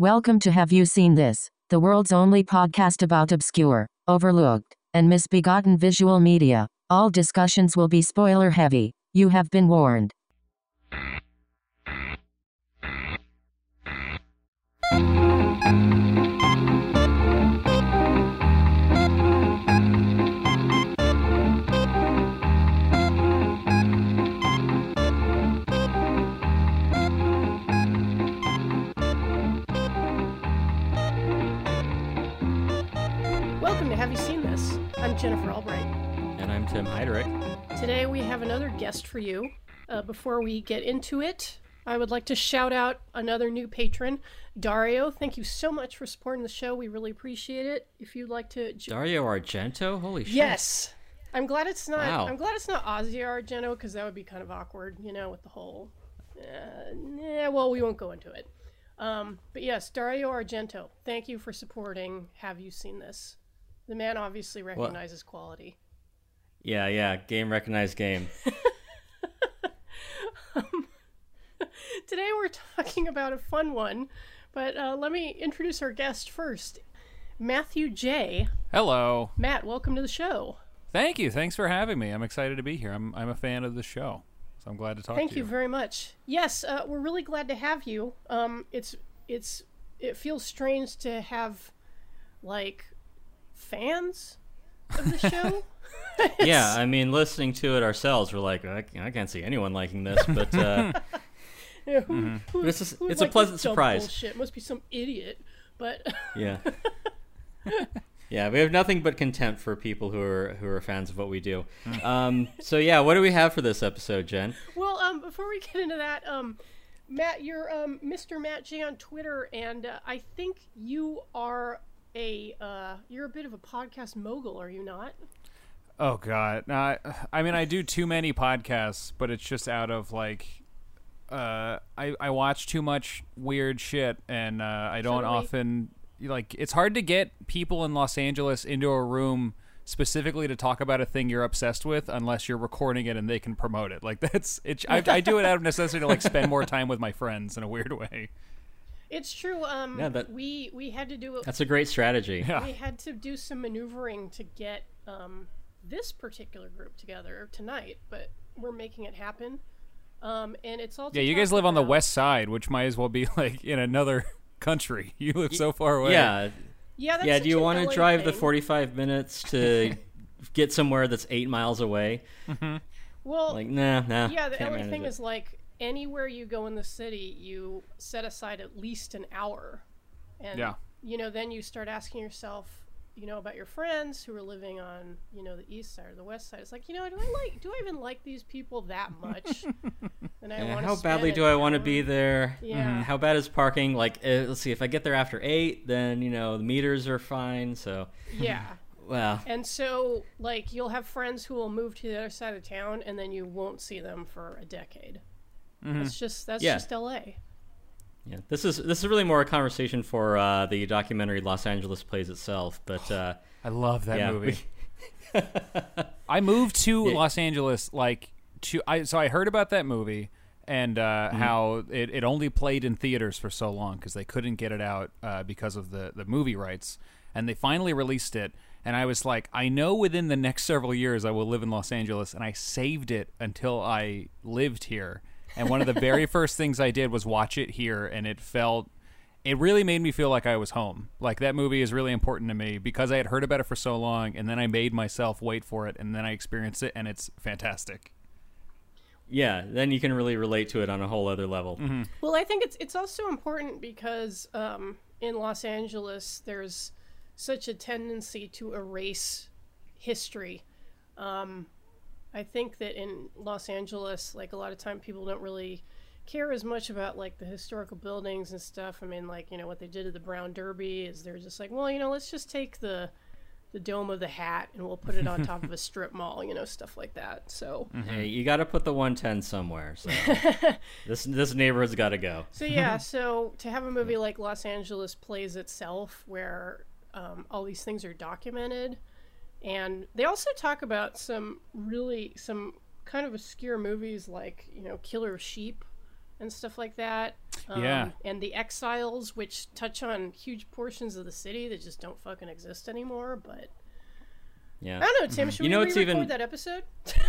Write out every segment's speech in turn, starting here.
Welcome to Have You Seen This? The world's only podcast about obscure, overlooked, and misbegotten visual media. All discussions will be spoiler heavy. You have been warned. Jennifer Albright. And I'm Tim Heidrich. Today we have another guest for you. Uh, before we get into it, I would like to shout out another new patron, Dario. Thank you so much for supporting the show. We really appreciate it. If you'd like to, Dario Argento? Holy shit. yes, I'm glad it's not. Wow. I'm glad it's not Asia Argento because that would be kind of awkward, you know, with the whole. Uh, yeah, well, we won't go into it. Um, but yes, Dario Argento. Thank you for supporting. Have you seen this? The man obviously recognizes quality. Yeah, yeah. Game recognized game. Today we're talking about a fun one, but uh, let me introduce our guest first. Matthew J. Hello. Matt, welcome to the show. Thank you. Thanks for having me. I'm excited to be here. I'm I'm a fan of the show, so I'm glad to talk Thank to you you. very much. Yes, uh, we're really glad to have you. Um, it's it's it feels strange to have like fans of the show. yeah, I mean, listening to it ourselves, we're like, I, I can't see anyone liking this, but uh, Yeah, who, Mm-hmm. who- This is- it's a like this pleasant surprise. Bullshit. Must be some idiot. But yeah. Yeah, we have nothing but contempt for people who are who are fans of what we do. Um, so yeah, what do we have for this episode, Jen? Well, um, before we get into that, um, Matt, you're um, Mr. Matt J on Twitter, and uh, I think you are a uh, you're a bit of a podcast mogul, are you not? Oh God. No, I, I mean, I do too many podcasts, but it's just out of like, uh, I I watch too much weird shit, and uh, I don't often like. It's hard to get people in Los Angeles into a room specifically to talk about a thing you're obsessed with unless you're recording it and they can promote it like that's it I, I do it out of necessity to like spend more time with my friends in a weird way It's true. Um, Yeah, that- we we had to do That's a great strategy. Yeah. we had to do some maneuvering to get um, this particular group together tonight, but we're making it happen. Um, and it's all Yeah, you guys live on the west side, which might as well be like in another country. You live so far away. Yeah, Yeah, that's yeah. Do you want to drive the 45 minutes to get somewhere that's eight miles away? Well, Like, nah, nah. Yeah, the can't only thing it. is like anywhere you go in the city, you set aside at least an hour, and Yeah. you know then you start asking yourself, you know, about your friends who are living on you know the east side or the west side. It's like you know, do I like do I even like these people that much? and I Yeah, want how badly do I want to be there? Yeah. How bad is parking? Like, uh, let's see. If I get there after eight, then you know the meters are fine. So, Yeah. well, And so, like, you'll have friends who will move to the other side of town, and then you won't see them for a decade. That's just that's Yeah. just LA. yeah. This is this is really more a conversation for uh, the documentary Los Angeles Plays itself. But uh, I love that yeah, movie. we- I moved to Yeah. Los Angeles like to I so I heard about that movie and uh, Mm-hmm. how it, it only played in theaters for so long because they couldn't get it out uh, because of the, the movie rights and they finally released it and I was like I know within the next several years I will live in Los Angeles and I saved it until I lived here and one of the very first things I did was watch it here and it felt it really made me feel like I was home. Like that movie is really important to me because I had heard about it for so long, and then I made myself wait for it, and then I experienced it, and it's fantastic. yeah, then you can really relate to it on a whole other level. Mm-hmm. Well, I think it's it's also important because um, in Los Angeles, there's such a tendency to erase history. Um, I think that in Los Angeles, like a lot of time, people don't really care as much about like the historical buildings and stuff. I mean, like you know what they did to the Brown Derby is they're just like, well, you know, let's just take the the dome of the hat and we'll put it on top of a strip mall, you know, stuff like that. So. Hey, you got to put the 110 somewhere. So this this neighborhood's got to go. So yeah, so to have a movie like Los Angeles plays itself, where um, all these things are documented, and they also talk about some really some kind of obscure movies like you know Killer Sheep and stuff like that. Um, Yeah. And the Exiles, which touch on huge portions of the city that just don't fucking exist anymore. But Yeah. I don't know, Tim. Should You know, we it's re-record even- that episode?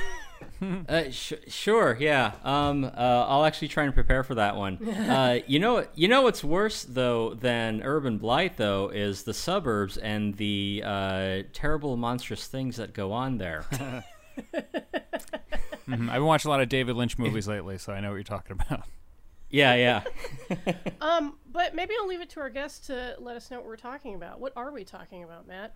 Uh, sh- sure, yeah. Um, uh, I'll actually try and prepare for that one. Uh, you know, you know what's worse though than urban blight though is the suburbs and the uh, terrible, monstrous things that go on there. Mhm. I've been watching a lot of David Lynch movies lately, so I know what you're talking about. yeah, yeah. Um, but maybe I'll leave it to our guests to let us know what we're talking about. What are we talking about, Matt?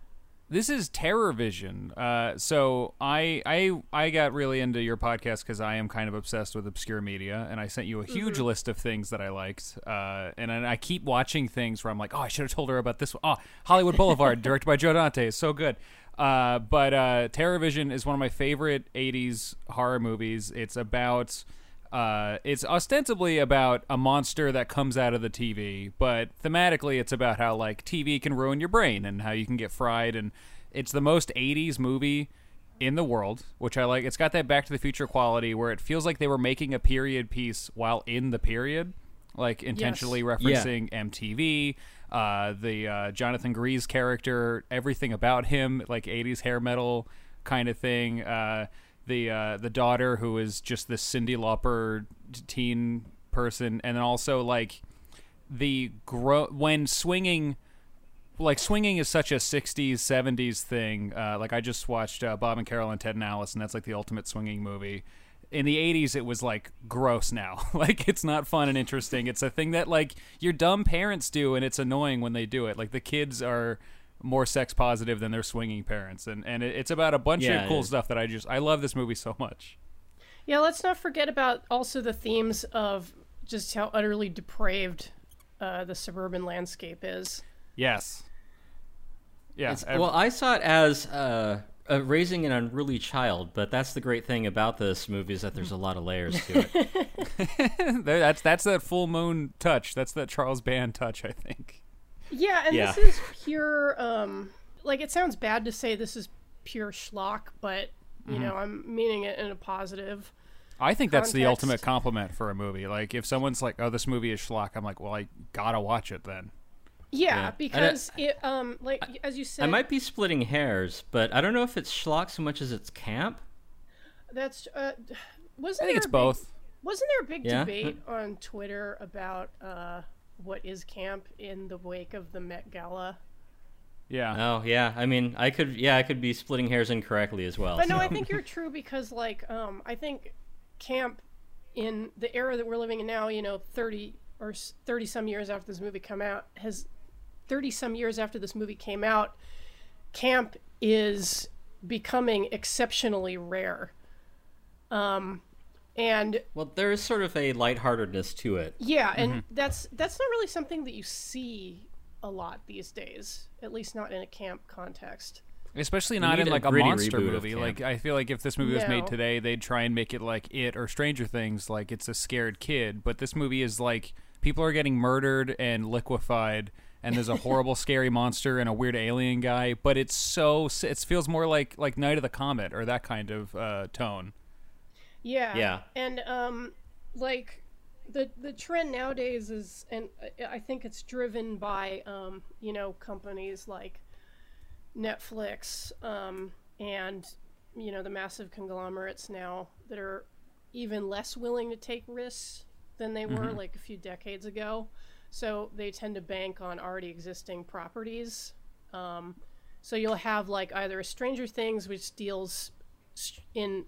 This is Terror Vision. Uh, so I I I got really into your podcast because I am kind of obsessed with obscure media, and I sent you a huge list of things that I liked. Uh, and I I keep watching things where I'm like, oh, I should have told her about this one. Oh, Hollywood Boulevard, directed by Joe Dante, is so good. Uh, but uh, Terror Vision is one of my favorite '80s horror movies. It's about uh, it's ostensibly about a monster that comes out of the TV, but thematically, it's about how like TV can ruin your brain and how you can get fried. And it's the most '80s movie in the world, which I like. It's got that Back to the Future quality where it feels like they were making a period piece while in the period, like intentionally referencing MTV. Uh, the uh, Jonathan Gries character, everything about him, like '80s hair metal kind of thing. Uh, the uh, the daughter who is just this Cyndi Lauper teen person, and then also like the gro- when swinging. Like swinging is such a '60s, '70s thing. Uh, like I just watched uh, Bob and Carol and Ted and Alice, and that's like the ultimate swinging movie. In the '80s, it was like gross. Now, like it's not fun and interesting. It's a thing that like your dumb parents do, and it's annoying when they do it. Like the kids are more sex positive than their swinging parents, and and it, it's about a bunch Yeah, of cool is. stuff that I just I love this movie so much. Yeah, let's not forget about also the themes of just how utterly depraved uh, the suburban landscape is. Yes. Yeah. It's- well, I saw it as uh, uh, raising an unruly child, but that's the great thing about this movie is that there's a lot of layers to it. that's that's that full moon touch. That's that Charles Band touch. I think. Yeah, and Yeah. this is pure. Um, like it sounds bad to say this is pure schlock, but you Mm-hmm. know I'm meaning it in a positive. I think that's the ultimate compliment for a movie. Like if someone's like, "Oh, this movie is schlock," I'm like, "Well, I gotta watch it then." Yeah, Yeah. because it um like as you said, I might be splitting hairs, but I don't know if it's schlock so much as it's camp. that's uh, wasn't I think it's big- both. Wasn't there a big Yeah? debate on Twitter about uh, what is camp in the wake of the Met Gala? Yeah. Oh yeah, I mean, I could yeah, I could be splitting hairs incorrectly as well. But no. I think you're true because like um, I think camp in the era that we're living in now, you know, thirty or thirty some years after this movie come out has thirty some years after this movie came out, camp is becoming exceptionally rare. Um, and Well, there is sort of a lightheartedness to it. Yeah, and that's that's not really something that you see a lot these days, at least not in a camp context. Especially not in a like a gritty monster movie. Like I feel like if this movie was made today, they'd try and make it like It or Stranger Things, like it's a scared kid. But this movie is like people are getting murdered and liquefied, and there's a horrible, scary monster and a weird alien guy. But it's so it feels more like like Night of the Comet or that kind of uh, tone. Yeah. Yeah. And um like the the trend nowadays is and I- think it's driven by um you know companies like Netflix um and you know the massive conglomerates now that are even less willing to take risks than they were like a few decades ago. So they tend to bank on already existing properties. Um, so you'll have like either a Stranger Things, which deals in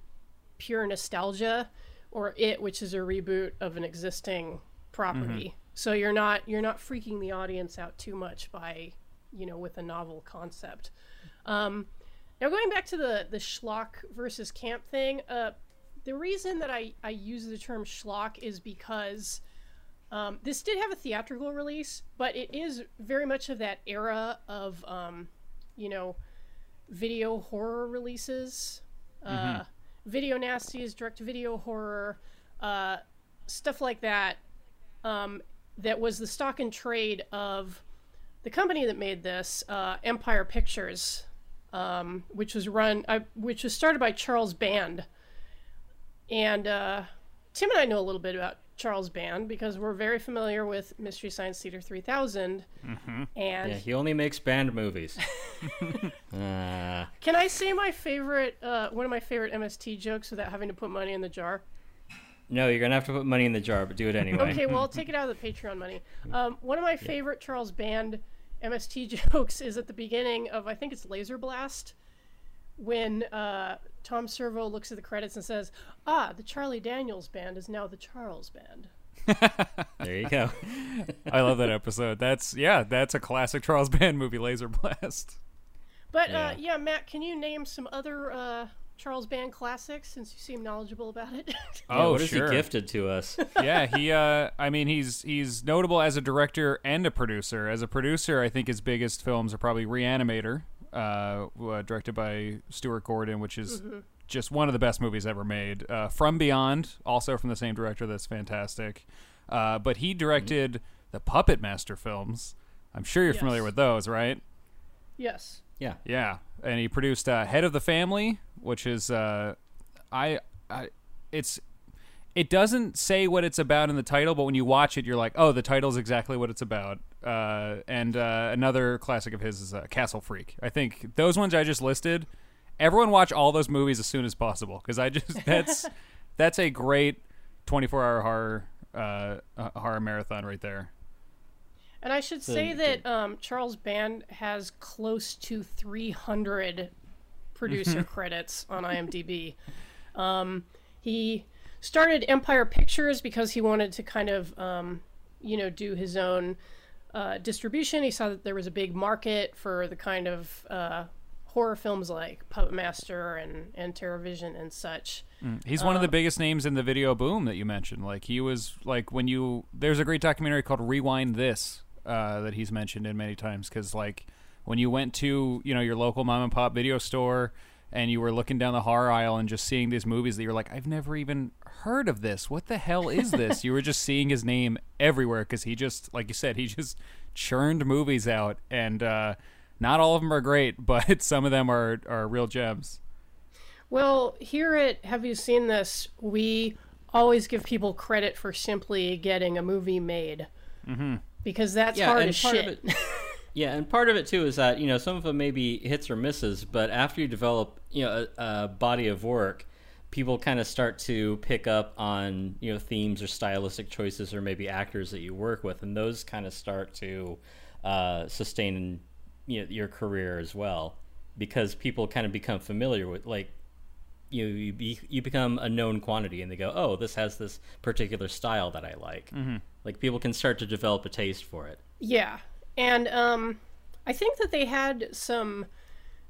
pure nostalgia, or it, which is a reboot of an existing property. So you're not you're not freaking the audience out too much by you know with a novel concept. Um, now going back to the the schlock versus camp thing, uh, the reason that I I use the term schlock is because um, this did have a theatrical release, but it is very much of that era of um, you know video horror releases. Uh, video nasties, direct video horror, uh, stuff like that. Um, that was the stock and trade of the company that made this, uh, Empire Pictures, um, which was run, uh, which was started by Charles Band. And uh, Tim and I know a little bit about Charles Band because we're very familiar with Mystery Science Theater 3000. Mm-hmm. And Yeah, he only makes band movies. uh, can I say my favorite, uh, one of my favorite MST jokes without having to put money in the jar? no, you're gonna have to put money in the jar, but do it anyway. Okay, well, I'll take it out of the Patreon money. Um, one of my favorite Charles Band MST jokes is at the beginning of, I think it's Laser Blast, when uh, Tom Servo looks at the credits and says, Ah, the Charlie Daniels Band is now the Charles Band. There you go. I love that episode. That's yeah, that's a classic Charles Band movie, Laser Blast. But Yeah. Uh, yeah, Matt, can you name some other uh, Charles Band classics since you seem knowledgeable about it? Yeah, oh, what has sure. he gifted to us? yeah, he. Uh, I mean, he's he's notable as a director and a producer. As a producer, I think his biggest films are probably Reanimator, uh, uh, directed by Stuart Gordon, which is just one of the best movies ever made. Uh, from Beyond, also from the same director, that's fantastic. Uh, but he directed the Puppet Master films. I'm sure you're familiar with those, right? yes. Yeah. Yeah, and he produced uh, Head of the Family, which is uh, I, I, it's it doesn't say what it's about in the title, but when you watch it, you're like, oh, the title's exactly what it's about. Uh, and uh, another classic of his is uh, Castle Freak. I think those ones I just listed. Everyone watch all those movies as soon as possible because I just that's that's a great 24 hour horror uh, uh, horror marathon right there. And I should say that um, Charles Band has close to 300 producer credits on IMDb. Um, he started Empire Pictures because he wanted to kind of, um, you know, do his own uh, distribution. He saw that there was a big market for the kind of uh, horror films like Puppet Master and, and TerrorVision and such. He's one of the biggest names in the video boom that you mentioned. Like he was like when you there's a great documentary called Rewind This uh, that he's mentioned in many times because like when you went to you know your local mom and pop video store and you were looking down the horror aisle and just seeing these movies that you're like I've never even heard of this. What the hell is this? you were just seeing his name everywhere because he just like you said he just churned movies out and uh, not all of them are great, but some of them are are real gems. Well, here at Have You Seen This, we always give people credit for simply getting a movie made. Mm-hmm. Because that's Yeah, hard and as part shit. of it. Yeah, and part of it too is that you know some of them may be hits or misses, but after you develop you know a, a body of work, people kind of start to pick up on you know themes or stylistic choices or maybe actors that you work with, and those kind of start to uh, sustain you know, your career as well because people kind of become familiar with like you you, be, you become a known quantity and they go oh this has this particular style that I like. Like people can start to develop a taste for it. Yeah. And um, I think that they had some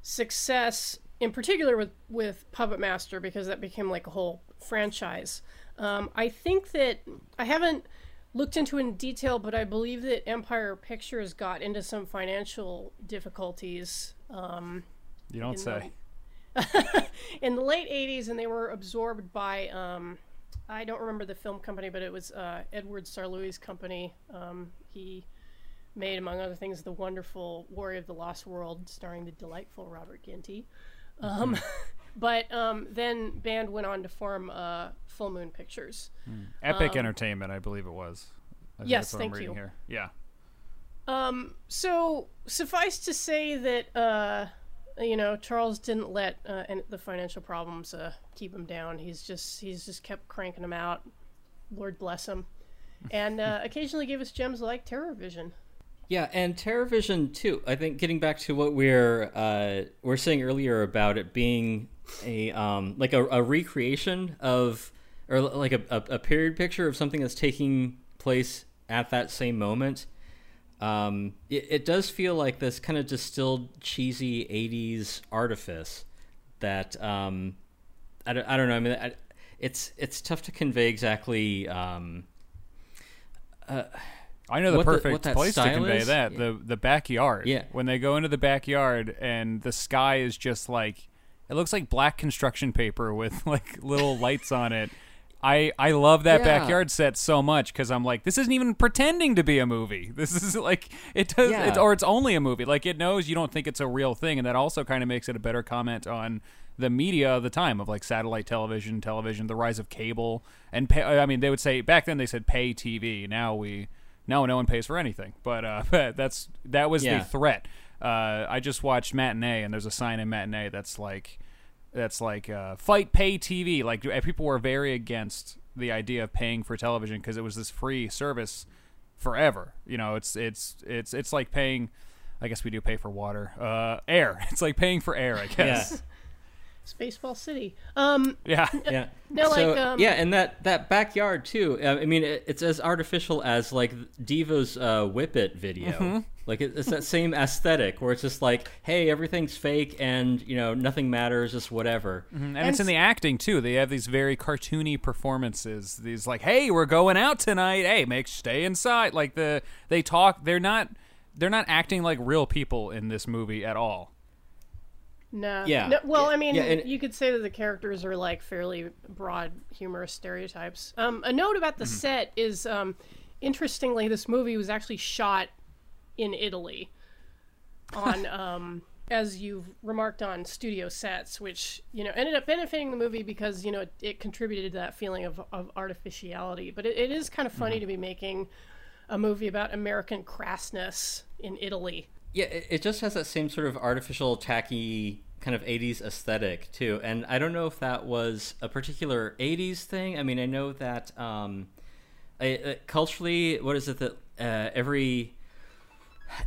success, in particular with, with Puppet Master, because that became like a whole franchise. Um, I think that I haven't looked into it in detail, but I believe that Empire Pictures got into some financial difficulties um, You don't say. in the late 80s, and they were absorbed by. Um, I don't remember the film company, but it was uh, Edward Sarlui's company. Um, he made, among other things, the wonderful Warrior of the Lost World, starring the delightful Robert Ginty. Um, but um, then Band went on to form uh, Full Moon Pictures. Epic Entertainment, I believe it was. I Yes, thank you. Here. Yeah. Um, so suffice to say that uh, you know Charles didn't let uh, the financial problems uh, keep him down. He's just he's just kept cranking them out. Lord bless him, and uh, occasionally gave us gems like Terror Vision. Yeah, and TerrorVision too. I think getting back to what we're uh, we're saying earlier about it being a um, like a, a recreation of or like a, a, period picture of something that's taking place at that same moment. Um, it, it does feel like this kind of distilled, cheesy '80s artifice that um, I, don't, I don't know. I mean, I, it's it's tough to convey exactly. Um, I know the What perfect that place to convey is? that Yeah. the the backyard. Yeah. When they go into the backyard and the sky is just like it looks like black construction paper with like little lights on it. I I love that Yeah. backyard set so much because I'm like this isn't even pretending to be a movie. This is like it does Yeah. it's, or it's only a movie. Like it knows you don't think it's a real thing, and that also kind of makes it a better comment on the media of the time of like satellite television, television, the rise of cable, and pay, I mean they would say back then they said pay TV. Now we now no one pays for anything, but uh, that's that was Yeah. the threat. Uh, I just watched Matinee, and there's a sign in Matinee that's like that's like uh, fight pay TV. Like uh, people were very against the idea of paying for television because it was this free service forever. You know, it's it's it's it's like paying. I guess we do pay for water, uh, air. It's like paying for air, I guess. Spaceball City. Um, Yeah, yeah. No, so, like, um, yeah, and that that backyard too. uh, I mean, it, it's as artificial as like Devo's uh, Whip It video. Mm-hmm. Like it, it's that same aesthetic where it's just like, hey, everything's fake and you know nothing matters, just whatever. and, it's in the acting too. They have these very cartoony performances. These like, hey, we're going out tonight. Hey, make stay inside. Like the they talk. They're not they're not acting like real people in this movie at all. No. Yeah. No, well, I mean, yeah, and- you could say that the characters are like fairly broad, humorous stereotypes. Um, a note about Mm-hmm. the set is, um, interestingly, this movie was actually shot in Italy on, um, as you've remarked on studio sets, which you know ended up benefiting the movie because you know it, it contributed to that feeling of, of artificiality. But it, it is kind of funny to be making a movie about American crassness in Italy. Yeah, it, it just has that same sort of artificial, tacky kind of 80s aesthetic too. And I don't know if that was a particular 80s thing. I mean, I know that um, I, uh, culturally, what is it that uh, every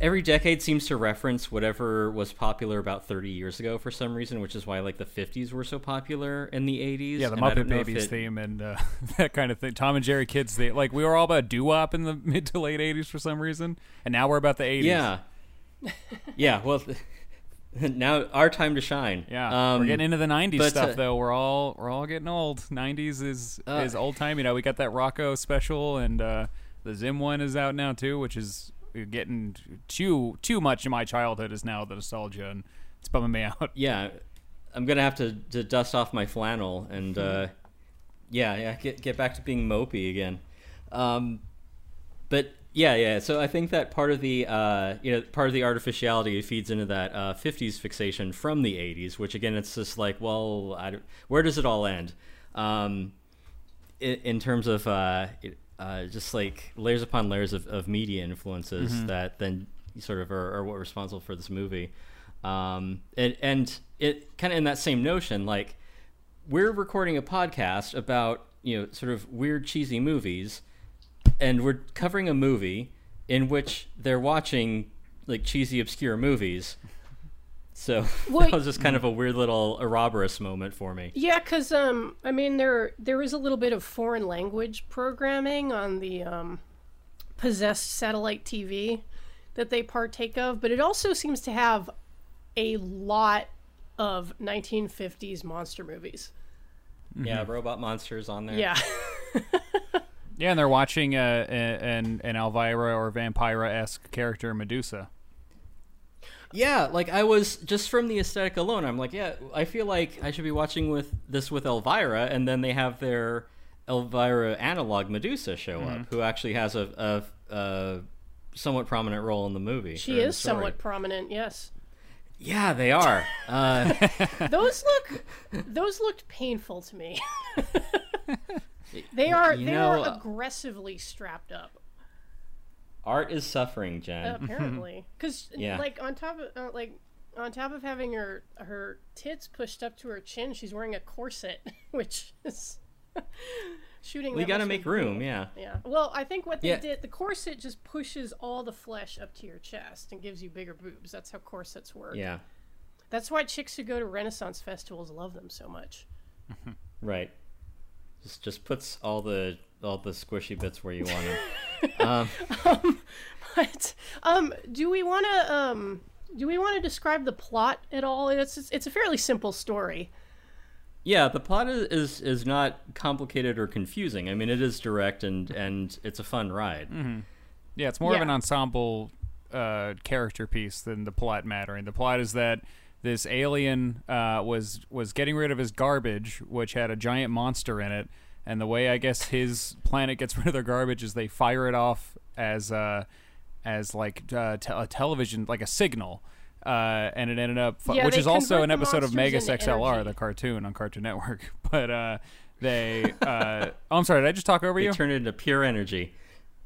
every decade seems to reference whatever was popular about 30 years ago for some reason, which is why like the 50s were so popular in the 80s. Yeah, the And Muppet don't know if Babies it- theme and uh, that kind of thing. Tom and Jerry Kids theme. Like we were all about doo wop in the mid to late '80s for some reason, and now we're about the '80s. Yeah. yeah, well, now our time to shine. Yeah, Um, we're getting into the '90s but, stuff uh, though. We're all we're all getting old. '90s is Uh, is old time. You know, we got that Rocko special, and uh, the Zim one is out now too, which is getting too too much in my childhood. Is now the nostalgia, and it's bumming me out. yeah, I'm gonna have to, to dust off my flannel and uh, yeah, yeah, get get back to being mopey again. Um, but yeah, yeah. So I think that part of the uh, you know part of the artificiality feeds into that uh, '50s fixation from the '80s, which again, it's just like, well, I don't- where does it all end? Um, in, in terms of uh, uh, just like layers upon layers of, of media influences that then sort of are, are what responsible for this movie. Um, and, and it kind of in that same notion, like we're recording a podcast about you know sort of weird cheesy movies, and we're covering a movie in which they're watching like cheesy obscure movies. So Well, that was just kind of a weird little Ouroboros moment for me. Yeah, because um, I mean there there is a little bit of foreign language programming on the um, possessed satellite TV that they partake of, but it also seems to have a lot of 1950s monster movies. Yeah, robot monsters on there. Yeah, Yeah, and they're watching uh, a- an an Elvira or Vampira esque character Medusa. Yeah, like I was just from the aesthetic alone. I'm like, yeah, I feel like I should be watching with this with Elvira, and then they have their Elvira analog Medusa show up, who actually has a, a, a somewhat prominent role in the movie. she or in the is somewhat prominent. Yes, Yeah, they are. Uh, those look those looked painful to me. they are You they know, are uh, aggressively strapped up. art is suffering, Jen. apparently because Yeah. like on top of uh, like on top of having her her tits pushed up to her chin she's wearing a corset which is shooting we got to make room. Yeah. yeah well i think what they Yeah. did the corset just pushes all the flesh up to your chest and gives you bigger boobs that's how corsets work Yeah. that's why chicks who go to renaissance festivals love them so much Right. Just just puts all the all the squishy bits where you want them. um, but um do we want to um do we want to describe the plot at all it's it's a fairly simple story Yeah, the plot is, is is not complicated or confusing. I mean, it is direct and and it's a fun ride. Yeah, it's more of an ensemble uh, character piece than the plot mattering. The plot is that this alien uh, was was getting rid of his garbage, which had a giant monster in it, and the way I guess his planet gets rid of their garbage is they fire it off as uh, as like uh, te- a television, like a signal. uh, and it ended up, fu- Yeah, which is also an episode of monsters Megas XLR, energy. the cartoon on Cartoon Network. But uh, they, uh, oh, I'm sorry, did I just talk over They you? turn it into pure energy.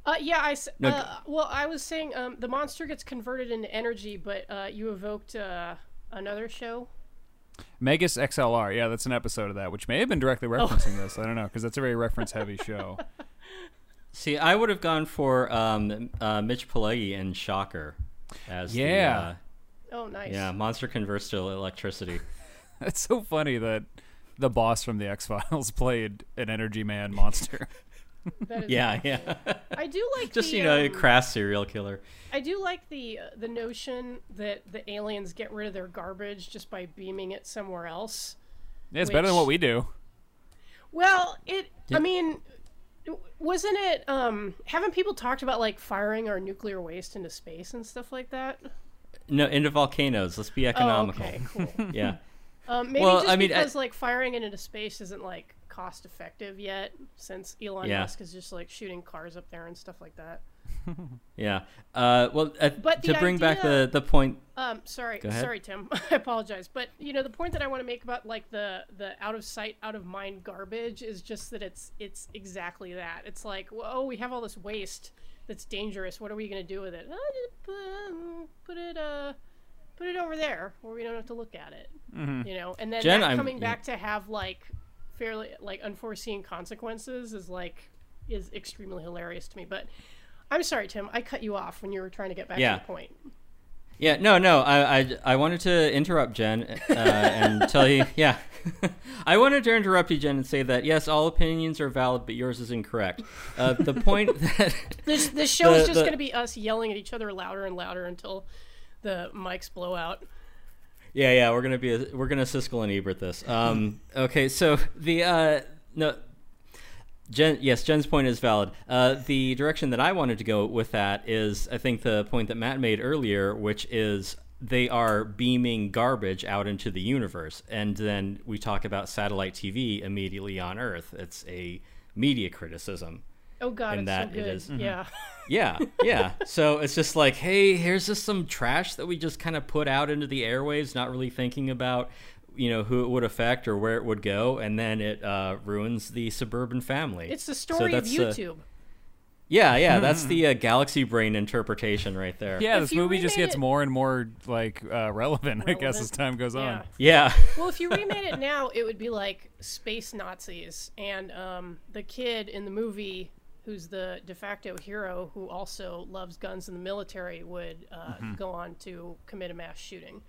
Uh, yeah, I. s- No, uh, well, I was saying um, the monster gets converted into energy, but uh, you evoked uh, another show. Megas XLR, yeah, that's an episode of that, which may have been directly referencing this. I don't know because that's a very reference-heavy show. See, I would have gone for um, uh, Mitch Pileggi and Shocker as Yeah. the, Oh, uh, nice. yeah, monster converts to electricity. It's so funny that the boss from the X Files played an Energy Man monster. That is Yeah, yeah. I do like Just the, you know, a um, crass serial killer. I do like the uh, the notion that the aliens get rid of their garbage just by beaming it somewhere else. Yeah, it's better than what we do. Well, it. Yeah. I mean, wasn't it? Um, haven't people talked about like firing our nuclear waste into space and stuff like that? No, into volcanoes. Let's be Oh, economical. okay, cool. Yeah. Um, maybe Well, just I mean, I- because like firing it into space isn't like cost effective yet, since Elon Yeah. Musk is just like shooting cars up there and stuff like that. Yeah. Uh, well, uh, But to bring back the, the point. Um, sorry, sorry, Tim. I apologize, but you know the point that I want to make about like the the out of sight, out of mind garbage is just that it's it's exactly that. It's like, well, oh, we have all this waste that's dangerous. What are we gonna do with it? Oh, put, um, it uh put it over there where we don't have to look at it. You know, and then Jen, that I'm- coming yeah. back to have like fairly like unforeseen consequences is like is extremely hilarious to me. But I'm sorry, Tim. I cut you off when you were trying to get back Yeah. to the point. Yeah, no, no. I, I, I wanted to interrupt Jen uh, and tell you. Yeah, I wanted to interrupt you, Jen, and say that yes, all opinions are valid, but yours is incorrect. Uh, the point that This this show is just going to be us yelling at each other louder and louder until the mics blow out. Yeah, yeah, we're gonna be a, we're gonna Siskel and Ebert this. Um, okay, so the uh, no, Jen, yes, Jen's point is valid. Uh, the direction that I wanted to go with that is, I think, the point that Matt made earlier, which is they are beaming garbage out into the universe, and then we talk about satellite TV immediately on Earth. It's a media criticism. Oh god, And it's that so it good. is- Yeah. Yeah, yeah. so it's just like, hey, here's just some trash that we just kind of put out into the airwaves, not really thinking about, you know, who it would affect or where it would go, and then it uh, ruins the suburban family. It's the So story of that's, uh, YouTube. yeah, yeah. That's the uh, galaxy brain interpretation right there. Yeah, If this movie just gets it- more and more like uh, relevant, I guess, as time goes yeah. on. Yeah. Well, if you remade it now, it would be like space Nazis, and um, the kid in the movie, who's the de facto hero, who also loves guns in the military, would uh, Mm-hmm. go on to commit a mass shooting.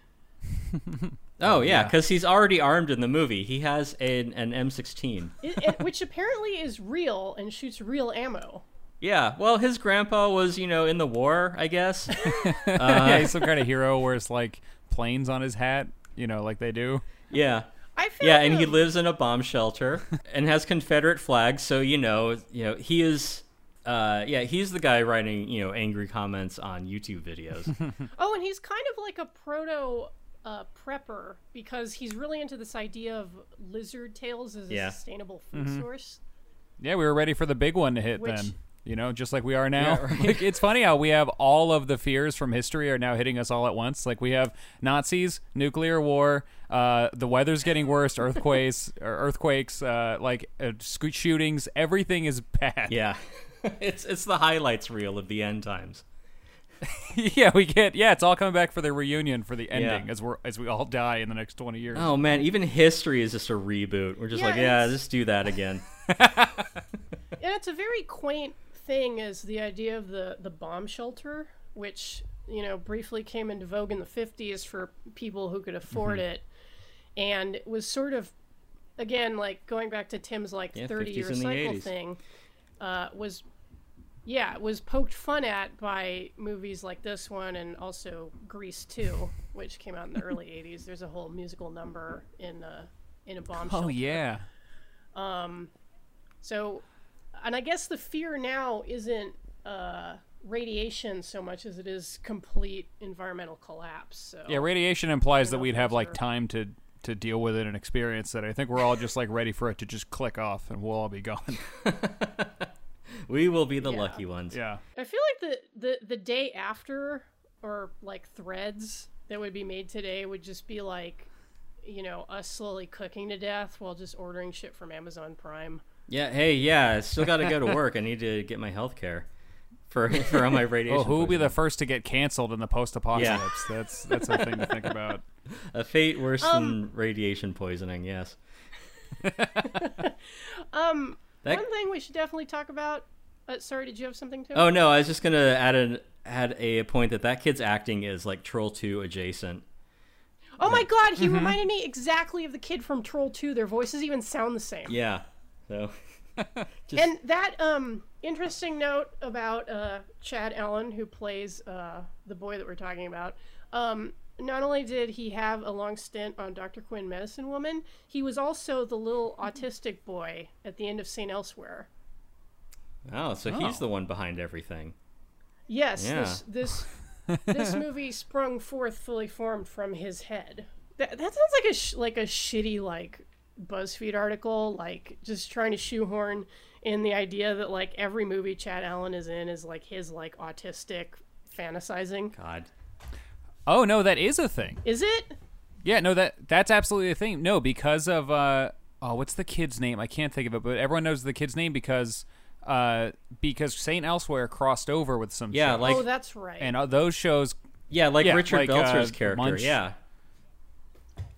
Oh yeah, because he's already armed in the movie. He has an, an M16. It, it, which apparently is real and shoots real ammo. Yeah. Well, his grandpa was, you know, in the war, I guess. yeah, he's some kind of hero where it's like planes on his hat, you know, like they do. yeah. I found Yeah, and he lives in a bomb shelter and has Confederate flags, so you know, you know, he is uh yeah, he's the guy writing, you know, angry comments on YouTube videos. Oh, and he's kind of like a proto uh, prepper because he's really into this idea of lizard tails as a Yeah. sustainable food source. Yeah, we were ready for the big one to hit Which- then. You know, just like we are now. Yeah, right. like, it's funny how we have all of the fears from history are now hitting us all at once. Like we have Nazis, nuclear war, uh, the weather's getting worse, earthquakes, or earthquakes, uh, like uh, shootings. Everything is bad. yeah. it's it's the highlights reel of the end times. yeah, we get. Yeah, it's all coming back for the reunion for the ending Yeah. as we are as we all die in the next twenty years. Oh man, even history is just a reboot. We're just Yeah, like, yeah, it's- just do that again. And it's a very quaint thing is the idea of the, the bomb shelter, which, you know, briefly came into vogue in the 50s for people who could afford Mm-hmm. it. And it was sort of, again, like going back to Tim's like Yeah, 30 year 50s and the cycle 80s. thing, uh, was, yeah, was poked fun at by movies like this one and also Grease 2, which came out in the early 80s. There's a whole musical number in a, in a bomb Oh shelter. Oh, yeah. Um, So, and I guess the fear now isn't uh, radiation so much as it is complete environmental collapse. So Yeah, radiation implies that we'd have those like time to to deal with it and experience it. I think we're all just like ready for it to just click off and we'll all be gone. We will be the Yeah. lucky ones. yeah. I feel like the, the the day after or like threads that would be made today would just be like, you know, us slowly cooking to death while just ordering shit from Amazon Prime. Yeah. Hey. Yeah. I still got to go to work. I need to get my health care for for all my radiation. Oh, who will be the first to get canceled in the post-apocalypse? That's that's a thing to think about. a fate worse Um, than radiation poisoning? Yes. Um, That- one thing we should definitely talk about. Uh, sorry, did you have something to? Oh no, I was just gonna add an add a point that that kid's acting is like Troll Two adjacent. Oh my god, Mm-hmm. he reminded me exactly of the kid from Troll 2. Their voices even sound the same. Yeah. So. just, And that um interesting note about uh Chad Allen who plays uh the boy that we're talking about. Um not only did he have a long stint on Dr. Quinn Medicine Woman, he was also the little autistic boy at the end of St. Elsewhere. oh, so he's the one behind everything. Yes, Yeah. this this this movie sprung forth fully formed from his head. That, that sounds like a sh- like a shitty like BuzzFeed article, like just trying to shoehorn in the idea that like every movie Chad Allen is in is like his like autistic fantasizing. God. Oh no, that is a thing. Is it? Yeah, no, that that's absolutely a thing. No, because of uh oh, what's the kid's name? I can't think of it, but everyone knows the kid's name because uh because Saint Elsewhere crossed over with some Yeah, shows. like oh, that's right. and uh, those shows yeah, like Yeah, Richard like, Belzer's uh, character. Munch. Yeah.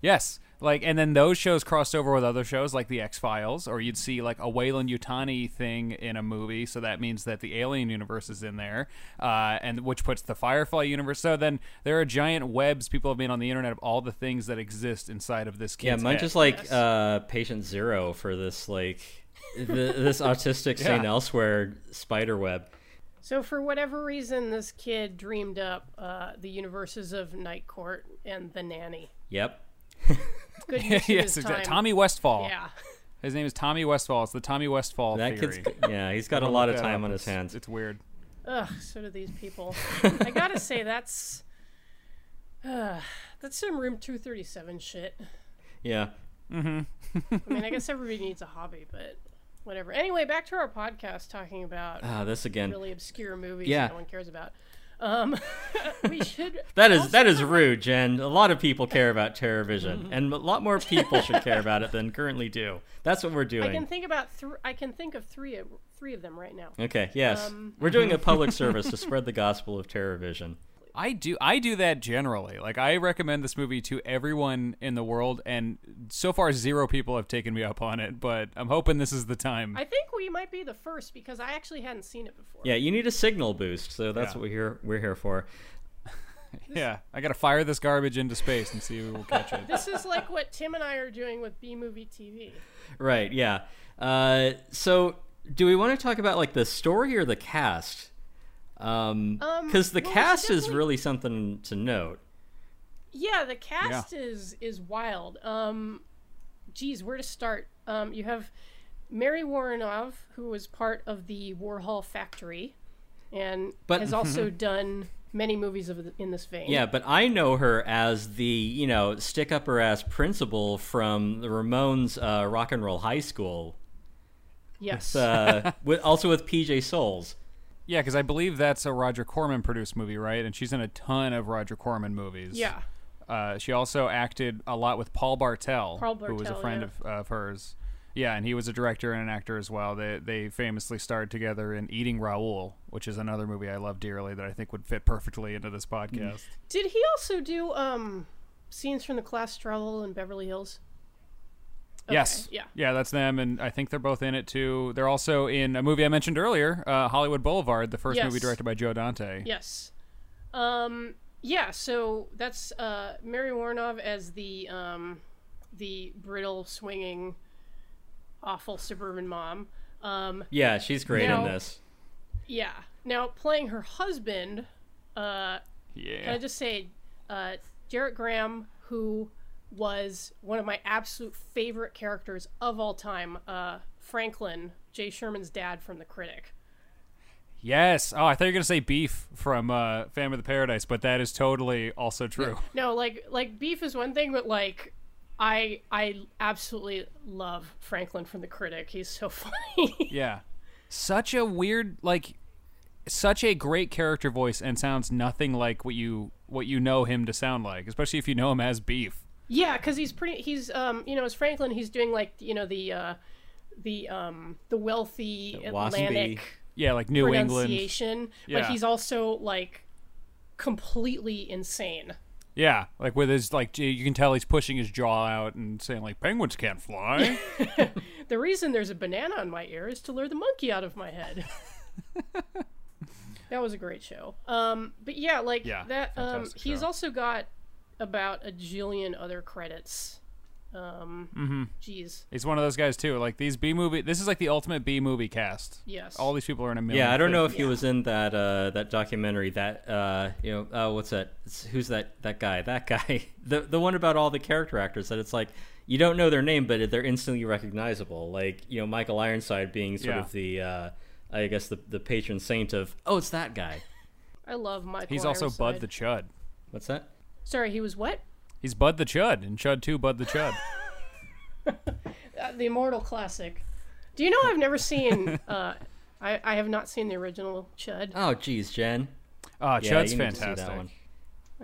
Yes. Like and then those shows crossed over with other shows like the X Files, or you'd see like a Weyland Yutani thing in a movie, so that means that the Alien universe is in there, uh, and which puts the Firefly universe. So then there are giant webs people have made on the internet of all the things that exist inside of this Yeah, kid's Munch head. is like Yes. uh, patient zero for this like th- this autistic Saint Elsewhere spider web. so for whatever reason, this kid dreamed up uh, the universes of Night Court and the Nanny. Yep. Good yes, his exactly. Tommy Westphall. Yeah. His name is Tommy Westphall. It's the Tommy Westphall That theory. kid's yeah, he's got a lot of time on his hands. It's weird. Ugh, so do these people. I gotta say, that's. Uh, that's some Room 237 shit. Yeah. I mean, I guess everybody needs a hobby, but whatever. Anyway, back to our podcast talking about Ah, this again. really obscure movies Yeah. that no one cares about. Um, we should. that is that is rude, Jen. A lot of people care about TerrorVision, and a lot more people should care about it than currently do. That's what we're doing. I can think about three. I can think of three of three of them right now. Okay, yes. Um, We're doing a public service to spread the gospel of TerrorVision. I do I do that generally. Like I recommend this movie to everyone in the world and so far zero people have taken me up on it, but I'm hoping this is the time. I think we might be the first because I actually hadn't seen it before. Yeah, you need a signal boost, so that's Yeah. what we're here we're here for. yeah, I got to fire this garbage into space and see who will catch it. This is like what Tim and I are doing with B Movie TV. Right, yeah. Uh, so do we want to talk about like the story or the cast? Um, Um, because the well, we should cast is really something to note. Yeah, the cast is is wild. Um, geez, where to start? Um, you have Mary Woronov, who was part of the Warhol Factory, and But- has also done many movies of the, in this vein. Yeah, but I know her as the you know stick up her ass principal from the Ramones uh, Rock and Roll High School. Yes. Uh, with also with PJ Soles. Yeah, cuz I believe that's a Roger Corman produced movie, right? And she's in a ton of Roger Corman movies. yeah. Uh, she also acted a lot with Paul Bartel, Paul who was a friend yeah. of, of hers. Yeah, and he was a director and an actor as well. They they famously starred together in Eating Raoul, which is another movie I love dearly that I think would fit perfectly into this podcast. Did he also do um, scenes from the class struggle in Beverly Hills? Okay, Yes. Yeah. Yeah, that's them, and I think they're both in it too. They're also in a movie I mentioned earlier, uh, Hollywood Boulevard, the first Yes. movie directed by Joe Dante. Yes. Um, yeah, so that's uh, Mary Woronov as the um, the brittle, swinging, awful suburban mom. Um, Yeah, she's great Now- in this. yeah. Now playing her husband, uh, can I just say, uh, Gerrit Graham, who was one of my absolute favorite characters of all time, uh, Franklin, Jay Sherman's dad from The Critic. Yes. Oh, I thought you were gonna say Beef from uh, Phantom of the Paradise, but that is totally also true. No, like like beef is one thing, but like I I absolutely love Franklin from the Critic. He's so funny. Yeah. Such a weird like such a great character voice and sounds nothing like what you what you know him to sound like, especially if you know him as Beef. Yeah, because he's pretty. He's um, you know, as Franklin, he's doing like you know the uh, the um, the wealthy The Atlantic Yeah, like New England. Yeah. but he's also like completely insane. Yeah, like with his like you can tell he's pushing his jaw out and saying like penguins can't fly. The reason there's a banana on my ear is to lure the monkey out of my head. that was a great show. Um, but yeah, like Yeah, that. Um, he's show. also got about a jillion other credits. Um, mm-hmm. Geez, he's one of those guys too. Like these B movie. This is like the ultimate B movie cast. yes. All these people are in a million. Yeah, I don't know if things. he was in that uh, that documentary. That uh, you know, uh, what's that? It's, who's that? That guy? That guy? The the one about all the character actors that it's like you don't know their name, but they're instantly recognizable. Like you know, Michael Ironside being sort Yeah. of the uh, I guess the the patron saint of oh, it's that guy. I love Michael. He's also Bud the Chud. What's that? Sorry, he was what? He's Bud the Chud in Chud 2, Bud the Chud. Uh, the immortal classic. Do you know I've never seen? Uh, I I have not seen the original Chud. Oh, geez, Jen. Oh, Yeah, Chud's you need to see that fantastic. one.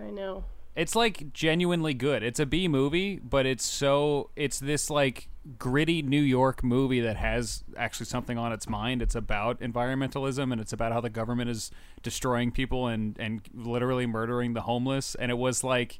I know. It's like genuinely good. It's a B movie, but it's so it's this like gritty New York movie that has actually something on its mind. It's about environmentalism and it's about how the government is destroying people and and literally murdering the homeless. And it was like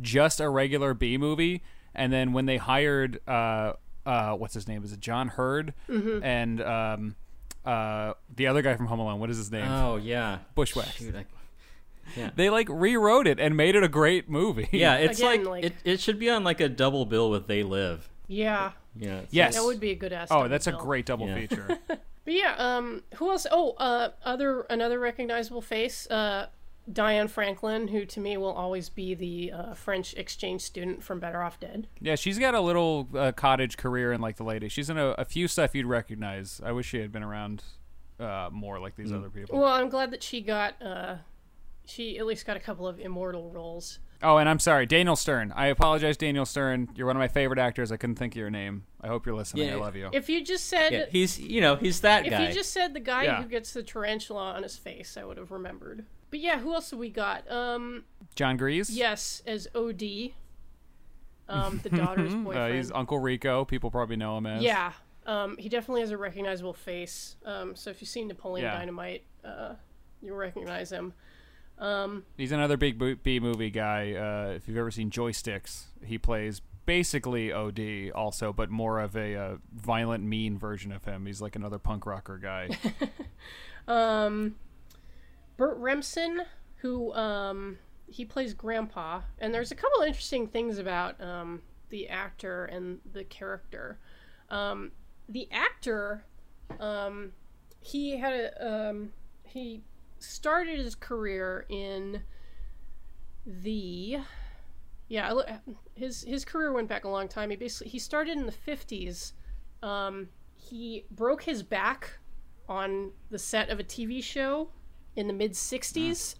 just a regular B movie. And then when they hired uh uh what's his name? Is it John Heard and um uh the other guy from Home Alone? What is his name? Oh yeah, Bushwhack. Shoot, I- They like rewrote it and made it a great movie. yeah, it's Again, like, like- it, it should be on like a double bill with They Live. Yeah, You know, it's Yes. that would be a good ass. Oh, double that's a great double Yeah. feature. But yeah, um, who else? Oh, uh, other another recognizable face, uh, Diane Franklin, who to me will always be the uh, French exchange student from Better Off Dead. yeah, she's got a little uh, cottage career in like the lady. She's in a, a few stuff you'd recognize. I wish she had been around uh, more like these other people. Well, I'm glad that she got, uh, she at least got a couple of immortal roles. Oh, and I'm sorry, Daniel Stern. I apologize, Daniel Stern. You're one of my favorite actors. I couldn't think of your name. I hope you're listening. Yeah. I love you. If you just said, yeah, he's you know he's that if guy. If you just said the guy Yeah. who gets the tarantula on his face, I would have remembered. But yeah, who else have we got? Um, John Gries. yes, as Od, um, the daughter's Uh, boyfriend. he's Uncle Rico. People probably know him as. Yeah, um, he definitely has a recognizable face. Um, so if you've seen Napoleon Yeah. Dynamite, uh, you'll recognize him. He's another big B movie guy. Uh, if you've ever seen Joysticks, he plays basically OD also, but more of a uh, violent, mean version of him. He's like another punk rocker guy. um, Burt Remsen, who um, he plays Grandpa, and there's a couple of interesting things about um, the actor and the character. Um, the actor, um, he had a um, he started his career in the yeah his his career went back a long time. He basically he started in the fifties. Um, he broke his back on the set of a TV show in the mid 60s.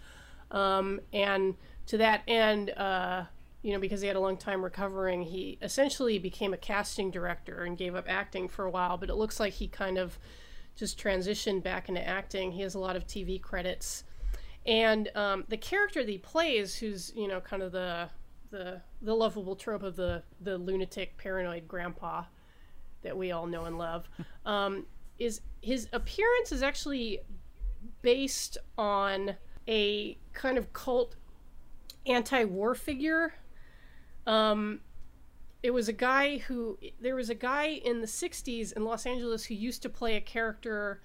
Um, and to that end, uh, you know, because he had a long time recovering, he essentially became a casting director and gave up acting for a while. But it looks like he kind of just transitioned back into acting. He has a lot of TV credits. And um, the character that he plays, who's, you know, kind of the. The, the lovable trope of the, the lunatic paranoid grandpa that we all know and love um, is his appearance is actually based on a kind of cult anti-war figure. Um, it was a guy who there was a guy in the '60s in Los Angeles who used to play a character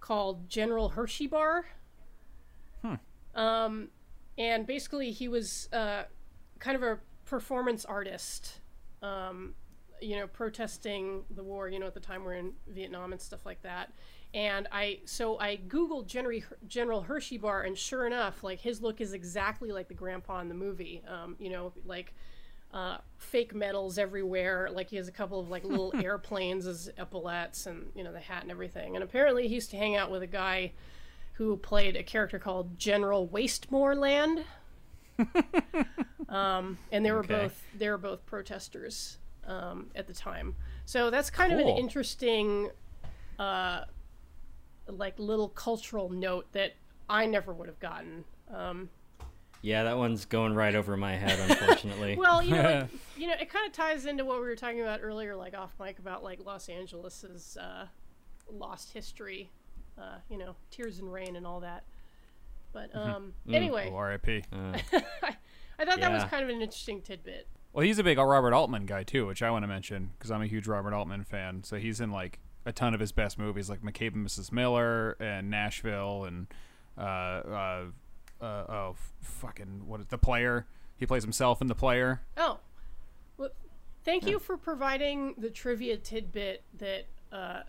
called General Hershey Bar. Hmm. Um, and basically, he was uh, kind of a performance artist. Um, you know, protesting the war. You know, at the time we're in Vietnam and stuff like that. And I so I googled General General Hershey Bar, and sure enough, like his look is exactly like the grandpa in the movie. Um, you know, like uh, fake medals everywhere. Like he has a couple of like little airplanes as epaulets, and you know the hat and everything. And apparently, he used to hang out with a guy who played a character called General Wastemoreland. um, and they were Okay. both they were both protesters um, at the time. So that's kind of an interesting, uh, like little cultural note that I never would have gotten. Um, Yeah, that one's going right over my head, unfortunately. well, you know, it, you know, it kind of ties into what we were talking about earlier, like off mic, about like Los Angeles's uh, lost history. Uh, you know, tears and rain and all that. But um, anyway, Oh, R.I.P. Uh, I, I thought that was kind of an interesting tidbit. Well, he's a big Robert Altman guy too, which I want to mention because I'm a huge Robert Altman fan. So he's in like a ton of his best movies, like McCabe and Mrs. Miller and Nashville and uh, uh, oh, fucking what is the player? He plays himself in the player. Oh, well, thank you for providing the trivia tidbit that uh,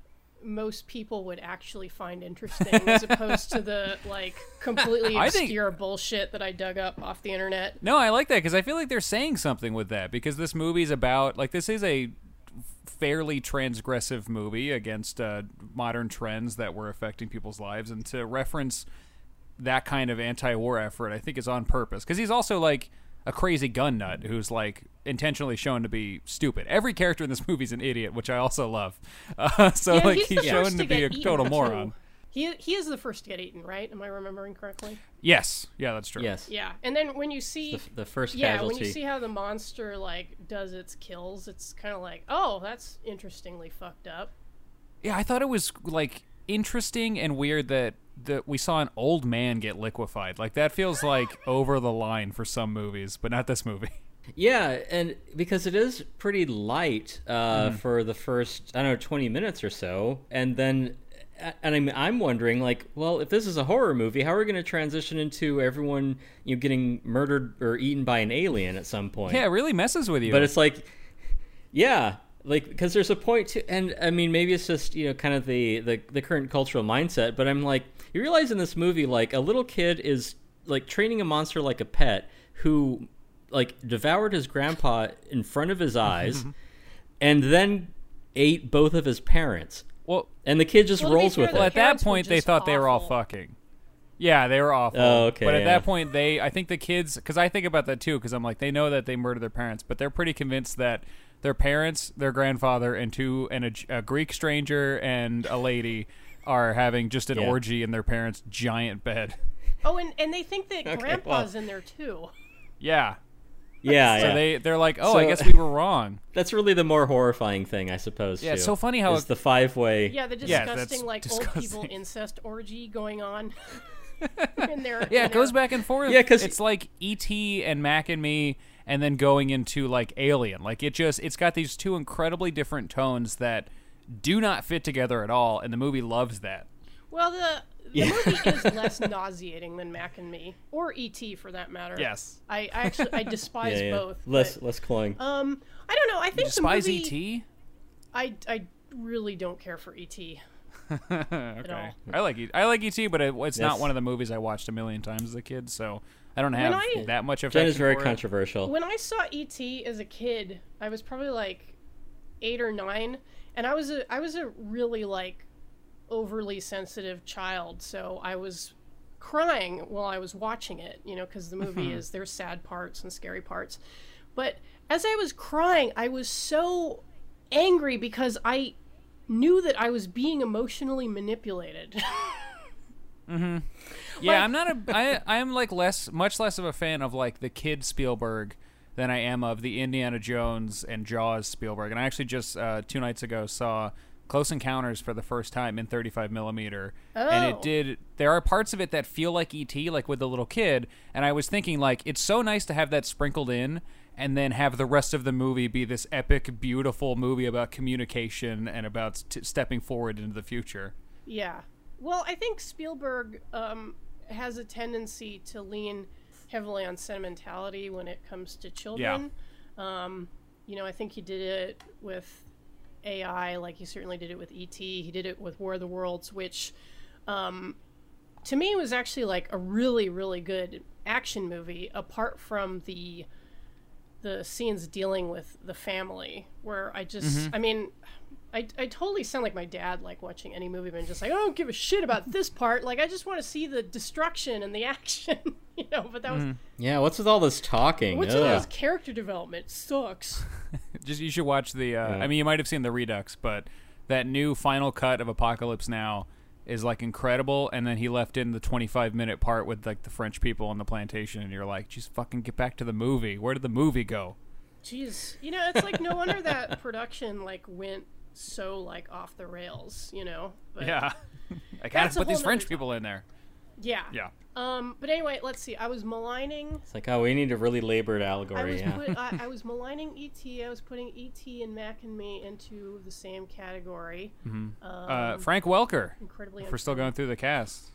most people would actually find interesting, as opposed to the like completely I think- obscure bullshit that I dug up off the internet. No, I like that because I feel like they're saying something with that because this movie's about like this is a fairly transgressive movie against uh, modern trends that were affecting people's lives, and to reference that kind of anti-war effort, I think is on purpose because he's also like a crazy gun nut who's like intentionally shown to be stupid. Every character in this movie's an idiot, which I also love. Uh, so Yeah, like he's, he's, shown first to be a get eaten, total too. moron. He he is the first to get eaten, right? Am I remembering correctly? Yes, yeah, that's true. yes. Yeah, and then when you see The, the first yeah, casualty. when you see how the monster like does its kills, it's kind of like, oh, that's interestingly fucked up. Yeah, I thought it was like interesting and weird that that we saw an old man get liquefied. Like that feels like over the line for some movies, but not this movie. Yeah, and because it is pretty light uh, Mm-hmm. for the first, I don't know, 20 minutes or so. And then, and I'm, I'm wondering, like, well, if this is a horror movie, how are we going to transition into everyone you know, getting murdered or eaten by an alien at some point? Yeah, it really messes with you. But it's like, yeah, like because there's a point to, and I mean maybe it's just you know kind of the, the the current cultural mindset. But I'm like, you realize in this movie, like a little kid is like training a monster like a pet who like devoured his grandpa in front of his eyes, and then ate both of his parents. well, And the kid just Well, rolls with the well, it. at that point they just thought they were all fucking. Yeah, they were awful. Oh, okay, But at yeah. that point, they I think the kids because I think about that too because I'm like they know that they murdered their parents, but they're pretty convinced that their parents, their grandfather, and two and a, a Greek stranger and a lady are having just an Yeah. orgy in their parents' giant bed. Oh, and and they think that Okay, Grandpa's well. in there too. Yeah. Yeah, So yeah. they they're like, oh, I guess we were wrong. That's really the more horrifying thing, I suppose. Yeah, it's so funny how it's the five way. Yeah, the Yeah, disgusting that's like old people incest orgy going on. in their, Yeah, in it goes back and forth. Yeah, because it's like E.T. and Mac and Me, and then going into like Alien. Like it just it's got these two incredibly different tones that do not fit together at all, and the movie loves that. Well, the the Yeah. movie is less nauseating than Mac and Me or E.T. for that matter. Yes. I, I actually I despise yeah, yeah. both. Less but, less cloying. um, I don't know. I think Despise the movie. E.T. I I really don't care for E E.T. okay, all. I like E- I like E.T., but it, it's not one of the movies I watched a million times as a kid, so I don't have I- that much Jen affection is very for it. controversial. When I saw E.T. as a kid, I was probably like eight or nine, and I was a I was a really like overly sensitive child, so I was crying while I was watching it, you know, because the movie is there's sad parts and scary parts. But as I was crying, I was so angry because I knew that I was being emotionally manipulated. mm-hmm. Yeah, Like- I'm not a. I I'm like less, much less of a fan of like the kid Spielberg than I am of the Indiana Jones and Jaws Spielberg. And I actually just uh, two nights ago saw Close Encounters for the first time in 35 millimeter, and Oh. it did. There are parts of it that feel like ET, like with the little kid. And I was thinking like it's so nice to have that sprinkled in. And then have the rest of the movie be this epic, beautiful movie about communication and about t- stepping forward into the future. Yeah. Well, I think Spielberg um, has a tendency to lean heavily on sentimentality when it comes to children. Um, you know, I think he did it with AI, like he certainly did it with ET. He did it with War of the Worlds, which um, to me was actually like a really, really good action movie, apart from the the scenes dealing with the family, where I just, I mean, I, I totally sound like my dad, like watching any movie, but I'm just like, I don't give a shit about this part. Like, I just want to see the destruction and the action, you know. But that was yeah, what's with all this talking? what's with all this character development sucks. Just you should watch the. Uh, Yeah. I mean, you might have seen the Redux, but that new final cut of Apocalypse Now is like incredible, and then he left in the 25 minute part with like the French people on the plantation, and you're like, just fucking get back to the movie. Where did the movie go? Jeez, you know, it's like no wonder that production like went so like off the rails, you know. But, Yeah, I gotta That's put these French people in there. yeah, Yeah, Um, but anyway, let's see. I was maligning. It's like, oh, we need a really labored I allegory. was Yeah. put, I, I was maligning ET. I was putting ET and Mac and Me into the same category. uh, Frank Welker. Incredibly. If we're still going through the cast.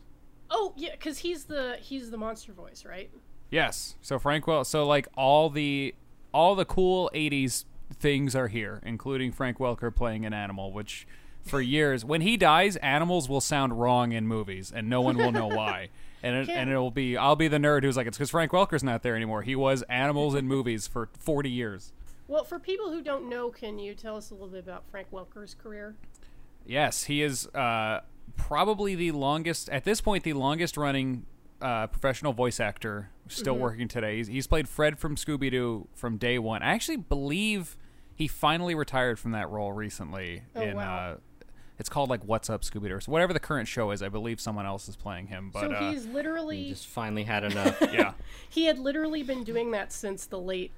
Oh yeah, because he's the he's the monster voice, right? Yes. So Frank Wel so like all the all the cool 80s things are here, including Frank Welker playing an animal, which for years when he dies, animals will sound wrong in movies and no one will know why. And it, and it'll be I'll be the nerd who's like it's cuz Frank Welker's not there anymore. He was animals in movies for 40 years. Well, for people who don't know, can you tell us a little bit about Frank Welker's career? Yes, he is uh, probably the longest at this point the longest running uh, professional voice actor still working today. He's, he's played Fred from Scooby Doo from day one. I actually believe he finally retired from that role recently. Oh, in wow. uh, it's called like What's Up Scooby Doo or whatever the current show is. I believe someone else is playing him, but so uh, he's literally You just finally had enough. yeah, he had literally been doing that since the late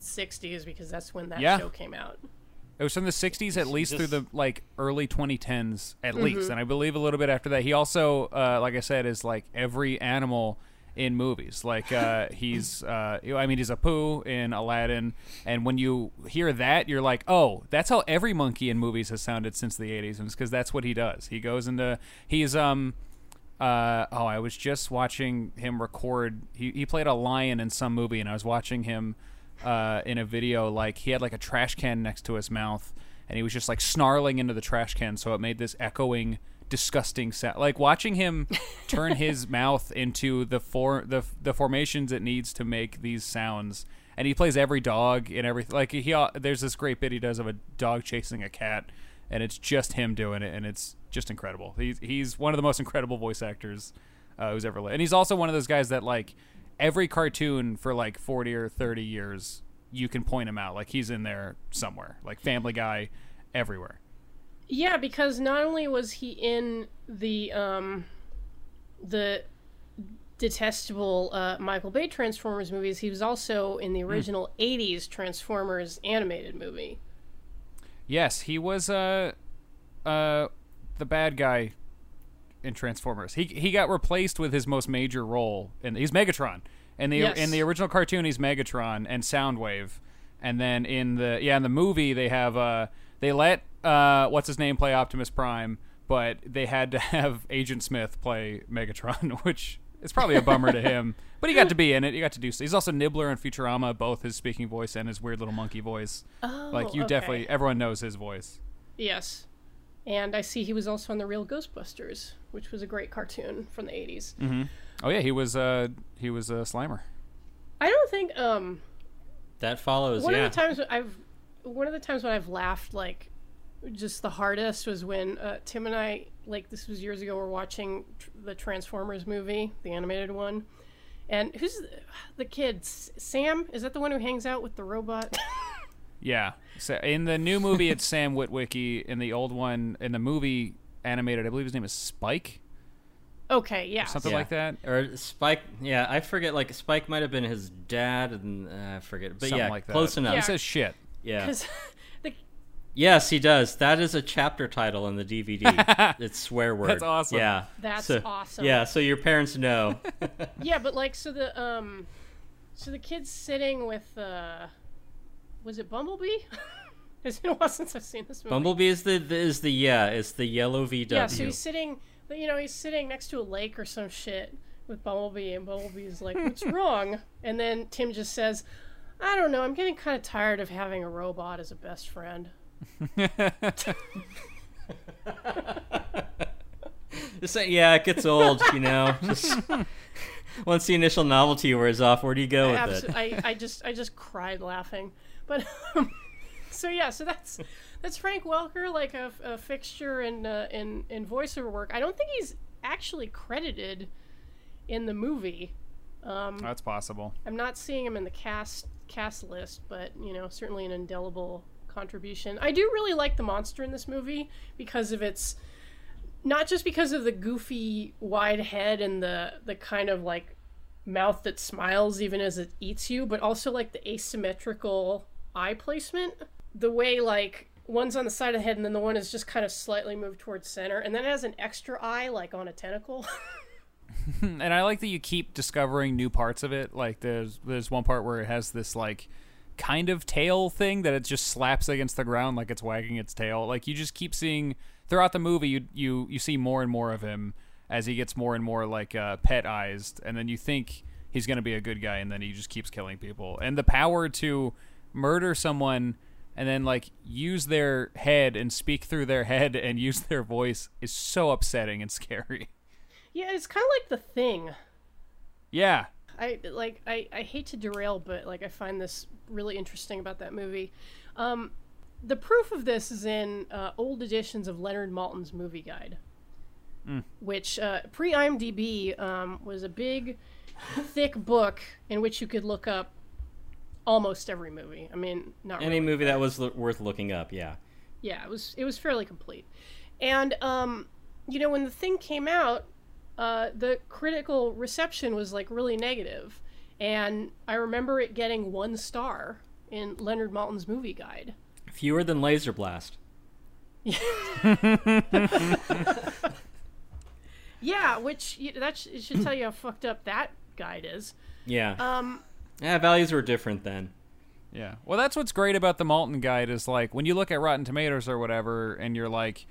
'60s because that's when that Yeah. show came out. It was from the 60s at least through the like early 2010s at Mm-hmm. least, and I believe a little bit after that. He also, uh, like I said, is like every animal in movies. Like uh, he's, uh, I mean, he's Abu in Aladdin, and when you hear that, you're like, oh, that's how every monkey in movies has sounded since the 80s, and it's because that's what he does. He goes into, he's um. Uh, oh, I was just watching him record. He, he played a lion in some movie, and I was watching him uh, in a video. Like he had like a trash can next to his mouth, and he was just like snarling into the trash can, so it made this echoing, disgusting sound. Like watching him turn his mouth into the for the the formations it needs to make these sounds. And he plays every dog and everything. Like he, there's this great bit he does of a dog chasing a cat, and it's just him doing it, and it's just incredible. He's he's one of the most incredible voice actors uh, who's ever lived, and he's also one of those guys that like every cartoon for like forty or thirty years, you can point him out. Like he's in there somewhere, like Family Guy, everywhere. Yeah, because not only was he in the um, the detestable uh, Michael Bay Transformers movies, he was also in the original '80s Transformers animated movie. Yes, he was uh uh the bad guy in Transformers. He he got replaced with his most major role, and he's Megatron. In the Yes. in the original cartoon, he's Megatron and Soundwave, and then in the yeah in the movie they have uh they let uh what's his name play Optimus Prime, but they had to have Agent Smith play Megatron, which is probably a bummer to him. But he got to be in it. He got to do. So. He's also Nibbler and Futurama, both his speaking voice and his weird little monkey voice. Oh, like you okay. definitely everyone knows his voice. Yes. And I see he was also on the Real Ghostbusters, which was a great cartoon from the 80s. Oh yeah, he was uh he was a Slimer. I don't think um that follows. one yeah. of the times I've one of the times when I've laughed like just the hardest was when uh, Tim and I like this was years ago we're watching tr- the Transformers movie, the animated one. And who's the, the kid? S- Sam? Is that the one who hangs out with the robot? Yeah. So in the new movie, it's Sam Witwicky. In the old one, in the movie animated, I believe his name is Spike, okay, yeah. something Yeah. like that. Or Spike, yeah, I forget. Like Spike might have been his dad, and uh, I forget. But something yeah, like that. close enough. He says shit. Yeah. Because the Yes, he does. That is a chapter title in the DVD. it's swear word. That's awesome. Yeah. That's So- awesome. Yeah, so your parents know. yeah, but like so the um so the kid's sitting with uh was it Bumblebee? it's been a while since I've seen this movie. Bumblebee is the, the is the yeah, it's the yellow VW. Yeah, so he's sitting you know, he's sitting next to a lake or some shit with Bumblebee and Bumblebee's like, What's wrong? And then Tim just says, I don't know, I'm getting kinda tired of having a robot as a best friend. Just say, yeah, it gets old, you know. Just once the initial novelty wears off, where do you go with Abs- it? I, I just I just cried laughing. But um, so yeah, so that's that's Frank Welker, like a, a fixture in uh, in in voiceover work. I don't think he's actually credited in the movie. Um, That's possible. I'm not seeing him in the cast cast list, but you know, certainly an indelible contribution. I do really like the monster in this movie because of its not just because of the goofy wide head and the the kind of like mouth that smiles even as it eats you, but also like the asymmetrical eye placement. The way like one's on the side of the head and then the one is just kind of slightly moved towards center and then it has an extra eye like on a tentacle. and I like that you keep discovering new parts of it. Like there's there's one part where it has this like kind of tail thing that it just slaps against the ground like it's wagging its tail. Like you just keep seeing throughout the movie you you you see more and more of him as he gets more and more like uh, petized, and then you think he's going to be a good guy, and then he just keeps killing people. And the power to murder someone and then like use their head and speak through their head and use their voice is so upsetting and scary. Yeah, it's kind of like the thing. Yeah. I like I, I hate to derail, but like I find this really interesting about that movie. Um, the proof of this is in uh, old editions of Leonard Maltin's movie guide, mm. which uh, pre IMDb um, was a big, thick book in which you could look up almost every movie. I mean, not any really, movie that was l- worth looking up. Yeah. Yeah, it was it was fairly complete, and um, you know when the thing came out, uh, the critical reception was like really negative, and I remember it getting one star in Leonard Maltin's movie guide. Fewer than Laser Blast. yeah, which that should tell you how fucked up that guide is. Yeah. Um. Yeah, values were different then. Yeah. Well, that's what's great about the Maltin guide is like when you look at Rotten Tomatoes or whatever, and you're like,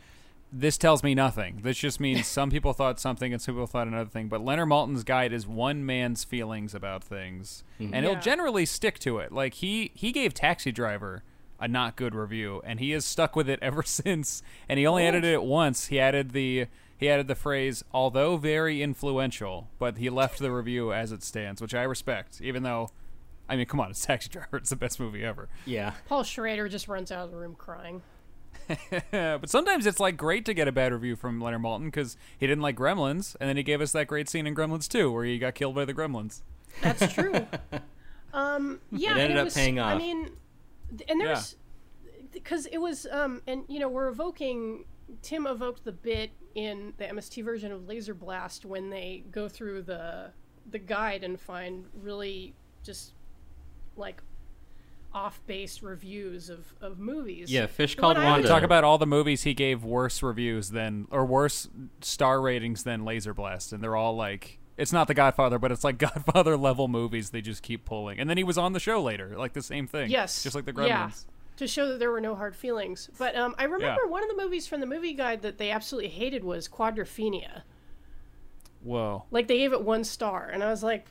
this tells me nothing. This just means some people thought something and some people thought another thing. But Leonard Maltin's guide is one man's feelings about things, mm-hmm. and yeah. he'll generally stick to it. Like he he gave Taxi Driver a not good review, and he has stuck with it ever since. And he only oh. edited it once. He added the he added the phrase although very influential, but he left the review as it stands, which I respect, even though. I mean, come on, it's Taxi Driver. It's the best movie ever. Yeah. Paul Schrader just runs out of the room crying. but sometimes it's like great to get a bad review from Leonard Maltin because he didn't like Gremlins, and then he gave us that great scene in Gremlins 2 where he got killed by the Gremlins. That's true. um, yeah, it ended it up was, paying off. I mean, and there's because it was, um, and you know, we're evoking. Tim evoked the bit in the MST version of Laser Blast when they go through the the guide and find really just like off-base reviews of, of movies. Yeah, Fish Called one I Wanda. would- Talk about all the movies he gave worse reviews than, or worse star ratings than Laser Blast, and they're all like, it's not The Godfather, but it's like Godfather level movies. They just keep pulling, and then he was on the show later, like the same thing. Yes, just like the yeah. To show that there were no hard feelings. But um, I remember Yeah. one of the movies from the movie guide that they absolutely hated was Quadrophenia. Whoa. Like they gave it one star, and I was like,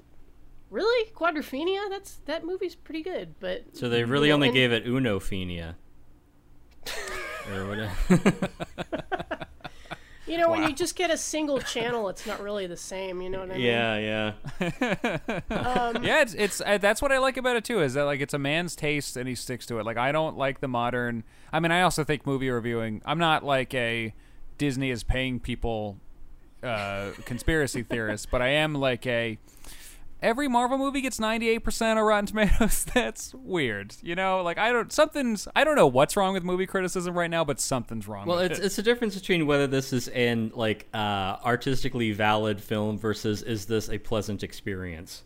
"Really, Quadrophenia? That's that movie's pretty good." But So they really you know, only and- gave it Unophenia. or whatever. You know, when you just get a single channel, it's not really the same. You know what I mean? yeah, yeah. Um, Yeah, it's it's uh, that's what I like about it too. Is that like it's a man's taste and he sticks to it. Like I don't like the modern. I mean, I also think movie reviewing. I'm not like a Disney is paying people uh, conspiracy theorist, but I am like a every Marvel movie gets 98% of Rotten Tomatoes. That's weird. You know, like I don't something's I don't know what's wrong with movie criticism right now, but something's wrong. Well, with it's it. it's a difference between whether this is an like uh, artistically valid film versus is this a pleasant experience.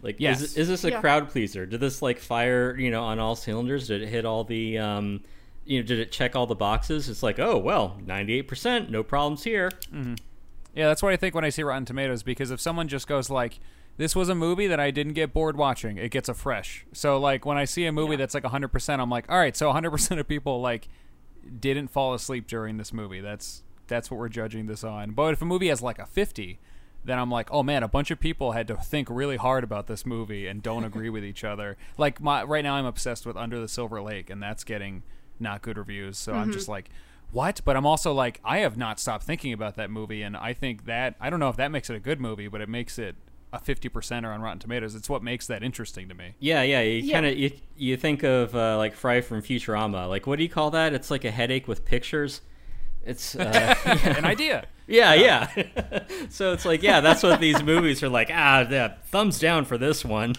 Like, Yes. is, is this a Yeah. crowd pleaser? Did this like fire you know on all cylinders? Did it hit all the um, you know? Did it check all the boxes? It's like, oh well, ninety eight percent, no problems here. Yeah, that's what I think when I see Rotten Tomatoes because if someone just goes like this was a movie that I didn't get bored watching, it gets a fresh. So like when I see a movie Yeah. that's like 100%, I'm like, "All right, so 100% of people like didn't fall asleep during this movie." That's that's what we're judging this on. But if a movie has like a 50, then I'm like, "Oh man, a bunch of people had to think really hard about this movie and don't agree with each other." Like my right now I'm obsessed with Under the Silver Lake and that's getting not good reviews. So I'm just mm-hmm. like what? But I'm also like, I have not stopped thinking about that movie, and I think that I don't know if that makes it a good movie, but it makes it a fifty percenter on Rotten Tomatoes. It's what makes that interesting to me. Yeah, yeah. You Yeah. kind of you, you think of uh, like Fry from Futurama. Like, what do you call that? It's like a headache with pictures. It's uh, An idea. yeah, yeah. so it's like, yeah, that's what these movies are like. Ah, yeah, thumbs down for this one.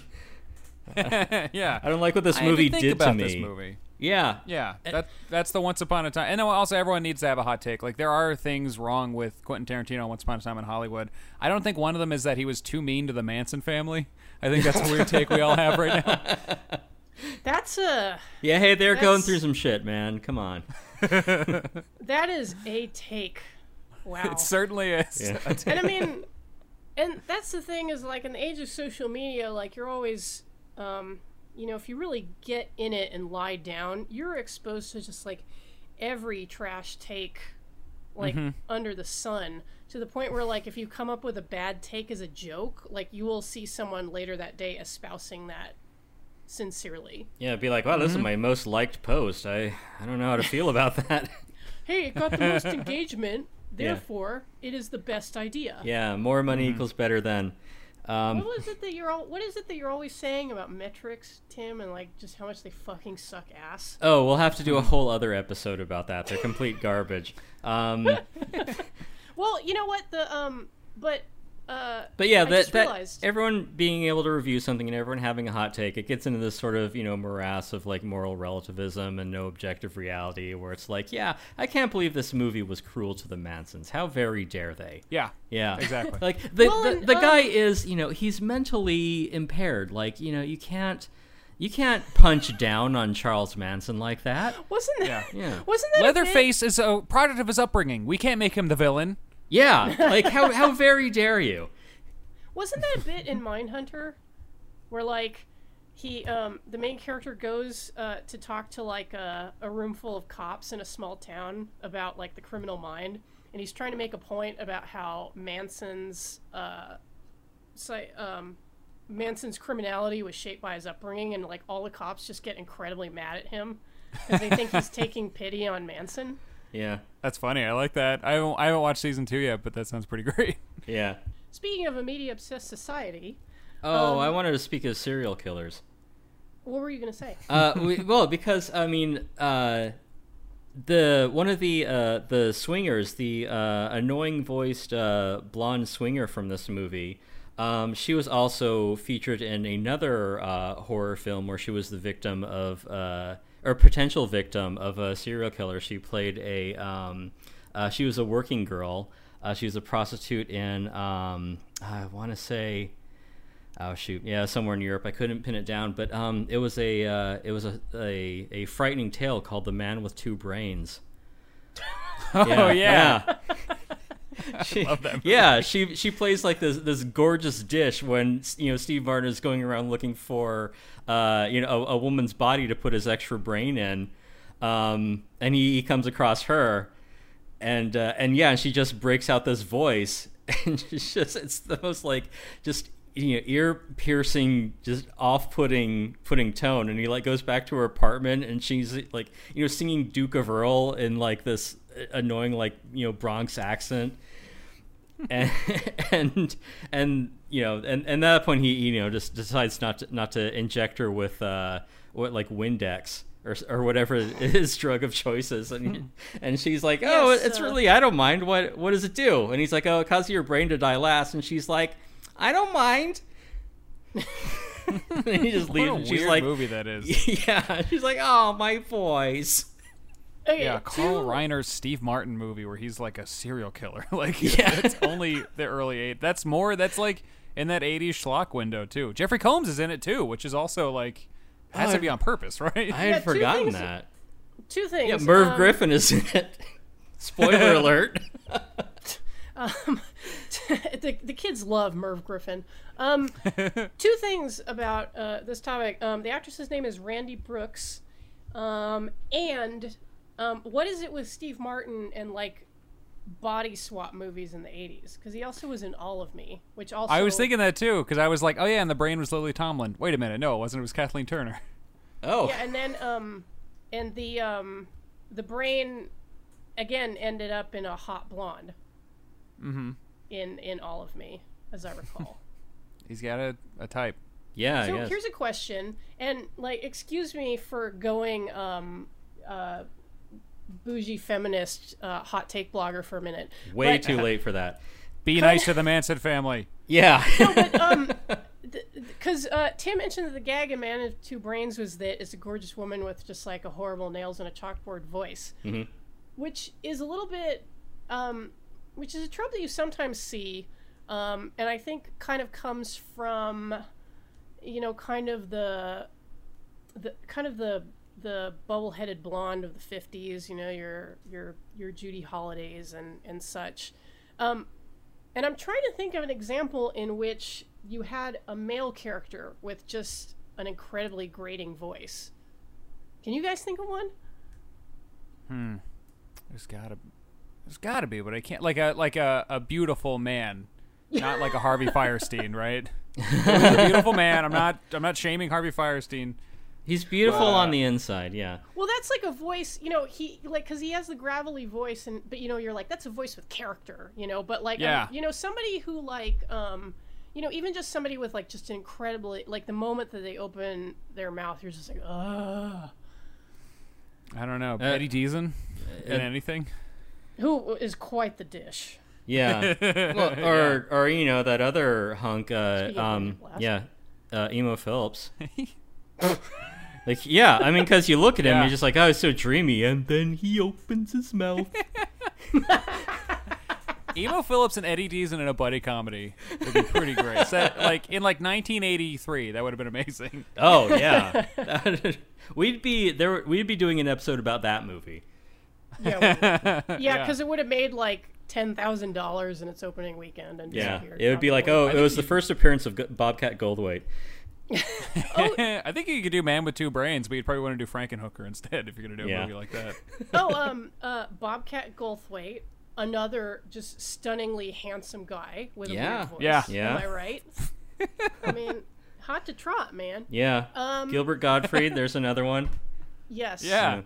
yeah. I don't like what this I movie did to me. This movie. Yeah. Yeah, that that's the Once Upon a Time. And also, everyone needs to have a hot take. Like there are things wrong with Quentin Tarantino. Once Upon a Time in Hollywood. I don't think one of them is that he was too mean to the Manson family. I think that's a weird take we all have right now. That's a Yeah, hey, they're going through some shit, man. Come on. that is a take. Wow. It certainly is. Yeah. and I mean, and that's the thing is like in the age of social media, like you're always, um, you know, if you really get in it and lie down, you're exposed to just like every trash take, like mm-hmm. under the sun, to the point where like if you come up with a bad take as a joke, like you will see someone later that day espousing that sincerely. Yeah, be like, wow, this is mm-hmm. my most liked post. I I don't know how to feel about that. Hey, it got the most engagement. Therefore, it is the best idea. yeah, more money mm-hmm. equals better than. Um, What was it that you're all? What is it that you're always saying about metrics, Tim, and like just how much they fucking suck ass? oh, we'll have to do a whole other episode about that. They're complete garbage. Um, Well, you know what the um, but uh, But yeah, that, that everyone being able to review something and everyone having a hot take, it gets into this sort of you know morass of like moral relativism and no objective reality, where it's like, yeah, I can't believe this movie was cruel to the Mansons. How very dare they? yeah, Yeah, Exactly. like the Well, the, and, the guy um, is you know he's mentally impaired. Like you know you can't you can't punch down on Charles Manson like that. wasn't that Yeah. wasn't that a bit- Leatherface is a product of his upbringing. We can't make him the villain. Yeah, like how how very dare you? Wasn't that a bit in Mindhunter, where like he um the main character goes uh, to talk to like a, a room full of cops in a small town about like the criminal mind, and he's trying to make a point about how Manson's uh, say um. Manson's criminality was shaped by his upbringing, and like all the cops just get incredibly mad at him because they think he's taking pity on Manson. Yeah, That's funny. I like that. I haven't, I haven't watched season two yet, but that sounds pretty great. yeah. Speaking of a media obsessed society, Oh, Um, I wanted to speak of serial killers. what were you gonna say? Uh, we, well, because I mean, uh, the one of the uh, the swingers, the uh, annoying voiced uh, blonde swinger from this movie, um, she was also featured in another uh, horror film where she was the victim of uh, or potential victim of a serial killer. She played a um, uh, she was a working girl. Uh, she was a prostitute in um, I want to say. Oh shoot, yeah, somewhere in Europe. I couldn't pin it down, but um, it was a uh, it was a, a a frightening tale called "The Man with Two Brains." oh yeah. She, love that movie. Yeah, she she plays like this this gorgeous dish when you know Steve Martin is going around looking for uh you know a, a woman's body to put his extra brain in, um and he, he comes across her, and uh, and yeah, she just breaks out this voice, and it's just it's the most like just you know ear piercing just off putting putting tone and he like goes back to her apartment and she's like you know singing duke of earl in like this annoying like you know bronx accent and and and you know and, and at that point he you know just decides not to not to inject her with uh what like windex or, or whatever his drug of choice is. And and she's like oh Yes, it's uh, really i don't mind. What what does it do? And he's like oh it causes your brain to die last. And she's like i don't mind. And he just What leaves a and she's weird like movie that is. yeah she's like oh my voice Okay, Yeah, Carl two- Reiner's Steve Martin movie where he's like a serial killer. like Yeah. that's only the early eight. That's more. That's like in that '80s schlock window too. Jeffrey Combs is in it too, which is also like has Oh, to be on purpose, right? i had two forgotten things- that Two things. yeah merv um, griffin is in it spoiler alert Um, the, the kids love Merv Griffin. Um, two things about uh, this topic. Um, the actress's name is Randi Brooks. Um, and um, what is it with Steve Martin and like body swap movies in the 80s? Because he also was in All of Me, which also. I was thinking that too because I was like, oh yeah, and the brain was Lily Tomlin. Wait a minute, no, it wasn't. It was Kathleen Turner. oh Yeah, and then um, and the um, the brain again ended up in a hot blonde. Mm-hmm. In in All of Me, as I recall. He's got a, a type. yeah So yes. here's a question, and like, excuse me for going um, uh, bougie feminist uh, hot take blogger for a minute. way but, too late for that Be nice to the Manson family. yeah But um, because uh, Tim mentioned that the gag in Man of Two Brains was that it's a gorgeous woman with just like a horrible nails and a chalkboard voice, Mhm. which is a little bit, um, which is a trope that you sometimes see, um, and I think kind of comes from, you know, kind of the, the kind of the the bubble-headed blonde of the 50s you know your your your judy holidays and and such um, and I'm trying to think of an example in which you had a male character with just an incredibly grating voice. Can you guys think of one? Hmm. There's gotta, there's gotta be, but I can't. Like a like a, a beautiful man, not like a Harvey Firestein, right? He's a beautiful man. I'm not. I'm not shaming Harvey Fierstein. He's beautiful Uh, on the inside, yeah. Well, that's like a voice, you know, he like cuz he has the gravelly voice and but you know, you're like that's a voice with character, you know, but like um, Yeah. you know, somebody who like um you know, even just somebody with like just incredibly like the moment that they open their mouth, you're just like, ugh. I don't know. Uh, Eddie Deezen in uh, anything? Who is quite the dish. Yeah. well, or or you know that other hunk uh um yeah, uh Emo Philips. like yeah, I mean cuz you look at him Yeah. you're just like, "Oh, it's so dreamy." And then he opens his mouth. Emo Philips and Eddie Deezen in a buddy comedy would be pretty great. So, like in like 1983, that would have been amazing. oh, yeah. we'd be there we'd be doing an episode about that movie. Yeah. Yeah, Yeah. because it would have made like ten thousand dollars in its opening weekend and Yeah. It would be like, "Oh, it was the first appearance of Bobcat Goldthwait." I think you could do Man with Two Brains, but you'd probably want to do Frankenhooker instead if you're gonna do a Yeah. movie like that. oh, um, uh, Bobcat Goldthwait, another just stunningly handsome guy with a weird voice. Yeah. Yeah. Am I right? I mean, hot to trot, man. Yeah. Um, Gilbert Gottfried, there's another one. Yes. Yeah.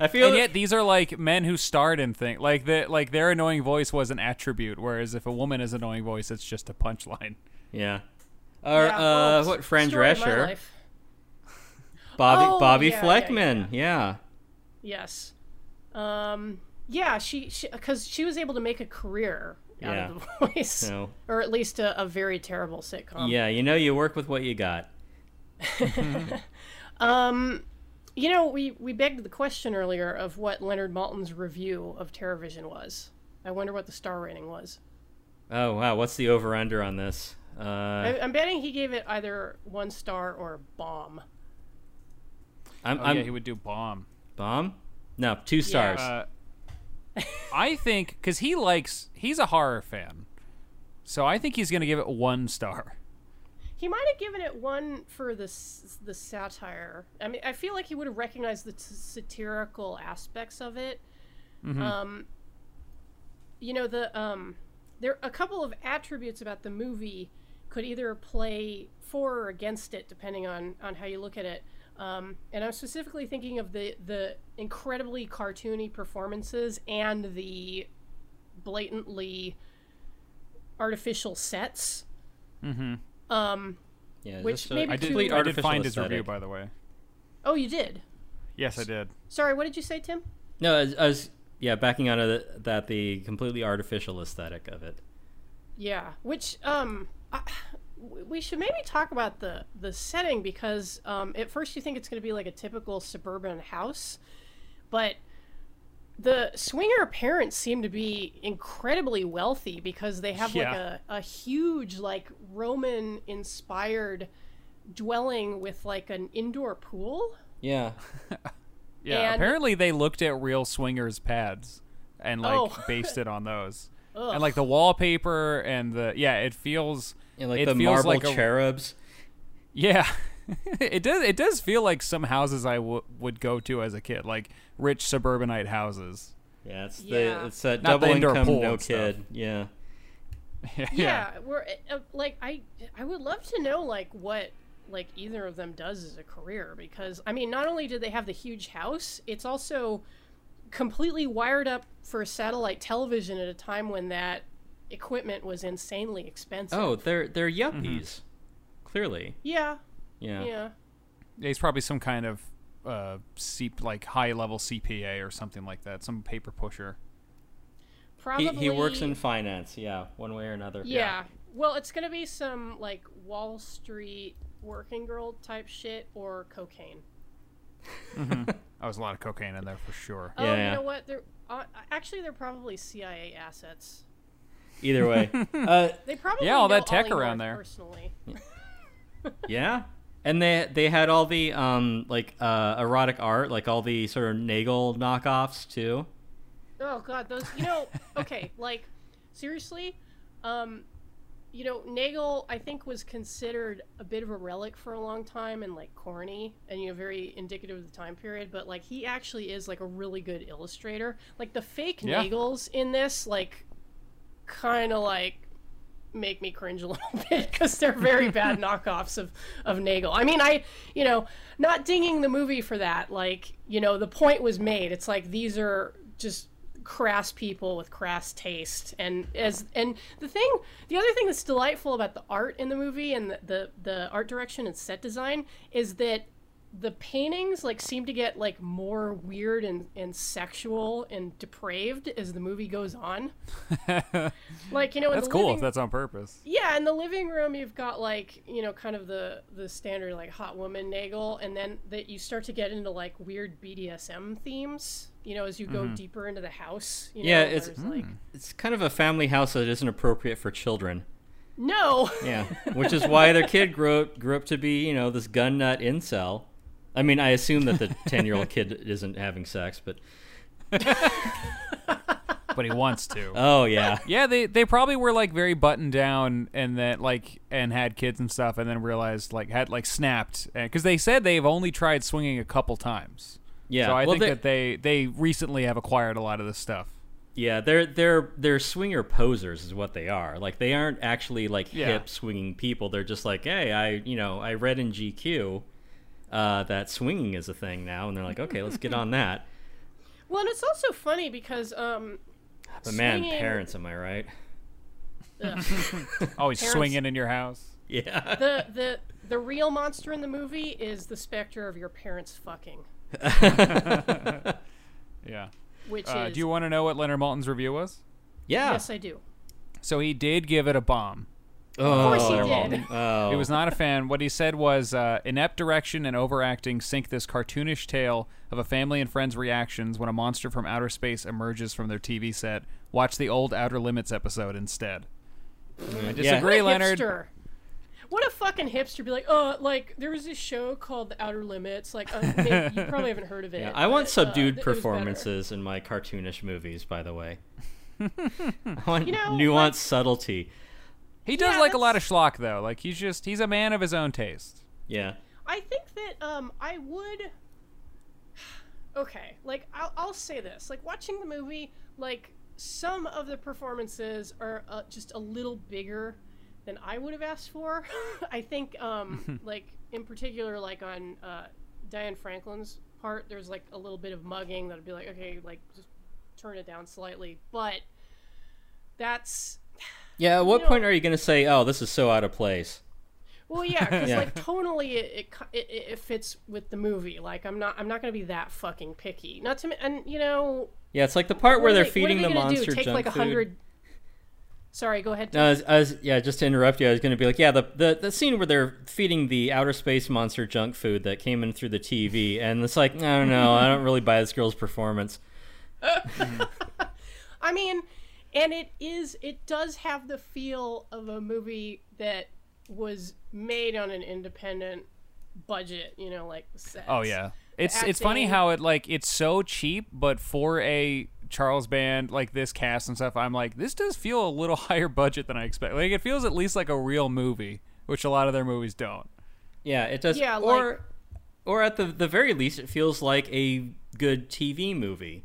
I feel And yet these are like men who starred in things like the like their annoying voice was an attribute, whereas if a woman has annoying voice, it's just a punchline. Yeah. Or Yeah, uh, what? Fran Drescher. Bobby Oh, Bobby yeah, yeah, Flekman. Yeah, Yes. Um, yeah, she because she, was able to make a career out Yeah. of the voice, So or at least a, a very terrible sitcom. yeah, you know, you work with what you got. Um, you know, we we begged the question earlier of what Leonard Maltin's review of TerrorVision was. I wonder what the star rating was. Oh wow, what's the over under on this? Uh, I, I'm betting he gave it either one star or a bomb. I'm, Oh I'm yeah, he would do bomb. bomb. No, two stars. Uh, I think because he likes he's a horror fan, so I think he's gonna give it one star. He might have given it one for the the satire. I mean, I feel like he would have recognized the t- satirical aspects of it. Um, you know, the um, there a couple of attributes about the movie could either play for or against it, depending on on how you look at it. Um, and I'm specifically thinking of the the incredibly cartoony performances and the blatantly artificial sets. Mm-hmm. Um, yeah, which just a maybe I did. Complete complete I did artificial find his review, by the way. oh, you did. Yes, I did. Sorry, what did you say, Tim? No, I was, I was yeah backing out of the, that the completely artificial aesthetic of it. Yeah, which um, I, we should maybe talk about the the setting because um, at first you think it's going to be like a typical suburban house, but the swinger parents seem to be incredibly wealthy because they have Yeah. like a, a huge like Roman inspired dwelling with like an indoor pool. Yeah, Yeah. And- apparently they looked at real swingers pads and like Oh. based it on those. Ugh. And like the wallpaper and the yeah, it feels and like it the feels marble like a- cherubs. Yeah. it does it does feel like some houses I w- would go to as a kid, like rich suburbanite houses. Yeah, it's Yeah. the it's that Not the double income no and stuff. kid. Yeah. yeah. yeah, we're uh, like I I would love to know like what like either of them does as a career because I mean not only do they have the huge house, it's also completely wired up for satellite television at a time when that equipment was insanely expensive. Oh, they're they're yuppies. Clearly. yeah, Yeah. yeah. He's probably some kind of uh C- like high level CPA or something like that, some paper pusher. Probably he works in finance. Yeah, one way or another. Yeah. Well, it's gonna be some like Wall Street working girl type shit or cocaine. Oh, was a lot of cocaine in there for sure. Oh, Yeah, you know what? They're uh, actually they're probably CIA assets. Either way, uh, They probably Yeah, all that tech Ollie around North there. Personally, yeah. And they they had all the um like uh erotic art, like all the sort of Nagel knockoffs too. oh god, those. You know, okay, like seriously, um, you know, Nagel I think was considered a bit of a relic for a long time and like corny and you know very indicative of the time period. But like he actually is like a really good illustrator. Like the fake Yeah. Nagels in this, like, kind of like make me cringe a little bit because they're very bad knockoffs of of Nagel. I mean, I you know not dinging the movie for that. Like you know the point was made. It's like these are just crass people with crass taste. And as and the thing the other thing that's delightful about the art in the movie and the the, the art direction and set design is that the paintings like seem to get like more weird and, and sexual and depraved as the movie goes on like you know in That's the cool living- if that's on purpose. yeah, in the living room you've got like you know kind of the the standard like hot woman Nagel, and then that you start to get into like weird BDSM themes. You know, as you go mm-hmm. deeper into the house. You Yeah, know, it's- there's, like mm. It's kind of a family house that isn't appropriate for children. no. Yeah, which is why their kid grew up, grew up to be, you know, this gun nut incel. I mean, I assume that the ten-year-old kid isn't having sex, but But he wants to. oh yeah, Yeah, they they probably were like very buttoned down and that like and had kids and stuff, and then realized like had like snapped because they said they've only tried swinging a couple times. yeah. So I well, think they- that they they recently have acquired a lot of this stuff. Yeah, they're they're they're swinger posers is what they are. Like they aren't actually like Yeah. hip swinging people. They're just like, hey, I you know I read in GQ uh, that swinging is a thing now, and they're like, okay, let's get on that. Well, and it's also funny because um, But man, Swinging- parents, am I right? Always Parents- swinging in your house. Yeah. the the the real monster in the movie is the specter of your parents fucking, Yeah. which Uh, is do you want to know what Leonard Maltin's review was? Yeah. yes, I do. So he did give it a bomb. Oh, course he did. Oh. He was not a fan. What he said was uh, inept direction and overacting sink this cartoonish tale of a family and friends' reactions when a monster from outer space emerges from their TV set. Watch the old Outer Limits episode instead. I disagree, What a Leonard. hipster. What a fucking hipster be like, oh, like there was this show called The Outer Limits. Like, uh, maybe, you probably haven't heard of it. Yeah, I want but, uh, subdued it was performances in my cartoonish movies. By the way, I want You know, nuanced like- subtlety. He does Yeah, like a lot of schlock though. Like he's just he's a man of his own taste. Yeah. I think that um, I would. Okay, like I'll, I'll say this: like watching the movie, like some of the performances are uh, just a little bigger than I would have asked for. I think, um, like in particular, like on uh, Diane Franklin's part, there's like a little bit of mugging that'd be like, okay, like just turn it down slightly, but that's Yeah. At what know- point are you going to say, "Oh, this is so out of place"? Well, yeah, because Yeah. like tonally, it, it it it fits with the movie. Like, I'm not I'm not gonna be that fucking picky. Not to, and you know, Yeah, it's like the part where are they're they- feeding what are the they gonna monster do? Take junk like a food. hundred. Sorry, go ahead. No, I was, I was- yeah, just to interrupt you, I was going to be like, yeah, the, the the scene where they're feeding the outer space monster junk food that came in through the TV, and it's like, I don't know, I don't really buy this girl's performance. I mean, and it is it does have the feel of a movie that was made on an independent budget. You know, like sets. Oh yeah. It's it's funny how it like it's so cheap, but for a Charles Band like this cast and stuff, I'm like this does feel a little higher budget than I expect. Like it feels at least like a real movie, which a lot of their movies don't. Yeah, it does. Yeah, or like- or at the the very least, it feels like a good TV movie.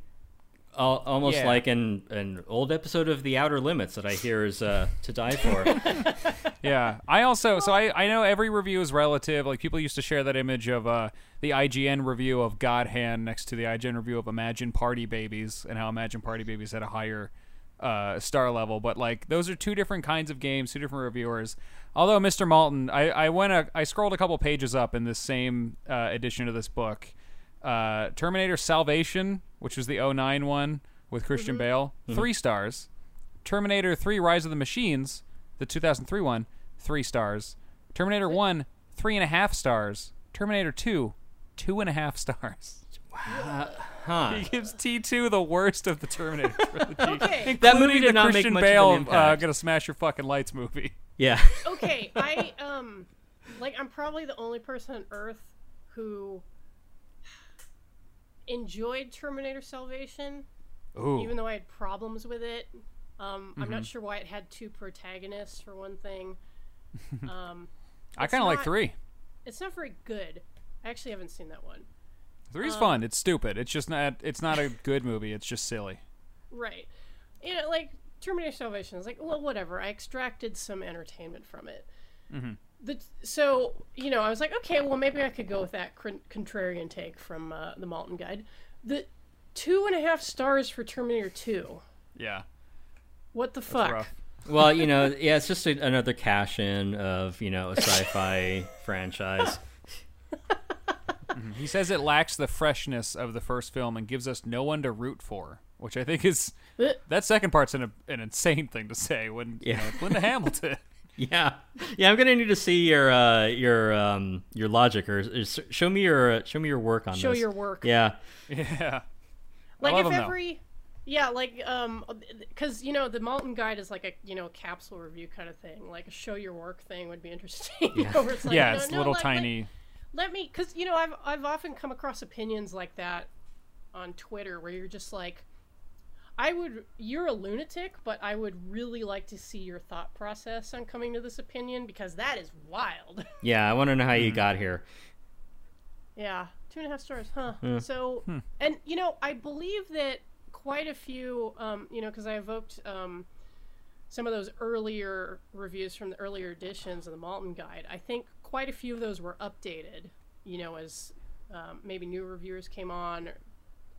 Al- almost Yeah. like an an old episode of The Outer Limits that I hear is uh, to die for. Yeah. I also so I I know every review is relative. Like people used to share that image of uh the IGN review of God Hand next to the IGN review of Imagine Party Babyz and how Imagine Party Babyz had a higher uh, star level, but like those are two different kinds of games, two different reviewers. Although Mr. Maltin, I, I went a, I scrolled a couple pages up in this same uh, edition of this book. Uh, Terminator Salvation, which was the 09 one with Christian Bale, three stars. Terminator 3 Rise of the Machines, The 2003 one, three stars. Terminator 1, three and a half stars. Terminator 2, two and a half stars. Wow. Huh. He gives T2 the worst of the Terminator trilogy. Okay. That movie did the not make Christian much of an Bale, uh, impact. gonna smash your fucking lights movie. Yeah. okay, I um like I'm probably the only person on earth who enjoyed Terminator Salvation, Ooh. even though I had problems with it. Um, I'm Mm-hmm. not sure why it had two protagonists for one thing. Um, I kind of like three. it's not very good. I actually haven't seen that one. Three's Um, fun. It's stupid. It's just not. It's not a good movie. It's just silly. Right. You know, like Terminator Salvation is like, well, whatever. I extracted some entertainment from it. The, so you know, I was like, okay, well, maybe I could go with that con- contrarian take from uh, the Maltin Guide. The two and a half stars for Terminator Two. Yeah. What the fuck? rough. Well, you know, yeah, it's just a, another cash in of you know a sci-fi franchise. He says it lacks the freshness of the first film and gives us no one to root for, which I think is Uh, that second part's an, an insane thing to say when you Yeah. know, it's Linda Hamilton. Yeah, yeah. I'm gonna need to see your uh, your um, your logic or, or show me your uh, show me your work on Show this. your work. Yeah, yeah. like love if 'em, though. every yeah like um because you know the Maltin Guide is like a you know capsule review kind of thing. Like a show your work thing would be interesting. you know, where it's like, yeah, no, it's no, little let- let- tiny. let me because you know i've i've often come across opinions like that on twitter where you're just like i would you're a lunatic but i would really like to see your thought process on coming to this opinion because that is wild yeah. I want to know how you got here. yeah two and a half stars huh so and you know i believe that quite a few um you know because i evoked um some of those earlier reviews from the earlier editions of the Maltin Guide. I think quite a few of those were updated, you know, as um, maybe new reviewers came on,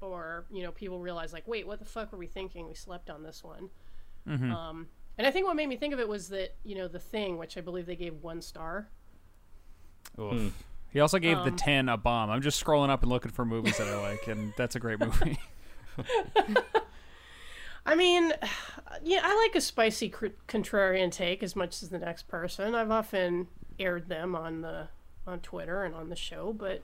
or you know, people realize like, wait, what the fuck were we thinking? We slept on this one. Um, and I think what made me think of it was that you know, the thing, which I believe they gave one star. Oof. He also gave Um, the ten a bomb. I'm just scrolling up and looking for movies that I like, and that's a great movie. I mean, yeah, I like a spicy cr- contrarian take as much as the next person. I've often aired them on the on Twitter and on the show, but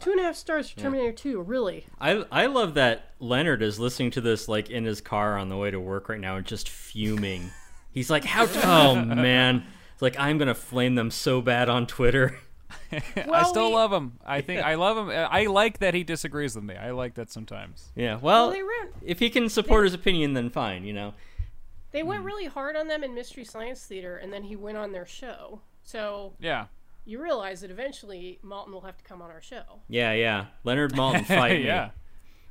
two and a half stars for Terminator Two, really. I I love that Leonard is listening to this like in his car on the way to work right now and just fuming. He's like, "How? Oh man!" It's like I'm gonna flame them so bad on Twitter. I still we- love him. I think I love him. I like that he disagrees with me. I like that sometimes. Yeah. Well, Well, they ran, if he can support his opinion, then fine. You know. they went hmm. really hard on them in Mystery Science Theater, and then he went on their show. So Yeah. You realize that eventually Maltin will have to come on our show. Yeah, yeah. Leonard Maltin fight me. yeah.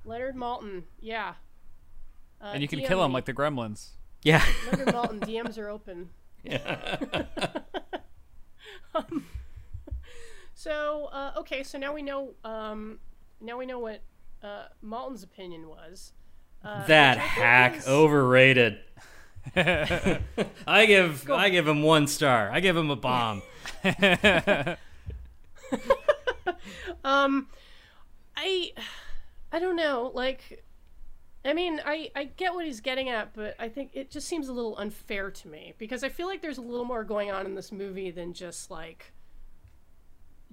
Leonard Maltin, yeah. Uh, And you can DM kill him me. like the gremlins. Yeah. Leonard Maltin. DMs are open. Um, so uh, okay, so now we know. Um, now we know what uh, Maltin's opinion was. Uh, that which I think hack is- overrated. I give I give him one star. I give him a bomb. Um, I, I don't know. Like, I mean, I I get what he's getting at, but I think it just seems a little unfair to me because I feel like there's a little more going on in this movie than just like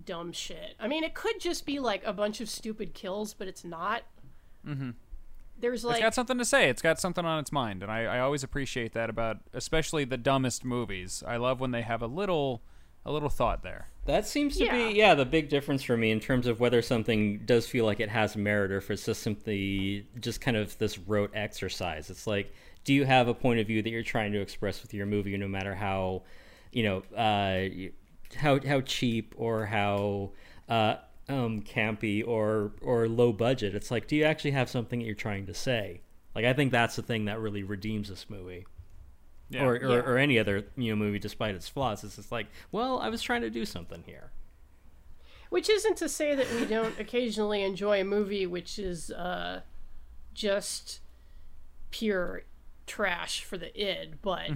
dumb shit. I mean, it could just be like a bunch of stupid kills, but it's not. Mm-hmm. There's It's like got something to say. It's got something on its mind, and I, I always appreciate that about, especially the dumbest movies. I love when they have a little, a little thought there. That seems to Yeah. be yeah the big difference for me in terms of whether something does feel like it has merit or if it's just simply just kind of this rote exercise. It's like, do you have a point of view that you're trying to express with your movie, no matter how, you know, uh, how how cheap or how uh, um, campy or or low budget? It's like, do you actually have something that you're trying to say? Like, I think that's the thing that really redeems this movie. Yeah. Or, or, Yeah. or any other you know movie, despite its flaws, it's just like, well, I was trying to do something here. Which isn't to say that we don't occasionally enjoy a movie which is uh, just pure trash for the id, but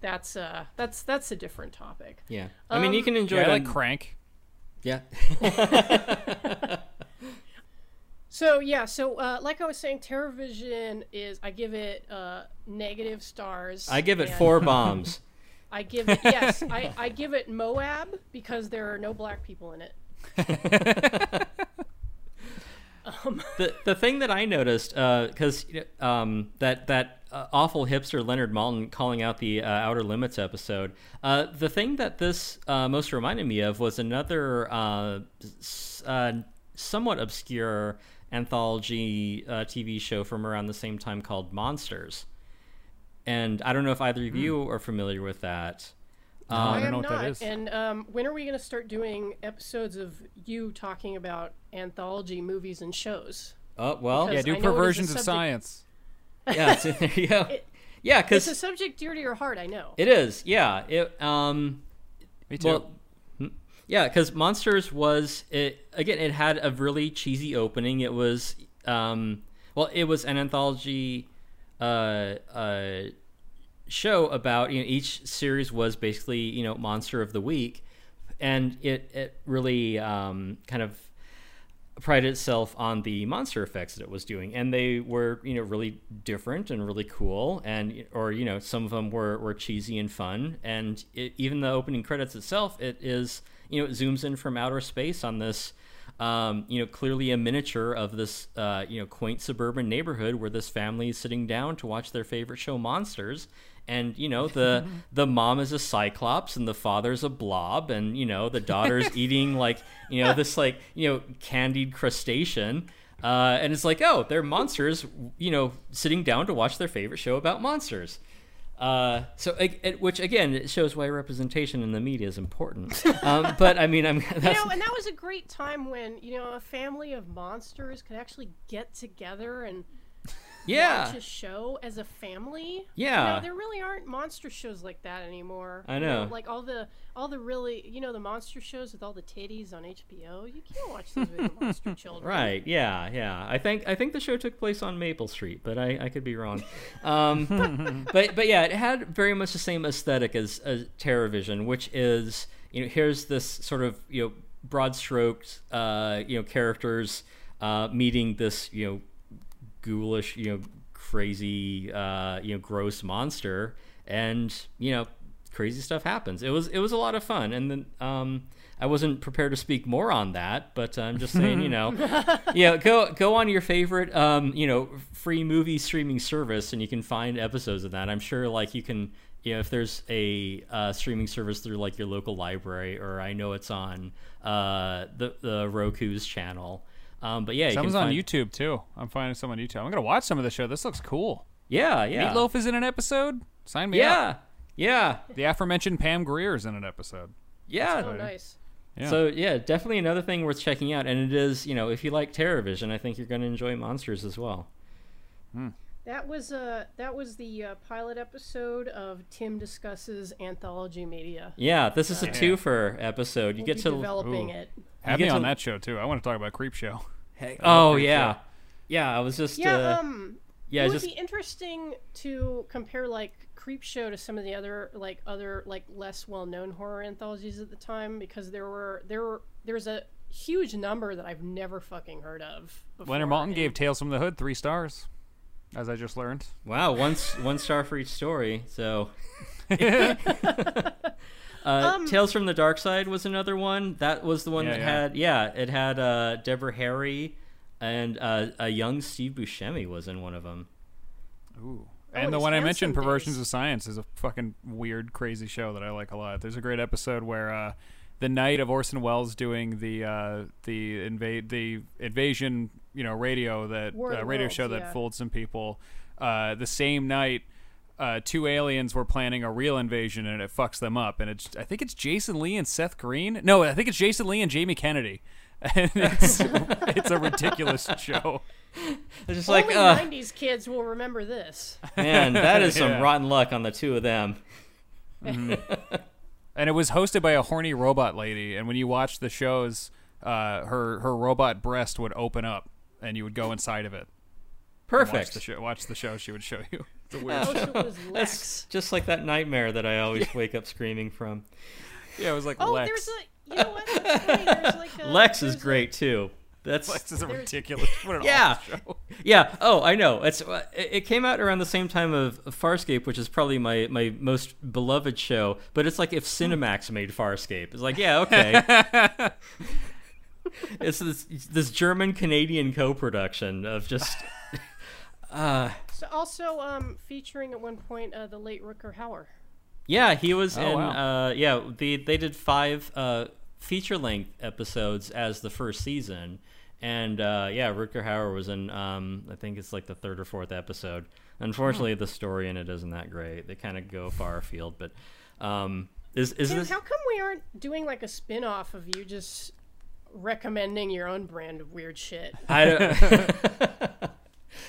that's uh that's that's a different topic. Yeah, I mean, you Um, can enjoy yeah, I like on- Crank. Yeah, So yeah, so uh, like I was saying, TerrorVision is I give it uh, negative stars. I give it four bombs. I give it yes, I, I give it Moab because there are no black people in it. the the thing that I noticed, because um, that that uh, awful hipster Leonard Maltin calling out the uh, Outer Limits episode, uh, the thing that this uh, most reminded me of was another uh, s- uh, somewhat obscure anthology TV show from around the same time called Monsters. And I don't know if either of you are familiar with that. I I don't am know what not. that is. And um, when are we going to start doing episodes of you talking about anthology movies and shows? Oh well, Because Yeah, do know it is a perversions of subject- science. Yeah, so there you go. yeah, It's a subject dear to your heart, I know. it is. Yeah, it um. Me too. Well, hmm, yeah, because Monsters was it again. It had a really cheesy opening. It was um, well, it was an anthology uh, uh, show about you know each series was basically you know monster of the week, and it it really um, kind of prided itself on the monster effects that it was doing. And they were you know really different and really cool. And or you know some of them were, were cheesy and fun. And it, even the opening credits itself it is you know it zooms in from outer space on this um, you know clearly a miniature of this uh, you know quaint suburban neighborhood where this family is sitting down to watch their favorite show monsters and you know the the mom is a cyclops and the father's a blob and you know the daughter's eating like you know this like you know candied crustacean uh, and it's like oh they're monsters you know sitting down to watch their favorite show about monsters. Uh, so which again it shows why representation in the media is important. Um, but i mean i'm You know, and that was a great time when, you know, a family of monsters could actually get together and yeah watch a show as a family. Yeah. You know, there really aren't monster shows like that anymore. I You know. Like all the all the really you know, the monster shows with all the titties on HBO. You can't watch those with your monster children. Right. Yeah. Yeah. I think I think the show took place on Maple Street, but I, I could be wrong. Um, but but yeah, it had very much the same aesthetic as, as TerrorVision, which is you know here's this sort of you know broad strokes uh, you know characters uh, meeting this you know ghoulish you know crazy uh, you know gross monster, and you know crazy stuff happens. It was it was a lot of fun, and then um, I wasn't prepared to speak more on that, but I'm just saying, you know, yeah, go go on your favorite um, you know free movie streaming service, and you can find episodes of that. I'm sure, like you can. You know, if there's a uh, streaming service through like your local library, or I know it's on uh, the the Roku's channel. Um, but yeah, you Someone's can on find- YouTube too. I'm finding some on YouTube. I'm gonna watch some of the show. This looks cool. Yeah, yeah, Meatloaf is in an episode. Sign me up. yeah, yeah, The aforementioned Pam Grier is in an episode. yeah. Oh nice. Yeah. So yeah, definitely another thing worth checking out, and it is you know if you like TerrorVision, I think you're going to enjoy Monsters as well. That was uh that was the uh, pilot episode of Tim discusses anthology media. Yeah, this is a twofer episode. You We'll get be to developing Ooh. it. Have me on to- that show too. I want to talk about Creepshow. Hey, oh Creep yeah, Show. yeah. I was just Yeah, uh, um yeah, it would just be interesting to compare like Creepshow to some of the other like other like less well known horror anthologies at the time because there were there were there's a huge number that I've never fucking heard of. Before. Leonard Maltin and- gave Tales from the Hood three stars, as I just learned. wow, one one star for each story. So. uh, Um, Tales from the Darkside was another one. That was the one Yeah, that yeah. had yeah, it had uh, Deborah Harry and uh, a young Steve Buscemi was in one of them. Ooh. Oh, And the one I Handsome mentioned, Perversions Days. of Science, is a fucking weird, crazy show that I like a lot. There's a great episode where uh, the night of Orson Welles doing the uh, the invade the invasion, you know, radio that uh, radio Worlds, show that yeah. fooled some people. Uh, the same night, uh, two aliens were planning a real invasion, and it fucks them up. And it's I think it's Jason Lee and Seth Green. No, I think it's Jason Lee and Jamie Kennedy. And it's it's a ridiculous show. It's just Only like uh, '90s kids will remember this. man, that is some Yeah. rotten luck on the two of them. And it was hosted by a horny robot lady. And when you watch the shows, uh, her her robot breast would open up, and you would go inside of it. and Watch Perfect. the show. Watch the show. She would show you. It's a weird Oh, show. it was That's Lexx. just like that nightmare that I always wake up screaming from. Yeah, it was like Oh, Lexx. there's a you know what? That's. There's like a, Lexx is there's a- great too. That's This is a ridiculous. What an Yeah. show. yeah. Oh, I know. It's uh, it it came out around the same time of Farscape, which is probably my my most beloved show. But it's like if Cinemax made Farscape. It's like, yeah, okay. it's this this German Canadian co-production of just. Uh, So also um, featuring at one point uh, the late Rutger Hauer. yeah, he was Oh, in. wow. Uh, yeah, the they did five uh, feature length episodes as the first season, and uh, yeah, Rutger Hauer was in. Um, I think it's like the third or fourth episode. Unfortunately, the story in it isn't that great. They kind of go far afield, but um, is is this? how come we aren't doing like a spin off of you just recommending your own brand of weird shit? I don't.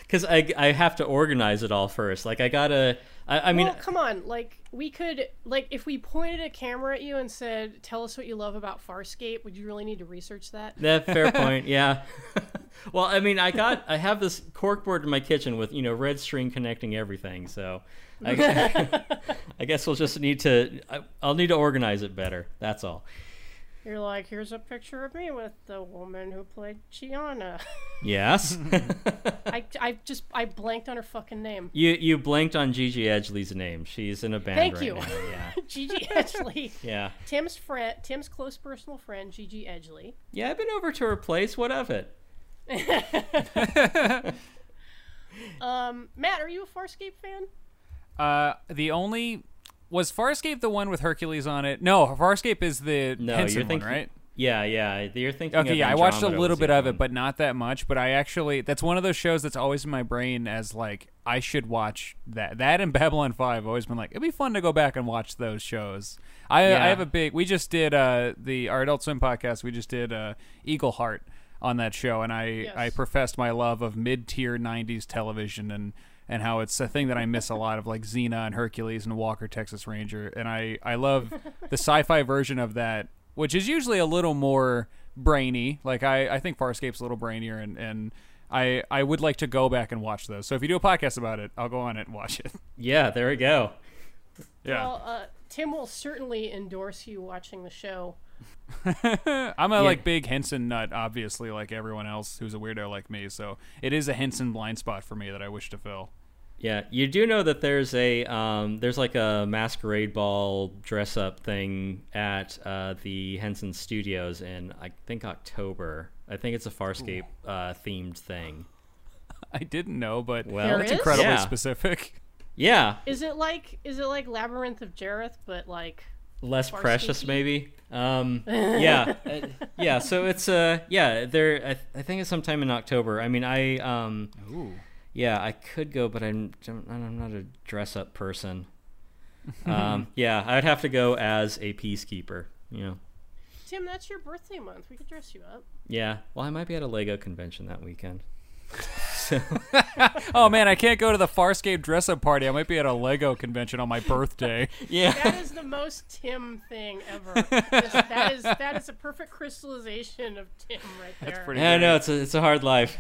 Because I, I have to organize it all first. Like I gotta. I, I mean, well, come on. Like, we could, like, if we pointed a camera at you and said, tell us what you love about Farscape, would you really need to research that? That fair point. Yeah. well, I mean, I got I have this corkboard in my kitchen with you know red string connecting everything. So I, I guess we'll just need to. I, I'll need to organize it better. That's all. You're like, here's a picture of me with the woman who played Chiana. Yes. I, I just, I blanked on her fucking name. you you blanked on Gigi Edgley's name. She's in a band Thank right you. now. Yeah. Gigi Edgley. Yeah. Tim's friend, Tim's close personal friend, Gigi Edgley. Yeah. I've been over to her place. What of it? Um, Matt, are you a Farscape fan? Uh, the only was Farscape the one with Hercules on it? No, Farscape is the No, Henson you're thinking. one, right? Yeah, yeah. You're thinking. Okay, of yeah, I watched a little bit of it, but not that much. But I actually, that's one of those shows that's always in my brain as like I should watch that. That and Babylon Five. I've always been like it'd be fun to go back and watch those shows. I Yeah. I have a big. We just did uh the our Adult Swim podcast. We just did uh Eagleheart on that show, and I Yes. I professed my love of mid tier '90s television and. And how it's a thing that I miss a lot of, like Xena and Hercules and Walker Texas Ranger, and I I love the sci-fi version of that, which is usually a little more brainy. Like I, I think Farscape's a little brainier, and, and I I would like to go back and watch those. So if you do a podcast about it, I'll go on it and watch it. Yeah, there we go. Yeah, Well, uh, Tim will certainly endorse you watching the show. I'm a like big Henson nut, obviously, like everyone else who's a weirdo like me. So it is a Henson blind spot for me that I wish to fill. Yeah, you do know that there's a um, there's like a masquerade ball dress up thing at uh, the Henson Studios in I think October. I think it's a Farscape uh, themed thing. I didn't know, but Well, There that's is? incredibly Yeah. specific. Yeah, Is it like is it like Labyrinth of Jareth, but like less Farscape-y? precious maybe. Um, yeah, uh, yeah. So it's uh, yeah. There, I, th- I think it's sometime in October. I mean, I um, Ooh. Yeah, I could go, but I'm I'm not a dress up person. um, yeah, I'd have to go as a peacekeeper. You know. Tim? That's your birthday month. We could dress you up. Yeah, well, I might be at a Lego convention that weekend. so, Oh man, I can't go to the Farscape dress up party. I might be at a Lego convention on my birthday. yeah, That is the most Tim thing ever. Just- that is that is a perfect crystallization of Tim right there. That's pretty yeah, I know it's a it's a hard life.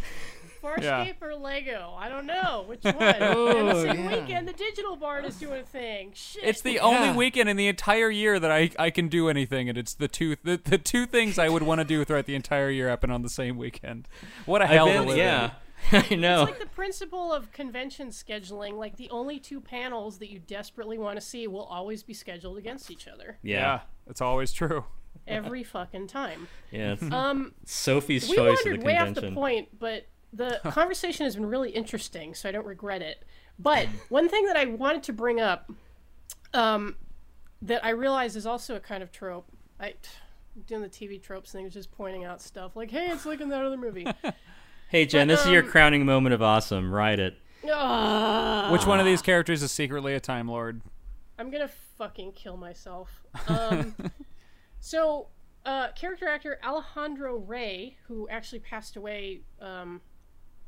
Farscape Yeah. or Lego? I don't know which one. and the same weekend, the digital bard is doing a thing. Shit. It's the only weekend in the entire year that I, I can do anything, and it's the two the, the two things I would want to do throughout the entire year happen on the same weekend. What a I've hell to been, live yeah, I know. It's like the principle of convention scheduling. Like the only two panels that you desperately want to see will always be scheduled against each other yeah, it's always true. every fucking time. yeah. It's Um, Sophie's we choice of the wandered way off the point, but the conversation has been really interesting, so I don't regret it. But one thing that I wanted to bring up, um, that I realize is also a kind of trope. I doing the TV tropes thing is just pointing out stuff like, "Hey, it's like in that other movie." Hey Jen, this is your um, crowning moment of awesome. Ride it. Ah. Which one of these characters is secretly a Time Lord? I'm gonna fucking kill myself. Um, so, uh, character actor Alejandro Rey, who actually passed away um,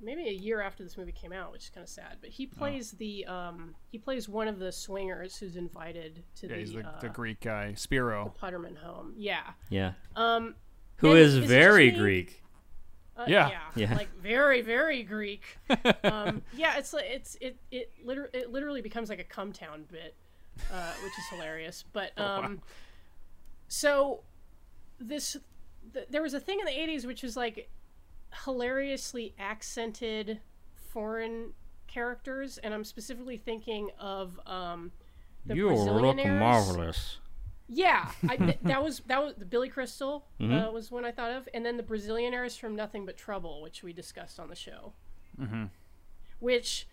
maybe a year after this movie came out, which is kind of sad. But he plays the um, he plays one of the swingers who's invited to Yeah, the, he's the, uh, the Greek guy, Spiro. the Putterman home. Yeah. Yeah. Um, Who And is is it just very? Greek. uh, Yeah. Yeah. like very very Greek. um, yeah, it's like it's it it liter- it literally becomes like a come town bit, uh, which is hilarious. But Oh, wow. um, so this th- there was a thing in the '80s which was like hilariously accented foreign characters, and I'm specifically thinking of um, the you look marvelous. Yeah, I, th- that was that was the Billy Crystal Mm-hmm. uh, was one I thought of, and then the Brazilianaires from Nothing But Trouble, which we discussed on the show. Mm-hmm. Which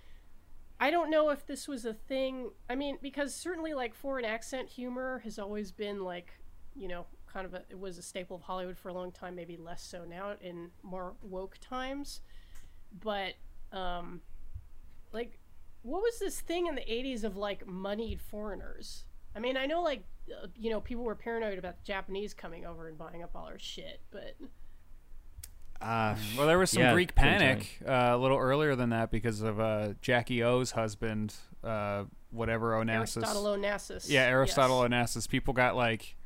I don't know if this was a thing. I mean, because certainly like foreign accent humor has always been like, you know, kind of a, it was a staple of Hollywood for a long time. Maybe less so now in more woke times, but um, like, what was this thing in the '80s of like moneyed foreigners? I mean, I know like uh, you know people were paranoid about the Japanese coming over and buying up all our shit, but Uh, Well, there was some Yeah, Greek panic uh, a little earlier than that because of uh, Jackie O's husband, uh, whatever Onassis. Aristotle Onassis. Yeah, Aristotle yes. Onassis. People got like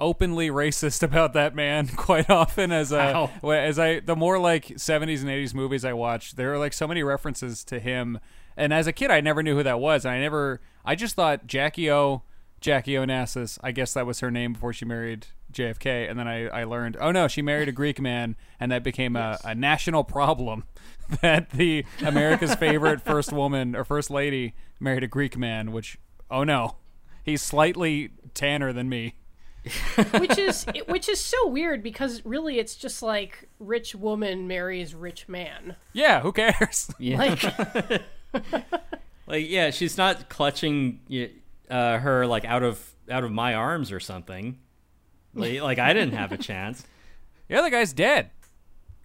openly racist about that man quite often. As How? as I the more like 70s and 80s movies I watched, there are like so many references to him. And as a kid, I never knew who that was. And I never, I just thought Jackie O, Jackie Onassis. I guess that was her name before she married JFK. And then I, I learned, oh no, she married a Greek man, and that became a, a national problem. that the America's favorite first woman or first lady married a Greek man, which oh no, he's slightly tanner than me. Which is which is so weird because really it's just like rich woman marries rich man. Yeah, who cares? yeah. Like Like, yeah, she's not clutching uh, her like out of out of my arms or something. Like, like I didn't have a chance. the other guy's dead.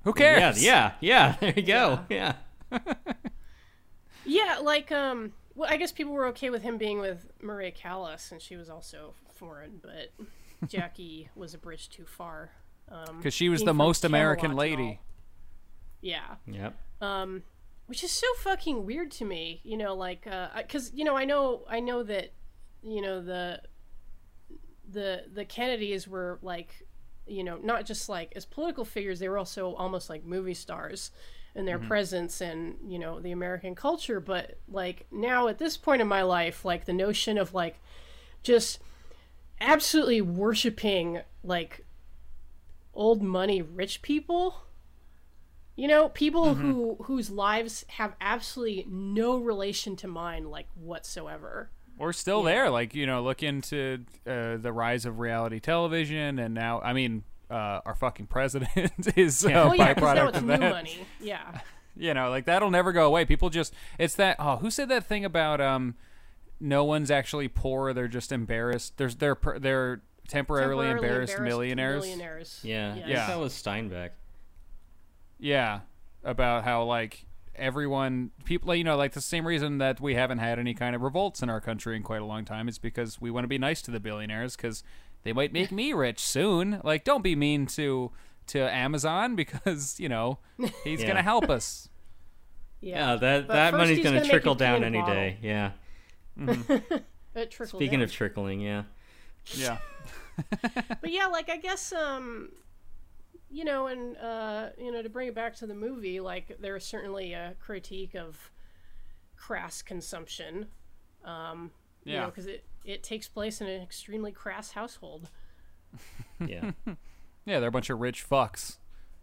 Who cares? yeah, yeah. There you go. Yeah. yeah, like um well I guess people were okay with him being with Maria Callas and she was also foreign, but Jackie was a bridge too far. Um because she was the most American Camelot and all. lady. Yeah. Yep. um, which is so fucking weird to me. You know, like because you know I know I know that you know the the the Kennedys were like you know not just like as political figures they were also almost like movie stars in their presence and you know the American culture but like now at this point in my life like the notion of like just absolutely worshiping like old money rich people you know, people who whose lives have absolutely no relation to mine, like whatsoever. We're still there. Like you know, look into uh, the rise of reality television, and now I mean, uh, our fucking president is a Oh yeah, now byproduct it's of new that. money. Yeah, You know, like that'll never go away. People just it's that. Oh, who said that thing about um, no one's actually poor. They're just embarrassed. There's they're they're temporarily, Temporarily embarrassed, millionaires. Millionaires. Yeah. Yes. I Yeah. think that was Steinbeck. Yeah, about how like everyone people you know like the same reason that we haven't had any kind of revolts in our country in quite a long time is because we want to be nice to the billionaires because they might make me rich soon. Like, don't be mean to to Amazon because you know he's Yeah. gonna help us. Yeah, that But that money's gonna gonna trickle down any bottle. day. Yeah. It trickled Speaking down. of trickling, yeah. Yeah, but yeah, like I guess um you know, and uh, you know, to bring it back to the movie, like there is certainly a critique of crass consumption. Um, you Yeah. know, because it it takes place in an extremely crass household. Yeah. yeah, they're a bunch of rich fucks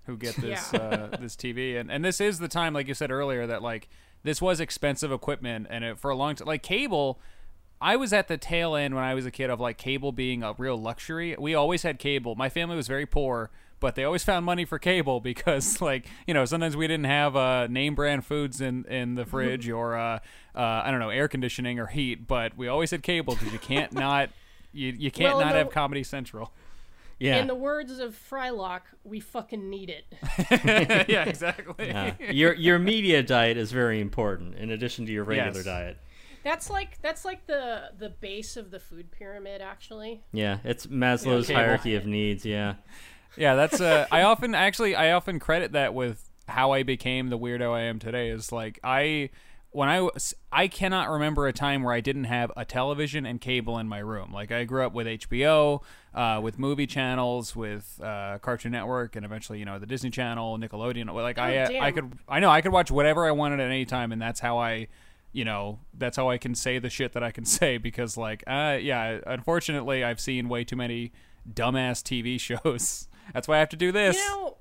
who get this Yeah. uh, this TV, and and this is the time, like you said earlier, that like this was expensive equipment, and it, for a long time, like cable. I was at the tail end when I was a kid of like cable being a real luxury. We always had cable. My family was very poor, but they always found money for cable because like you know sometimes we didn't have uh, name brand foods in in the fridge or uh, uh, I don't know air conditioning or heat, but we always had cable because you can't not you you can't Well, not no- have Comedy Central. Yeah. In the words of Frylock, we fucking need it. yeah, exactly. Yeah. your your media diet is very important in addition to your regular Yes. diet. That's like that's like the the base of the food pyramid, actually. Yeah, it's Maslow's cable. hierarchy of needs. Yeah. Yeah, that's uh I often actually I often credit that with how I became the weirdo I am today is like I when I was I cannot remember a time where I didn't have a television and cable in my room. Like I grew up with HBO, uh, with movie channels, with uh, Cartoon Network, and eventually you know the Disney Channel, Nickelodeon. Like I Oh, I damn. could I know I could watch whatever I wanted at any time, and that's how I you know that's how I can say the shit that I can say because like uh yeah unfortunately I've seen way too many dumbass TV shows. That's why I have to do this. You know,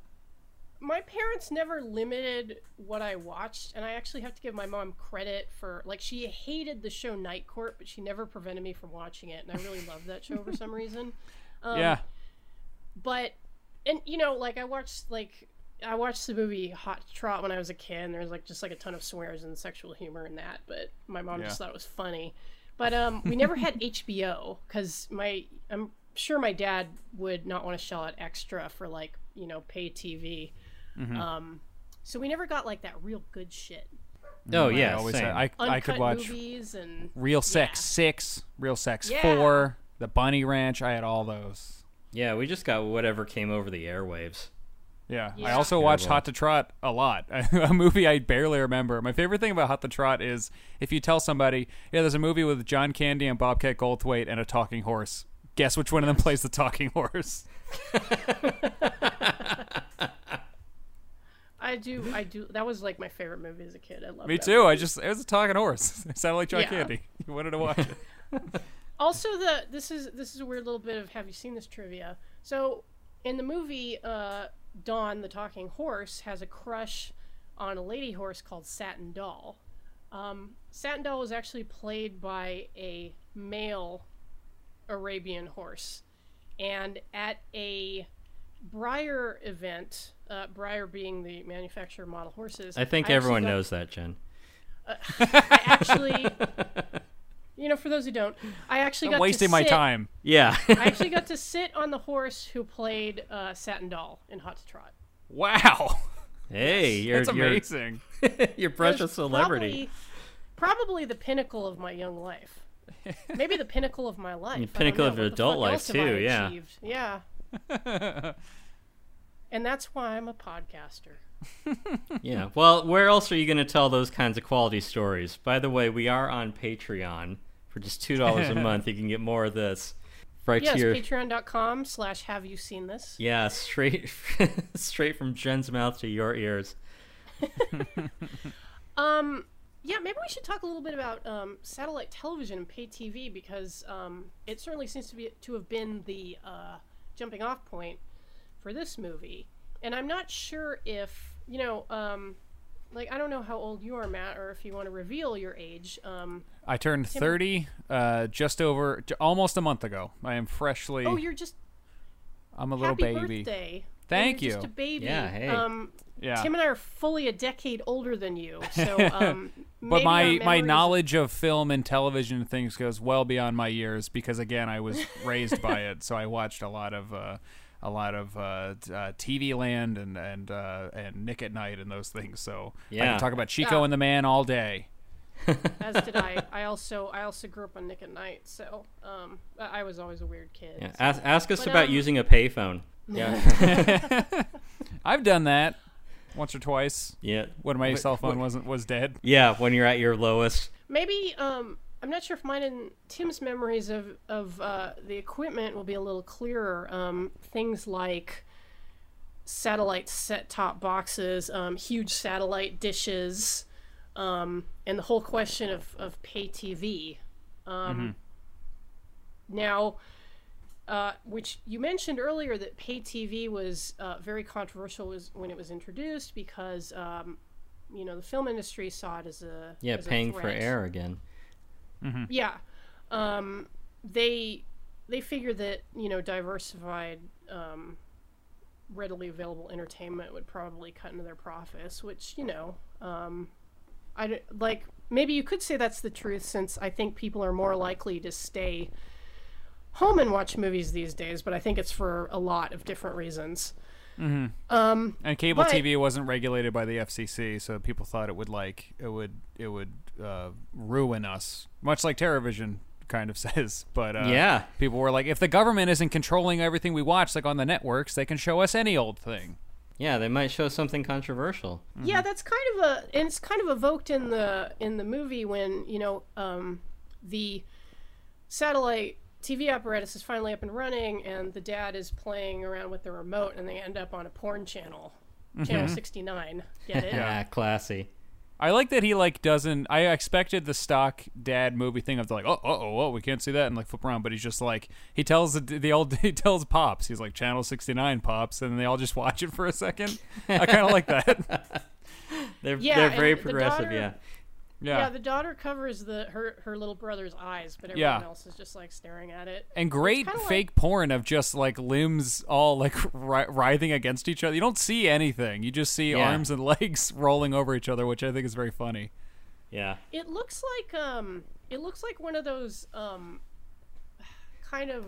my parents never limited what I watched, and I actually have to give my mom credit for like she hated the show Night Court, but she never prevented me from watching it, and I really loved that show for some reason. Um, yeah. But and you know, like I watched like I watched the movie Hot Trot when I was a kid, and there's like just like a ton of swears and sexual humor in that, but my mom Yeah. just thought it was funny. But um, we never had HBO because my I'm sure my dad would not want to shell out extra for like you know pay TV. Mm-hmm. Um, so we never got like that real good shit. Oh I yeah, always same. had- I, I could watch movies and Real Sex Yeah. 6, Real Sex Yeah. 4, The Bunny Ranch. I had all those. yeah, we just got whatever came over the airwaves. Yeah. I Yeah. also watched Hot to Trot a lot. a movie I barely remember. My favorite thing about Hot to Trot is if you tell somebody, yeah, there's a movie with John Candy and Bobcat Goldthwait and a talking horse. Guess which one of them plays the talking horse? I do I do that was like my favorite movie as a kid. I love it. Me too. I just, it was a talking horse. It sounded like John Yeah. Candy. You wanted to watch it. also the this is this is a weird little bit of have you seen this trivia so in the movie uh dawn the talking horse has a crush on a lady horse called satin doll um, satin doll was actually played by a male arabian horse and at a Breyer event, uh, Breyer being the manufacturer of model horses. I think actually everyone got- knows that, Jen. I actually, you know, for those who don't, I actually I'm got wasting to my time. Yeah. I actually got to sit on the horse who played uh, Satin Doll in Hot to Trot. Wow. hey, you're That's you're, amazing. you're precious celebrity. Probably, probably the pinnacle of my young life. Maybe the pinnacle of my life. I don't pinnacle of your adult life, else have I too, yeah. achieved? Yeah. and that's why I'm a podcaster. Yeah. Well, where else are you going to tell those kinds of quality stories? By the way, we are on Patreon for just two dollars a month. You can get more of this. Right Yes, to your patreon.com slash have you seen this? yeah, straight straight from Jen's mouth to your ears. Um, yeah, maybe we should talk a little bit about um, satellite television and pay TV because um, it certainly seems to be to have been the uh, jumping off point for this movie. And I'm not sure if you know, um, like I don't know how old you are, Matt, or if you want to reveal your age. Um, I turned 30 uh, just over, almost a month ago. I am freshly, oh, you're just I'm a little happy baby. birthday. Thank You're Just a baby. Yeah, hey. Um, Yeah. Tim and I are fully a decade older than you, so um, but my my knowledge of film and television and things goes well beyond my years because again I was raised by it so I watched a lot of uh, a lot of uh, uh, TV Land and and uh, and Nick at Night and those things so yeah. I Yeah. can talk about Chico Yeah. and the Man all day. as did I. I also I also grew up on Nick at Night, so um, I I was always a weird kid. Yeah. Ask, ask us But, about um, using a payphone. Yeah. I've done that once or twice yeah. when my Wh- cell phone wh- wasn't was dead. Yeah, when you're at your lowest. Maybe um, I'm not sure if mine and Tim's memories of of uh, the equipment will be a little clearer. Um, things like satellite set top boxes, um, huge satellite dishes, um, and the whole question of of pay TV. Um, Now. Uh, which you mentioned earlier that pay TV was uh, very controversial was when it was introduced because um, you know the film industry saw it as a Yeah, as a paying for air again. Yeah, um, they they figured that you know diversified, um, readily available entertainment would probably cut into their profits, which you know, um, I d- like maybe you could say that's the truth since I think people are more likely to stay home and watch movies these days, but I think it's for a lot of different reasons. Um, And cable But- TV wasn't regulated by the FCC, so people thought it would like it would it would uh, ruin us, much like television kind of says. But uh, Yeah. people were like, if the government isn't controlling everything we watch, like on the networks, they can show us any old thing. Yeah, they might show something controversial. Yeah, that's kind of a, and it's kind of evoked in the in the movie when you know um, the satellite TV apparatus is finally up and running, and the dad is playing around with the remote, and they end up on a porn channel, mm-hmm. channel sixty nine. Get it? Yeah, classy. I like that he like doesn't. I expected the stock dad movie thing of like, oh, oh, oh, oh, we can't see that and like flip around. But he's just like, he tells the, the old, he tells pops, he's like channel sixty nine pops, and they all just watch it for a second. I kind of like that. They're Yeah, they're and very the progressive. daughter- yeah. Yeah. Yeah, the daughter covers the her her little brother's eyes, but Yeah. everyone else is just like staring at it. and great kinda like- fake porn of just like limbs all like ri- writhing against each other. You don't see anything. You just see Yeah. arms and legs rolling over each other, which I think is very funny. Yeah. It looks like um it looks like one of those um kind of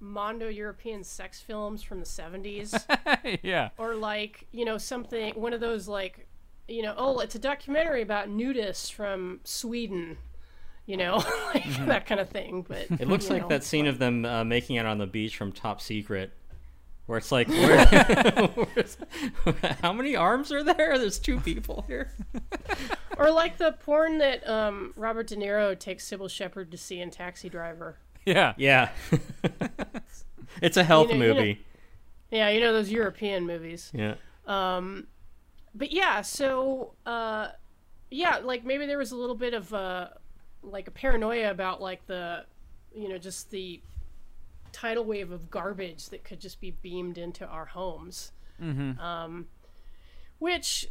mondo European sex films from the 70s yeah, or like, you know, something one of those like you know, oh, it's a documentary about nudists from Sweden, you know, like that kind of thing, but It looks like know, that scene of them uh, making out on the beach from Top Secret, where it's like, where, how many arms are there? There's two people here. or like the porn that um Robert De Niro takes Cybill Shepherd to see in Taxi Driver. yeah, Yeah. it's a health You know- you know- movie. Yeah, you know those European movies. Yeah. But yeah, so uh, yeah, like maybe there was a little bit of uh, like a paranoia about like the, you know, just the tidal wave of garbage that could just be beamed into our homes. Mm-hmm. Um, which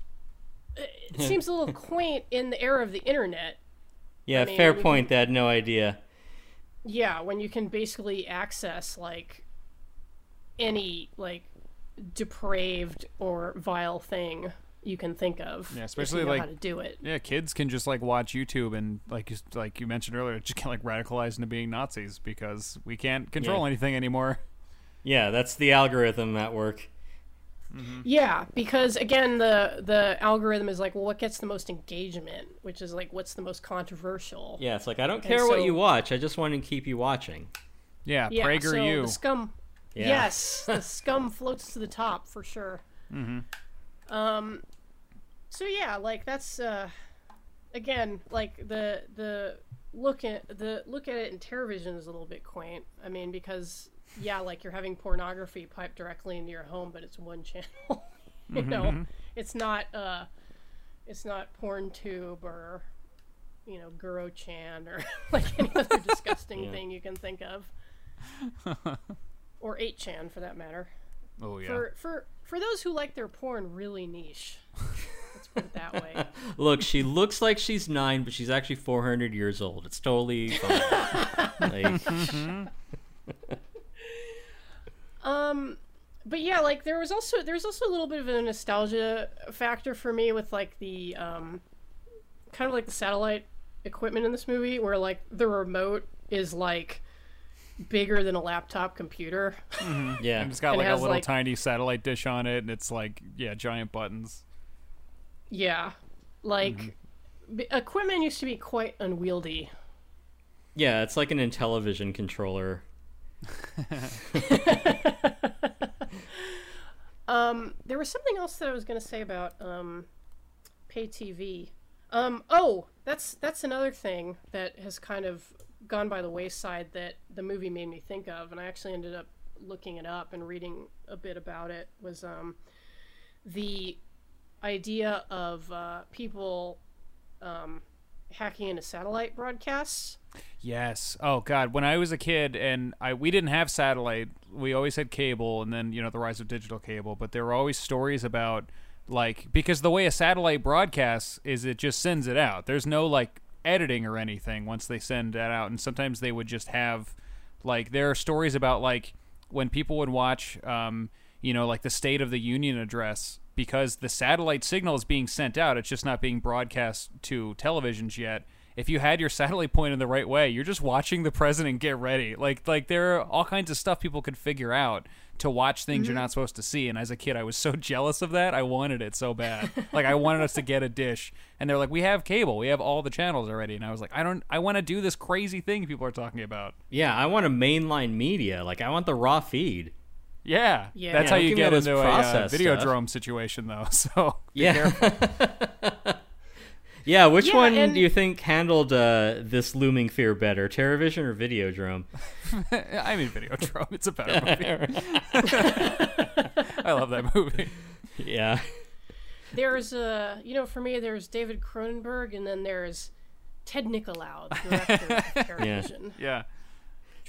it seems a little quaint in the era of the internet. Yeah, mean, fair point. They had no idea. Yeah, when you can basically access like any like depraved or vile thing you can think of. Yeah, if especially, you know like- how to do it. yeah. Kids can just like watch YouTube and like you- like you mentioned earlier, just get like radicalized into being Nazis because we can't control Yeah. anything anymore. Yeah, that's the algorithm at work. Yeah, because again, the the algorithm is like, well, what gets the most engagement, which is like, what's the most controversial? Yeah, it's like I don't care what you watch. I just want to keep you watching. Yeah, Yeah, Prager so you. the scum. Yeah. Yes, the scum floats to the top for sure. Mm-hmm. Um, so yeah, like that's uh, again, like the the look at the look at it in television is a little bit quaint. I mean, because yeah, like you're having pornography piped directly into your home, but it's one channel. you know, it's not uh, it's not PornTube or you know Guro Chan or like any other disgusting Yeah. thing you can think of, or 8chan for that matter. oh yeah. For for for those who like their porn really niche. Let's put it that way. Look, she looks like she's nine, but she's actually 400 years old. It's totally fine. like, Um, but yeah, like there was also there's also a little bit of a nostalgia factor for me with like the um, kind of like the satellite equipment in this movie, where like the remote is like bigger than a laptop computer. yeah. And it's got And like it a little like- tiny satellite dish on it, and it's like yeah, giant buttons. Yeah, like b- equipment used to be quite unwieldy. Yeah, it's like an Intellivision controller. Um, there was something else that I was going to say about um, pay TV. Um, oh, that's that's another thing that has kind of gone by the wayside that the movie made me think of, and I actually ended up looking it up and reading a bit about it. Was um, the idea of uh, people um, hacking into satellite broadcasts. Yes. Oh God. When I was a kid and I we didn't have satellite, we always had cable, and then you know the rise of digital cable. But there were always stories about like because the way a satellite broadcasts is it just sends it out. There's no like editing or anything once they send that out, and sometimes they would just have like there are stories about like when people would watch um you know like the State of the Union address because the satellite signal is being sent out. It's just not being broadcast to televisions yet if you had your satellite pointed the right way, you're just watching the president get ready. Like like there are all kinds of stuff people could figure out to watch things you're mm-hmm. not supposed to see. And as a kid, I was so jealous of that. I wanted it so bad. like I wanted us to get a dish, and they're like, "We have cable. We have all the channels already." And I was like, "I don't. I want to do this crazy thing people are talking about." Yeah, I want a mainline media. Like, I want the raw feed. Yeah, Yeah. That's Yeah, how you get at this into a uh, process video stuff. drone situation, though. So be Yeah. careful. Yeah, which Yeah, one and- do you think handled uh, this looming fear better, TerrorVision or Videodrome? I mean, Videodrome. It's a better movie. I love that movie. yeah. there's a you know for me there's David Cronenberg and then there's Ted Nicolau, the director of TerrorVision. Yeah.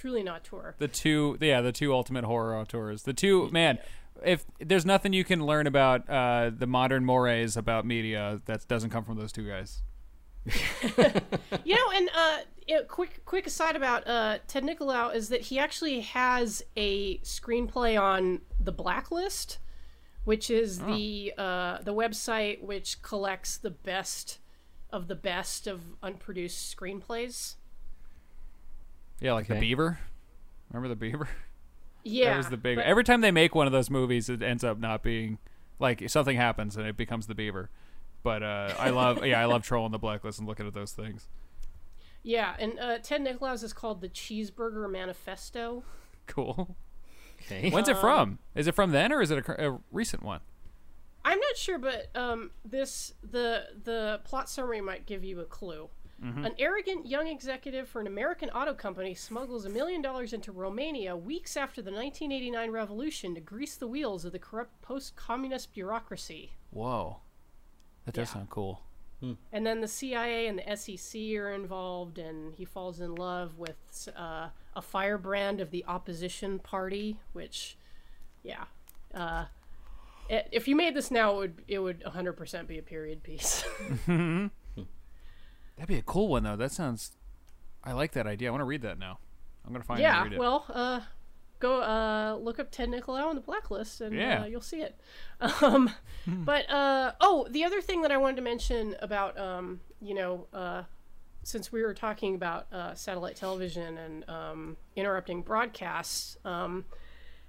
Truly not tour. The two, yeah, the two ultimate horror auteurs. The two, man. If there's nothing you can learn about uh, the modern mores about media that doesn't come from those two guys. You know, and uh, it, quick quick aside about uh, Ted Nicolau is that he actually has a screenplay on the Blacklist, which is the uh, the website which collects the best of the best of unproduced screenplays. Yeah, like the Beaver. Remember the Beaver? Yeah, that was the big. but- Every time they make one of those movies, it ends up not being like something happens and it becomes the Beaver. But uh, I love, yeah, I love trolling the blacklist and looking at those things. yeah, and uh, Ted Nicolau's is called the Cheeseburger Manifesto. Cool. Okay. When's Um, it from? Is it from then or is it a, a recent one? I'm not sure, but um, this the the plot summary might give you a clue. An arrogant young executive for an American auto company smuggles a million dollars into Romania weeks after the 1989 revolution to grease the wheels of the corrupt post-communist bureaucracy. Whoa, that does Yeah. sound cool. And then the CIA and the SEC are involved, and he falls in love with uh, a firebrand of the opposition party, which, yeah. Uh, if you made this now, it would it would 100% be a period piece. That'd be a cool one though. That sounds. I like that idea. I want to read that now. I'm gonna find it yeah, and read it. well, uh, go uh, look up Ted Nicolau on the blacklist, and Yeah. uh, you'll see it. Um, but uh, oh, the other thing that I wanted to mention about um, you know, uh, since we were talking about uh, satellite television and um, interrupting broadcasts, um,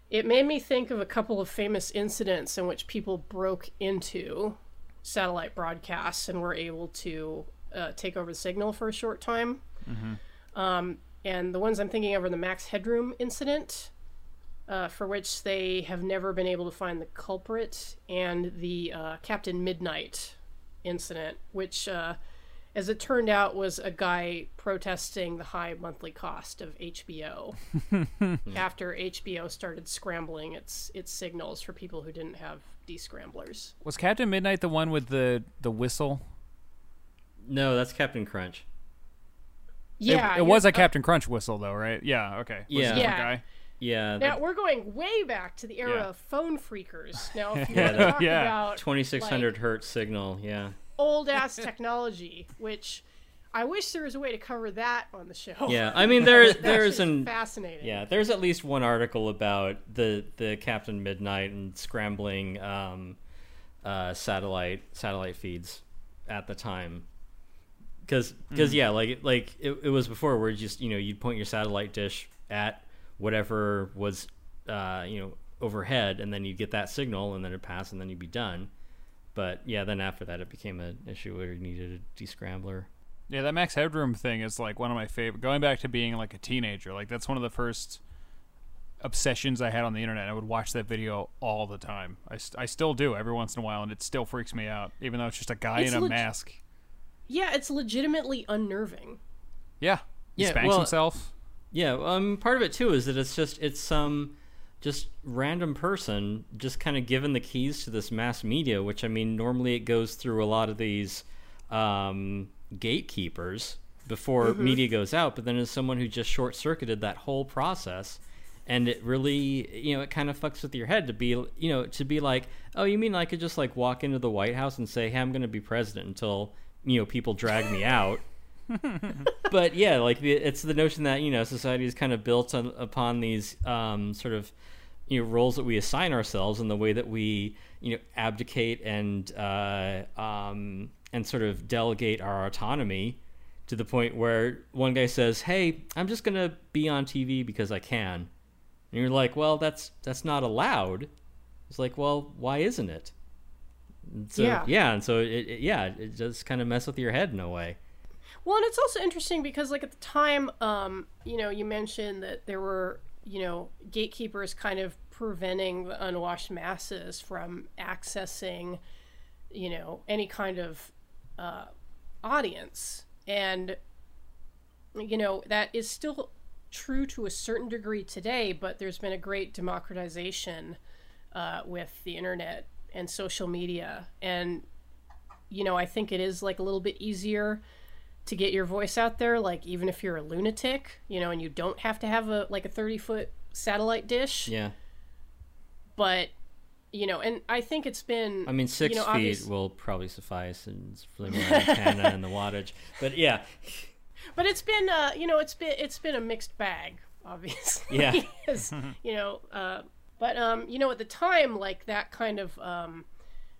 it made me think of a couple of famous incidents in which people broke into satellite broadcasts and were able to uh, take over the signal for a short time. Um, and the ones I'm thinking of are the Max Headroom incident, uh, for which they have never been able to find the culprit, and the uh, Captain Midnight incident, which, uh, as it turned out, was a guy protesting the high monthly cost of HBO after HBO started scrambling its its signals for people who didn't have descramblers. Was Captain Midnight the one with the the whistle? No, that's Captain Crunch. Yeah, it, was a Captain Crunch whistle though, right? Yeah. Okay. Was Yeah. Yeah. guy? Yeah. Now we're going way back to the era Yeah. of phone phreakers. Now, if you Yeah, want to talk yeah. about 2600 like, hertz signal. Yeah. old ass technology, which I wish there was a way to cover that on the show. Yeah. I mean, there there's an fascinating. yeah there's at least one article about the the Captain Midnight and scrambling um, uh, satellite satellite feeds at the time. Because because yeah like like it, it was before where you just you know you'd point your satellite dish at whatever was uh, you know overhead and then you'd get that signal and then it'd pass and then you'd be done. But yeah, then after that, it became an issue where you needed a descrambler. Yeah, that Max Headroom thing is like one of my favorite. Going back to being like a teenager, like that's one of the first obsessions I had on the internet. I would watch that video all the time. I, st- I still do every once in a while, and it still freaks me out, even though it's just a guy It's in a leg- mask. Yeah, it's legitimately unnerving. Yeah, he Yeah, spanks well- himself. Yeah, um, part of it too is that it's just it's some just random person just kind of given the keys to this mass media, which I mean normally it goes through a lot of these um, gatekeepers before media goes out, but then as someone who just short circuited that whole process, and it really you know it kind of fucks with your head to be you know to be like oh you mean I could just like walk into the White House and say hey I'm going to be president until you know people drag me out but yeah, like the, it's the notion that you know society is kind of built on, upon these um, sort of you know roles that we assign ourselves and the way that we you know abdicate and uh, um, and sort of delegate our autonomy to the point where one guy says, "Hey, I'm just gonna be on TV because I can," and you're like, "Well, that's that's not allowed." It's like, "Well, why isn't it?" And so, Yeah. yeah, and so it, it yeah, it does kind of mess with your head in a way. Well, and it's also interesting because, like, at the time, um, you know, you mentioned that there were, you know, gatekeepers kind of preventing the unwashed masses from accessing, you know, any kind of uh, audience. And, you know, that is still true to a certain degree today, but there's been a great democratization uh, with the internet and social media and you know i think it is like a little bit easier to get your voice out there like even if you're a lunatic you know and you don't have to have a like a 30 foot satellite dish Yeah. but you know and i think it's been I mean, six you know, feet obvious- will probably suffice, and antenna and the wattage. But yeah, but it's been uh you know it's been it's been a mixed bag obviously Yeah. You know uh but um you know at the time like that kind of um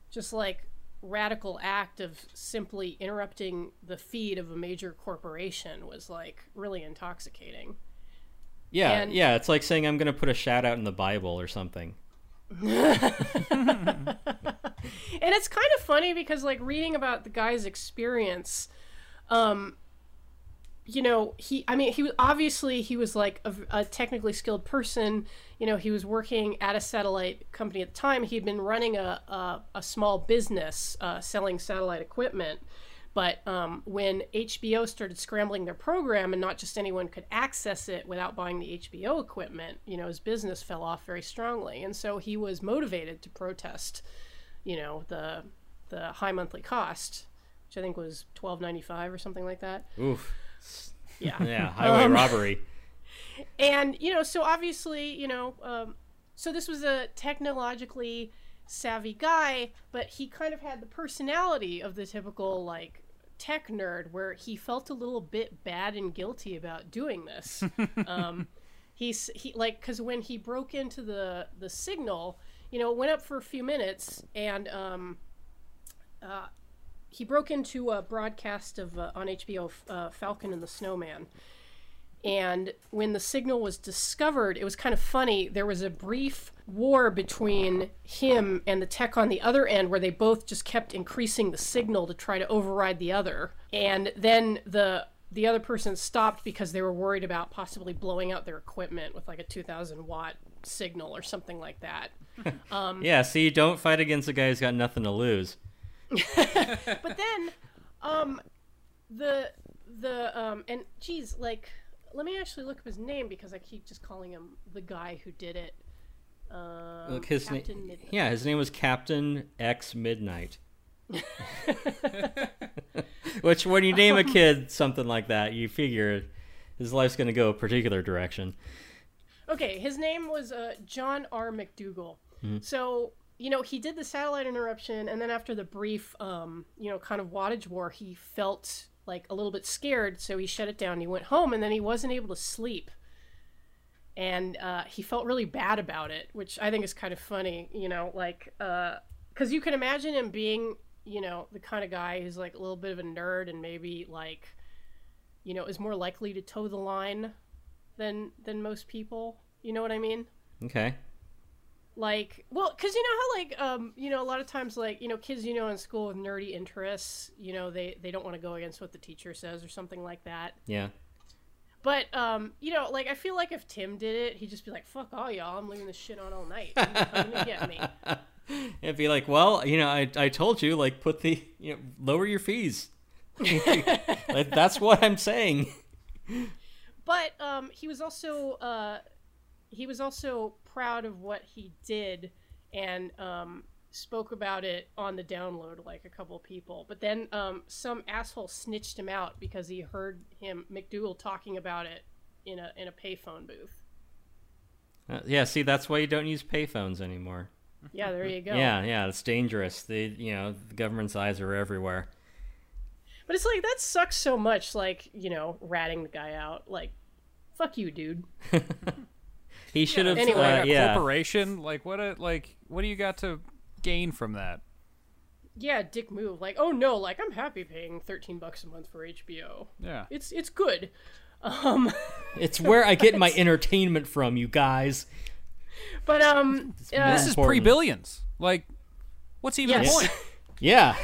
just like radical act of simply interrupting the feed of a major corporation was like really intoxicating yeah, And- yeah. It's like saying I'm going to put a shout out in the Bible or something. and it's kind of funny because like reading about the guy's experience um you know he i mean he was obviously he was like a, a technically skilled person you know he was working at a satellite company at the time. He'd been running a, a, a small business uh, selling satellite equipment. But um, when hbo started scrambling their program and not just anyone could access it without buying the hbo equipment you know his business fell off very strongly. And so he was motivated to protest you know the the high monthly cost which i think was 12.95 or something like that. Oof. yeah. Yeah, highway Um, robbery. And you know so obviously you know um, so this was a technologically savvy guy but he kind of had the personality of the typical like tech nerd where he felt a little bit bad and guilty about doing this. Um, he's he like because when he broke into the the signal you know it went up for a few minutes and um, uh, he broke into a broadcast of uh, on hbo uh, falcon and the snowman and when the signal was discovered, it was kind of funny. There was a brief war between him and the tech on the other end where they both just kept increasing the signal to try to override the other. And then the the other person stopped because they were worried about possibly blowing out their equipment with like a 2000 watt signal or something like that. Yeah, see, don't fight against a guy who's got nothing to lose. but then um the the um and geez like let me actually look up his name because i keep just calling him the guy who did it um, Look, his name. Yeah, his name was Captain X Midnight. Which, when you name a kid something like that, you figure his life's going to go a particular direction. okay his name was uh, john r macdougall so you know he did the satellite interruption and then after the brief um, you know kind of wattage war he felt like a little bit scared so he shut it down. He went home and then he wasn't able to sleep. And uh, he felt really bad about it which i think is kind of funny you know like because you can imagine him being you know the kind of guy who's like a little bit of a nerd and maybe like you know is more likely to toe the line than than most people. You know what i mean? Okay. Like well because you know how like um you know a lot of times like you know kids you know in school with nerdy interests you know they they don't want to go against what the teacher says or something like that Yeah. but um you know like i feel like if tim did it he'd just be like fuck all y'all i'm leaving this shit on all night You're not coming to get me It'd be like, well, you know, I, I told you, like, put the, you know, lower your fees. like, that's what I'm saying. but um, he was also uh, he was also proud of what he did and um, spoke about it on the download like a couple people. But then um, some asshole snitched him out because he heard him MacDougall talking about it in a in a payphone booth. Uh, yeah, see, that's why you don't use payphones anymore. Yeah, there you go. Yeah, yeah, it's dangerous. They, you know, the government's eyes are everywhere. But it's like that sucks so much. Like you know, ratting the guy out. Like, fuck you, dude. He should have, anyway. uh, Like a yeah. corporation, like what? A, like what do you got to gain from that? Yeah, dick move. Like, oh no, like I'm happy paying thirteen bucks a month for HBO. Yeah. It's it's good. Um, It's where I get my entertainment from, you guys. but um, uh, This is pre billions. Like, what's even Yes. the point? Yeah.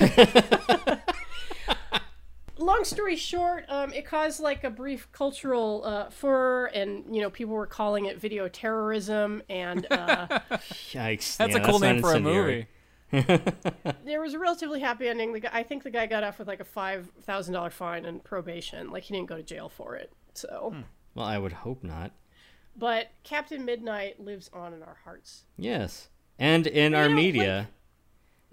Long story short, um, it caused like a brief cultural uh, furor, and you know people were calling it video terrorism, and uh, Yikes. That's Yeah, a cool not name for a movie. there was a relatively happy ending. The guy, I think the guy got off with like a five thousand dollar fine and probation. Like he didn't go to jail for it. So, Well, I would hope not. but Captain Midnight lives on in our hearts. Yes. And in You our know, media.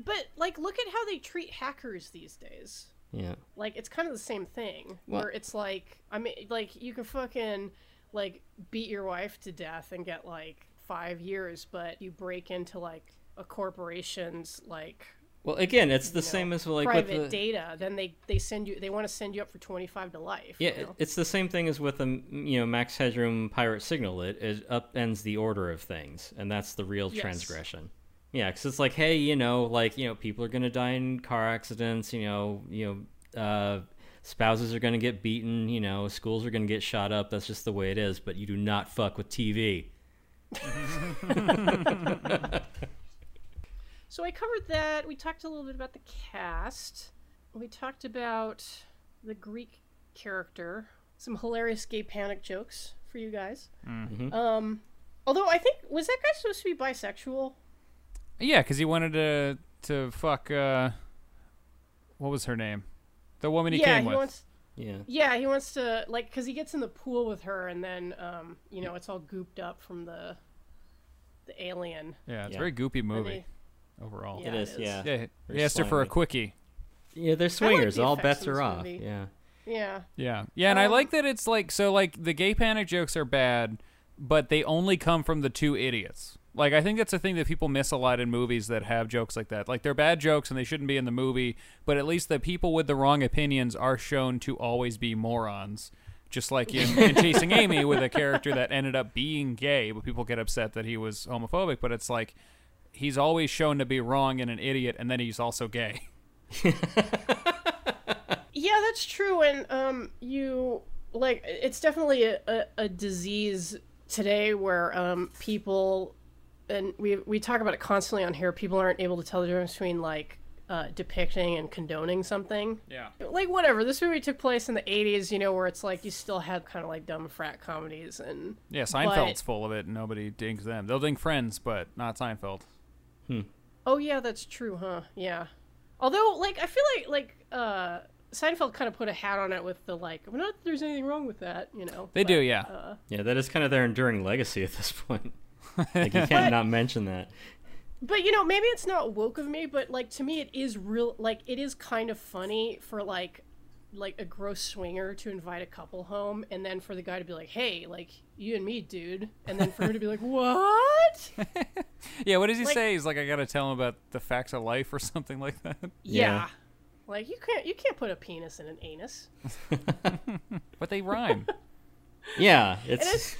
but like, look at how they treat hackers these days. Yeah. Like, it's kind of the same thing. Well- where it's like, I mean, like you can fucking like beat your wife to death and get like five years, but you break into like a corporation's like Well, again, it's the you know, same as like private with the data. Then they they send you. They want to send you up for twenty five to life. yeah, you know? it's the same thing as with a you know max headroom pirate signal. It, it upends the order of things, and that's the real Yes. transgression. Yeah, because it's like, hey, you know, like you know, people are gonna die in car accidents. You know, you know, uh, spouses are gonna get beaten. You know, schools are gonna get shot up. That's just the way it is. But you do not fuck with TV. So I covered that. We talked a little bit about the cast. We talked about the Greek character. Some hilarious gay panic jokes for you guys. Mm-hmm. Um, although I think was that guy supposed to be bisexual? Yeah, because he wanted to to fuck. Uh, what was her name? The woman he yeah, came he with. wants. Yeah. Yeah, he wants to like because he gets in the pool with her, and then um, you know, it's all gooped up from the the alien. yeah, it's Yeah. a very goopy movie they- overall. Yeah, it is. it is. Yeah. Yeah, he Very asked her for a quickie. Yeah, they're swingers. the All bets are off. movie. Yeah. Yeah. Yeah, yeah, and I Um, like that it's like so. Like the gay panic jokes are bad, but they only come from the two idiots. Like I think that's a thing that people miss a lot in movies that have jokes like that. Like they're bad jokes and they shouldn't be in the movie, but at least the people with the wrong opinions are shown to always be morons. Just like in, in Chasing Amy, with a character that ended up being gay, but people get upset that he was homophobic. But it's like he's always shown to be wrong and an idiot, and then he's also gay. Yeah, that's true. And um, you like it's definitely a, a, a disease today where um people and we we talk about it constantly on here. People aren't able to tell the difference between like uh, depicting and condoning something. Yeah. Like whatever. This movie took place in the '80s, you know, where it's like you still had kind of like dumb frat comedies and Yeah, Seinfeld's full of it, and nobody dings them. They'll ding Friends, but not Seinfeld. Hmm. Oh yeah, that's true, huh? Yeah. Although, like, I feel like like uh, Seinfeld kind of put a hat on it with the like, well, not that there's anything wrong with that, you know. They but, do, yeah. Uh, Yeah, that is kind of their enduring legacy at this point. like you can't not mention that. but you know, maybe it's not woke of me, but like to me, it is real. Like, it is kind of funny for like like a gross swinger to invite a couple home, and then for the guy to be like, "Hey, like you and me, dude," and then for her to be like, "What?" Yeah, what does he Like- say? He's like, I gotta tell him about the facts of life or something like that. Yeah. Yeah. Like you can't you can't put a penis in an anus. But they rhyme. Yeah, it's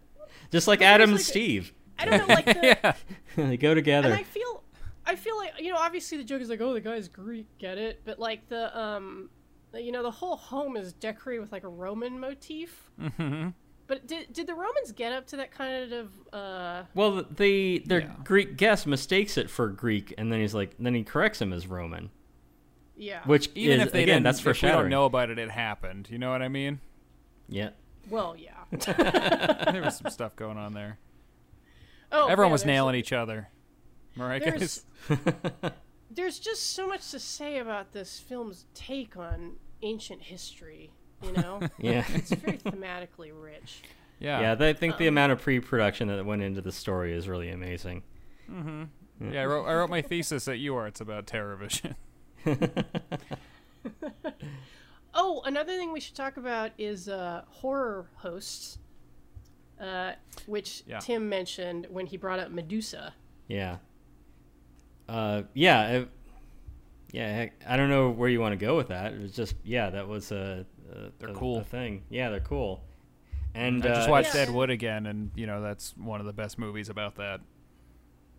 just like But Adam and like Steve. I don't know, like the. yeah. they go together. And together. I feel, I feel like you know, obviously the joke is like, oh, the guy's Greek, get it? But like the um, the- you know, the whole home is decorated with like a Roman motif. Mm-hmm. But did did the Romans get up to that kind of uh? Well, the their Yeah. Greek guest mistakes it for Greek, and then he's like, then he corrects him as Roman, Yeah. which Even is if they again didn't, that's if we foreshadowing. don't know about it, it happened. You know what I mean? Yeah, Well, yeah. There was some stuff going on there. Oh, Everyone yeah, was there's- nailing each other. All right, There's, guys. there's just so much to say about this film's take on ancient history. You know, yeah, it's very thematically rich. Yeah. yeah. I think the Um, amount of pre-production that went into the story is really amazing. Mm-hmm. Yeah, I wrote, I wrote my thesis at UArts about TerrorVision. Oh, another thing we should talk about is uh, horror hosts, uh, which Yeah. Tim mentioned when he brought up Medusa. Yeah. Uh, yeah, it, yeah. I don't know where you want to go with that. It was just, yeah, that was a, a They're a- cool. a thing. Yeah, they're cool. And I just uh, watched Yeah. Ed Wood again, and you know that's one of the best movies about that.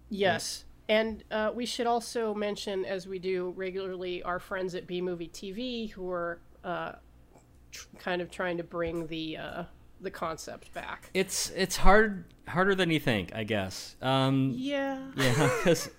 Yes. And uh, we should also mention, as we do regularly, our friends at B Movie TV who are uh, tr- kind of trying to bring the uh, the concept back. It's it's hard harder than you think, I guess. Um, Yeah. yeah, because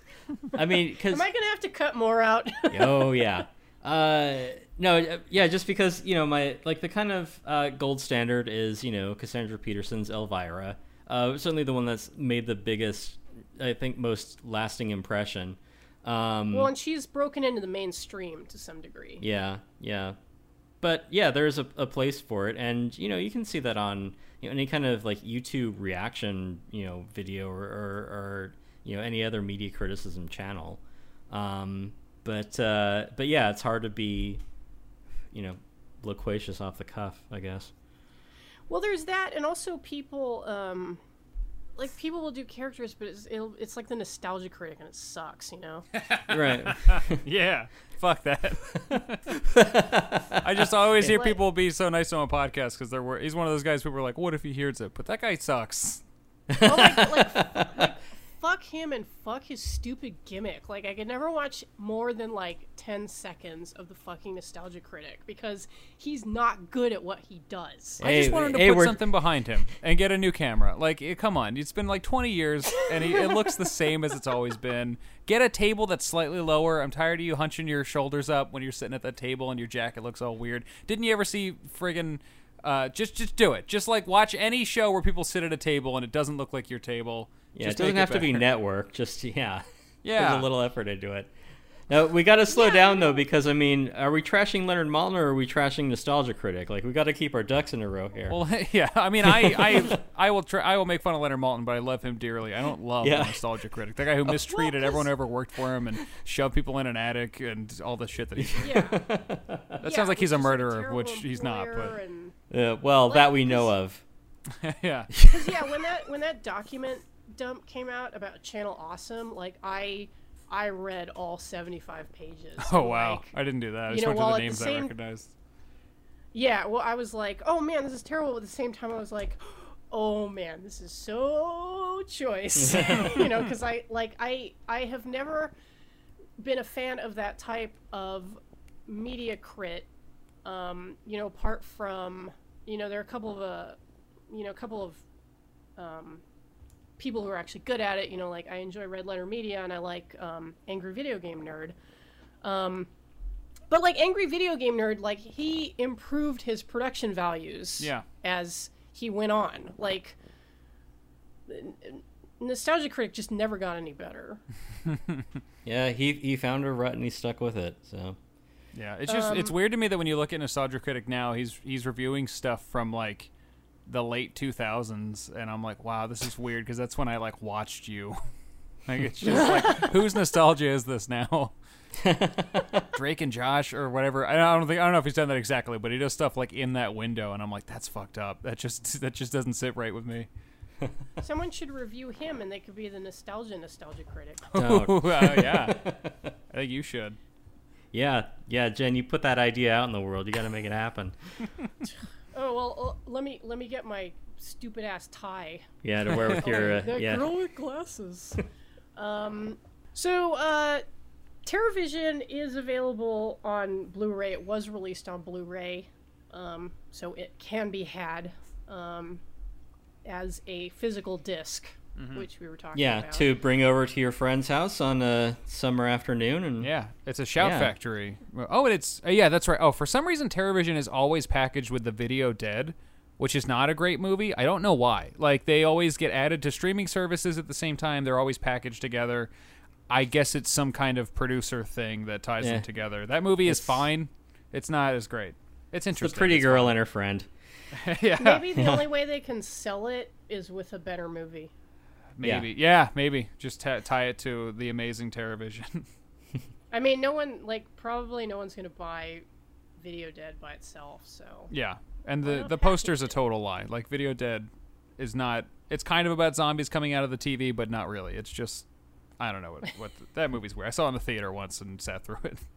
I mean, because Am I gonna have to cut more out? oh yeah uh no uh, yeah just because you know my like the kind of uh gold standard is you know cassandra peterson's elvira uh certainly the one that's made the biggest i think most lasting impression um well, and she's broken into the mainstream to some degree. yeah yeah but yeah there's a, a place for it and you know you can see that on you know, any kind of like youtube reaction you know video or, or, or you know any other media criticism channel Um, but uh, but yeah, it's hard to be, you know, loquacious off the cuff. I guess. Well, there's that, and also people, um, like people will do characters, but it's it'll, it's like the nostalgia critic, and it sucks, you know. right. yeah, fuck that. I just always hear What? people be so nice on a podcast because they're he's one of those guys people are like, what if he hears it? But that guy sucks. Oh, like, like, like, fuck him and fuck his stupid gimmick. Like, I could never watch more than like ten seconds of the fucking nostalgia critic because he's not good at what he does. I just Hey, want him to hey, put we're- something behind him and get a new camera. Like, eh, come on, it's been like 20 years and he, it looks the same as it's always been. Get a table that's slightly lower. I'm tired of you hunching your shoulders up when you're sitting at that table and your jacket looks all weird. Didn't you ever see friggin' uh, just just do it. Just like watch any show where people sit at a table and it doesn't look like your table. Yeah, Just it doesn't have to be network. Just yeah. Yeah. There's a little effort into it. Now we got to slow down though because I mean, are we trashing Leonard Maltin or are we trashing Nostalgia Critic? Like we got to keep our ducks in a row here. Well, yeah. I mean, I, I, I will try. I will make fun of Leonard Maltin, but I love him dearly. I don't love Yeah. nostalgia critic, the guy who mistreated 'cause- everyone who ever worked for him and shoved people in an attic and all the shit that he. did. Yeah, That sounds like he's a murderer, which he's not. But Uh, well, that we know of. yeah, Because yeah, when that when that document dump came out about Channel Awesome, like I I read all seventy five pages. Oh wow, like, I didn't do that. I just know, went to the at the names I same- recognized. yeah, well, I was like, oh man, this is terrible. But at the same time, I was like, oh man, this is so choice. you know, because I like I I have never been a fan of that type of media crit. Um, you know, apart from you know, there are a couple of uh, you know, a couple of um, people who are actually good at it. You know, like I enjoy Red Letter Media and I like um, Angry Video Game Nerd. Um, but like Angry Video Game Nerd, like he improved his production values Yeah. as he went on. Like N- N- Nostalgia Critic just never got any better. Yeah, he he found a rut and he stuck with it. So Yeah, it's just it's Um, weird to me that when you look at Nostalgia Critic now, he's he's reviewing stuff from like the late 2000s, and I'm like, wow, this is weird because that's when I like watched you. like it's just like, whose nostalgia is this now? Drake and Josh or whatever. I don't think I don't know if he's done that exactly, but he does stuff like in that window, and I'm like, that's fucked up. That just that just doesn't sit right with me. Someone should review him, and they could be the nostalgia nostalgia critic. Don't. Ooh, uh, yeah, I think you should. yeah, yeah, Jen, you put that idea out in the world. You got to make it happen. Oh well, uh, let me let me get my stupid ass tie. Yeah, to wear with your uh, that yeah. girl with glasses. um, so uh, TerrorVision is available on Blu-ray. It was released on Blu-ray, um, so it can be had um, as a physical disc, which we were talking Yeah, about. to bring over to your friend's house on a summer afternoon and Yeah, it's a Shout Yeah. Factory. Oh, and it's uh, yeah, that's right. Oh, for some reason, TerrorVision is always packaged with the Video Dead, which is not a great movie. I don't know why. Like they always get added to streaming services at the same time. They're always packaged together. I guess it's some kind of producer thing that ties Yeah. them together. That movie is fine. It's not as great. It's interesting the interesting. pretty It's girl and her friend. yeah, Maybe the only way they can sell it is with a better movie. Maybe. Yeah, maybe. Just t- tie it to the amazing TerrorVision. I mean, no one like probably no one's gonna buy Video Dead by itself. So Yeah, and the the poster's a total lie. Like Video Dead is not. It's kind of about zombies coming out of the TV, but not really. It's just I don't know what what that movie's weird. I saw it in the theater once and sat through it.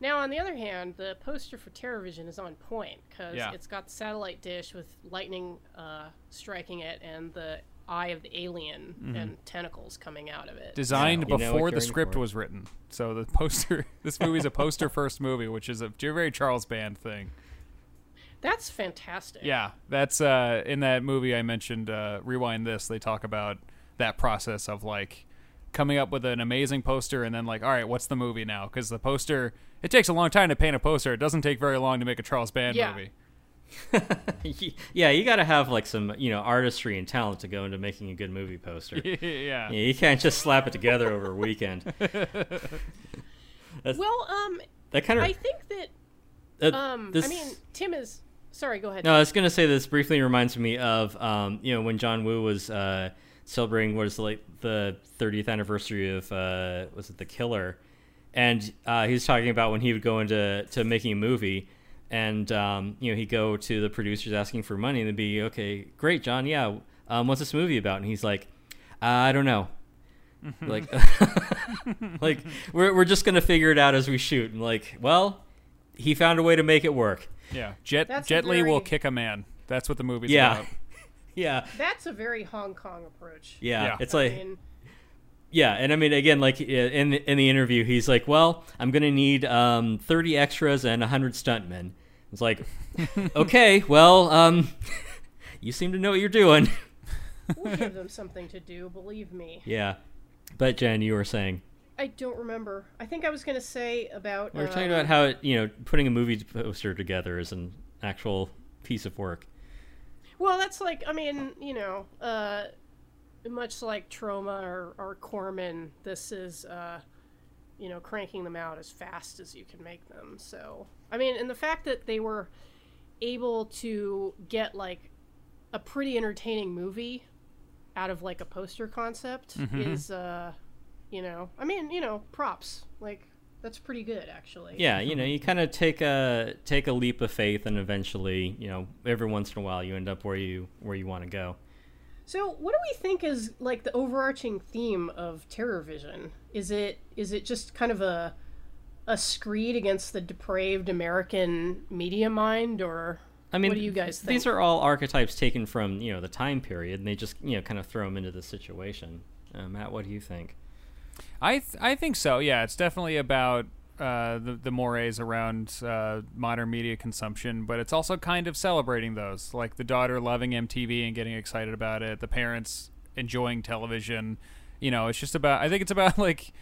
Now, on the other hand, the poster for TerrorVision is on point because Yeah. it's got the satellite dish with lightning uh, striking it and the eye of the alien Mm-hmm. and tentacles coming out of it. Designed You know before the script for. was written, so the poster. this movie's a poster first movie, which is a very Charles Band thing. That's fantastic. Yeah, that's uh, in that movie I mentioned. Uh, Rewind this. They talk about that process of like coming up with an amazing poster and then like, all right, what's the movie now? Because the poster, it takes a long time to paint a poster. It doesn't take very long to make a Charles Band Yeah. movie. yeah, you got to have like some, you know, artistry and talent to go into making a good movie poster. yeah. Yeah, you can't just slap it together over a weekend. Well, um, That kind of. I think that uh, um, this, I mean, Tim is. Sorry, go ahead. No, I was gonna say this briefly reminds me of um, you know when John Woo was uh, celebrating what is like the 30th anniversary of uh, was it The Killer, and uh, he was talking about when he would go into to making a movie, and um, you know he'd go to the producers asking for money, and they'd be okay, great, John, yeah, um, what's this movie about? And he's like, uh, I don't know. like, like we're we're just gonna figure it out as we shoot. And like, well, he found a way to make it work. Yeah, Jet That's Jet a Li will kick a man. That's what the movie's Yeah. about. Yeah, That's a very Hong Kong approach. yeah, Yeah. It's I like mean, Yeah, and I mean, again, like in the, in the interview, he's like, "Well, I'm gonna need um, 30 extras and 100 stuntmen." It's like, okay, well, um, you seem to know what you're doing. we'll give them something to do. Believe me. yeah, but Jen, you were saying I don't remember. I think I was going to say about. we were talking um, about how you know putting a movie poster together is an actual piece of work. Well, that's like I mean, you know, uh, much like Trauma or, or Corman, this is uh, you know cranking them out as fast as you can make them. So I mean, and the fact that they were able to get like a pretty entertaining movie out of like a poster concept is, uh, you know, I mean, you know, props like. That's pretty good, actually. Yeah, you know, you kind of take a take a leap of faith, and eventually, you know, every once in a while, you end up where you where you want to go. So, what do we think is like the overarching theme of TerrorVision? Is it is it just kind of a a screed against the depraved American media mind, or I mean, what do you guys think? These are all archetypes taken from you know the time period, and they just you know kind of throw them into the situation. Uh, Matt, what do you think? I th- I think so. Yeah, it's definitely about uh, the the mores around uh, modern media consumption, but it's also kind of celebrating those, like the daughter loving MTV and getting excited about it, the parents enjoying television. You know, it's just about. I think it's about like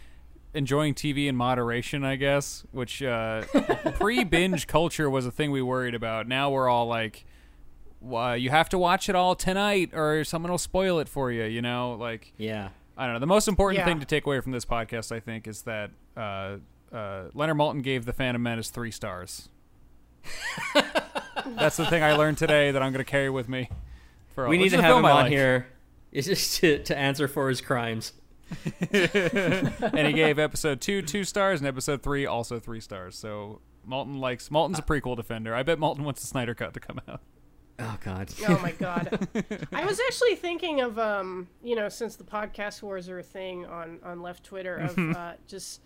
enjoying TV in moderation, I guess. Which uh, pre binge culture was a thing we worried about. Now we're all like. Uh, you have to watch it all tonight, or someone will spoil it for you. You know, like Yeah, I don't know. The most important Yeah. thing to take away from this podcast, I think, is that uh, uh, Leonard Maltin gave The Phantom Menace three stars. That's the thing I learned today that I'm going to carry with me. For we which need to have film him on like. here. It's just to, to answer for his crimes. and he gave episode two two stars and episode three also three stars. So Maltin likes Maltin's a prequel defender. I bet Maltin wants the Snyder cut to come out. Oh God. oh my god! I was actually thinking of um, you know, since the podcast wars are a thing on on left Twitter, of uh, just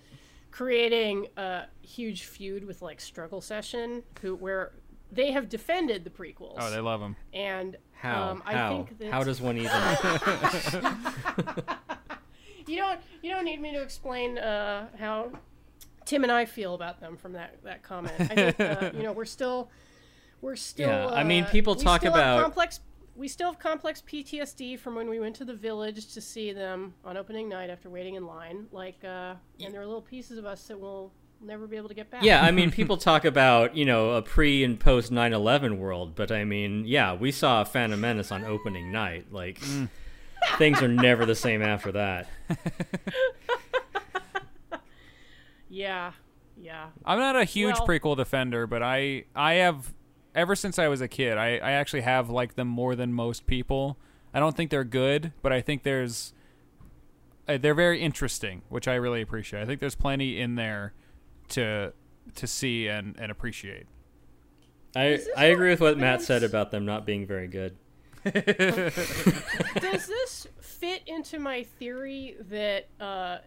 creating a huge feud with like Struggle Session, who where they have defended the prequels. Oh, they love them. and How? um, I How? think that How does one even? You don't you don't need me to explain uh, how Tim and I feel about them from that that comment. I think uh, you know we're still we're still. Yeah, I mean, uh, people talk about- complex. We still have complex PTSD from when we went to the village to see them on opening night after waiting in line. Like, uh, and there are little pieces of us that we'll never be able to get back. yeah, I mean, people talk about you know a pre and post 9/11 world, but I mean, yeah, we saw Phantom Menace on opening night. Like, things are never the same after that. yeah, yeah. I'm not a huge Well- prequel defender, but I I have ever since I was a kid, I, I actually have liked them more than most people. I don't think they're good, but I think there's uh, they're very interesting, which I really appreciate. I think there's plenty in there to to see and, and appreciate. I I agree with what what Matt said about them not being very good. Does this fit into my theory that uh,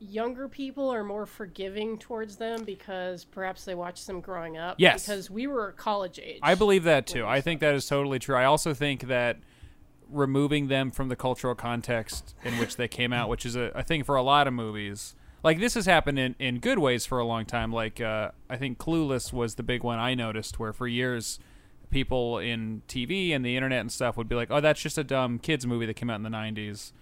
younger people are more forgiving towards them because perhaps they watched them growing up? Yes. Because we were college age. I believe that too. I think that is totally true. I also think that removing them from the cultural context in which they came out, which is a, a thing for a lot of movies. Like this has happened in, in good ways for a long time. Like uh, I think Clueless was the big one I noticed, where for years people in TV and the internet and stuff would be like, "Oh, that's just a dumb kids movie that came out in the '90s,"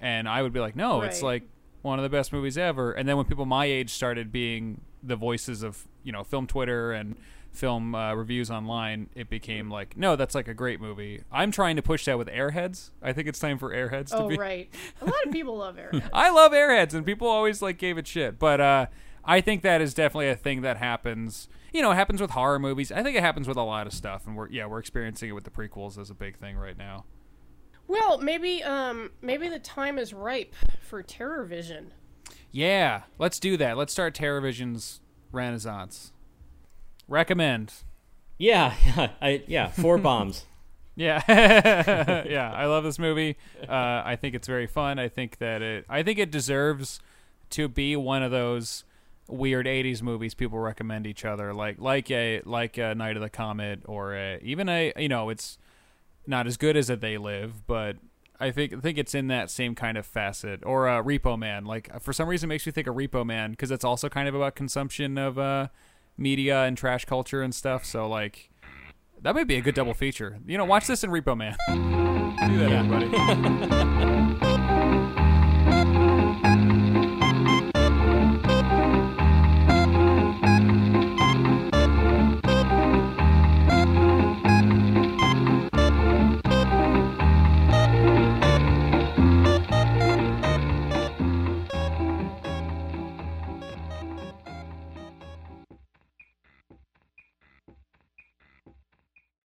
and I would be like, "No, it's like one of the best movies ever." And then when people my age started being the voices of you know film Twitter and film uh, reviews online, it became like, "No, that's like a great movie." I'm trying to push that with Airheads. I think it's time for Airheads to Oh be. right. A lot of people love Airheads. I love Airheads, and people always like gave it shit. But uh, I think that is definitely a thing that happens. You know, it happens with horror movies. I think it happens with a lot of stuff, and we're yeah, we're experiencing it with the prequels as a big thing right now. Well, maybe um maybe the time is ripe for TerrorVision. Yeah, let's do that. Let's start TerrorVision's renaissance. Recommend. Yeah, yeah, I, yeah. Four bombs. Yeah, yeah. I love this movie. Uh, I think it's very fun. I think that it. I think it deserves to be one of those weird '80s movies people recommend each other, like like a like a Night of the Comet or a, even a you know it's not as good as a They Live, but I think I think it's in that same kind of facet or a Repo Man. Like for some reason, it makes me think of Repo Man because it's also kind of about consumption of uh, media and trash culture and stuff. So like that might be a good double feature. You know, watch this in Repo Man. Do that, everybody.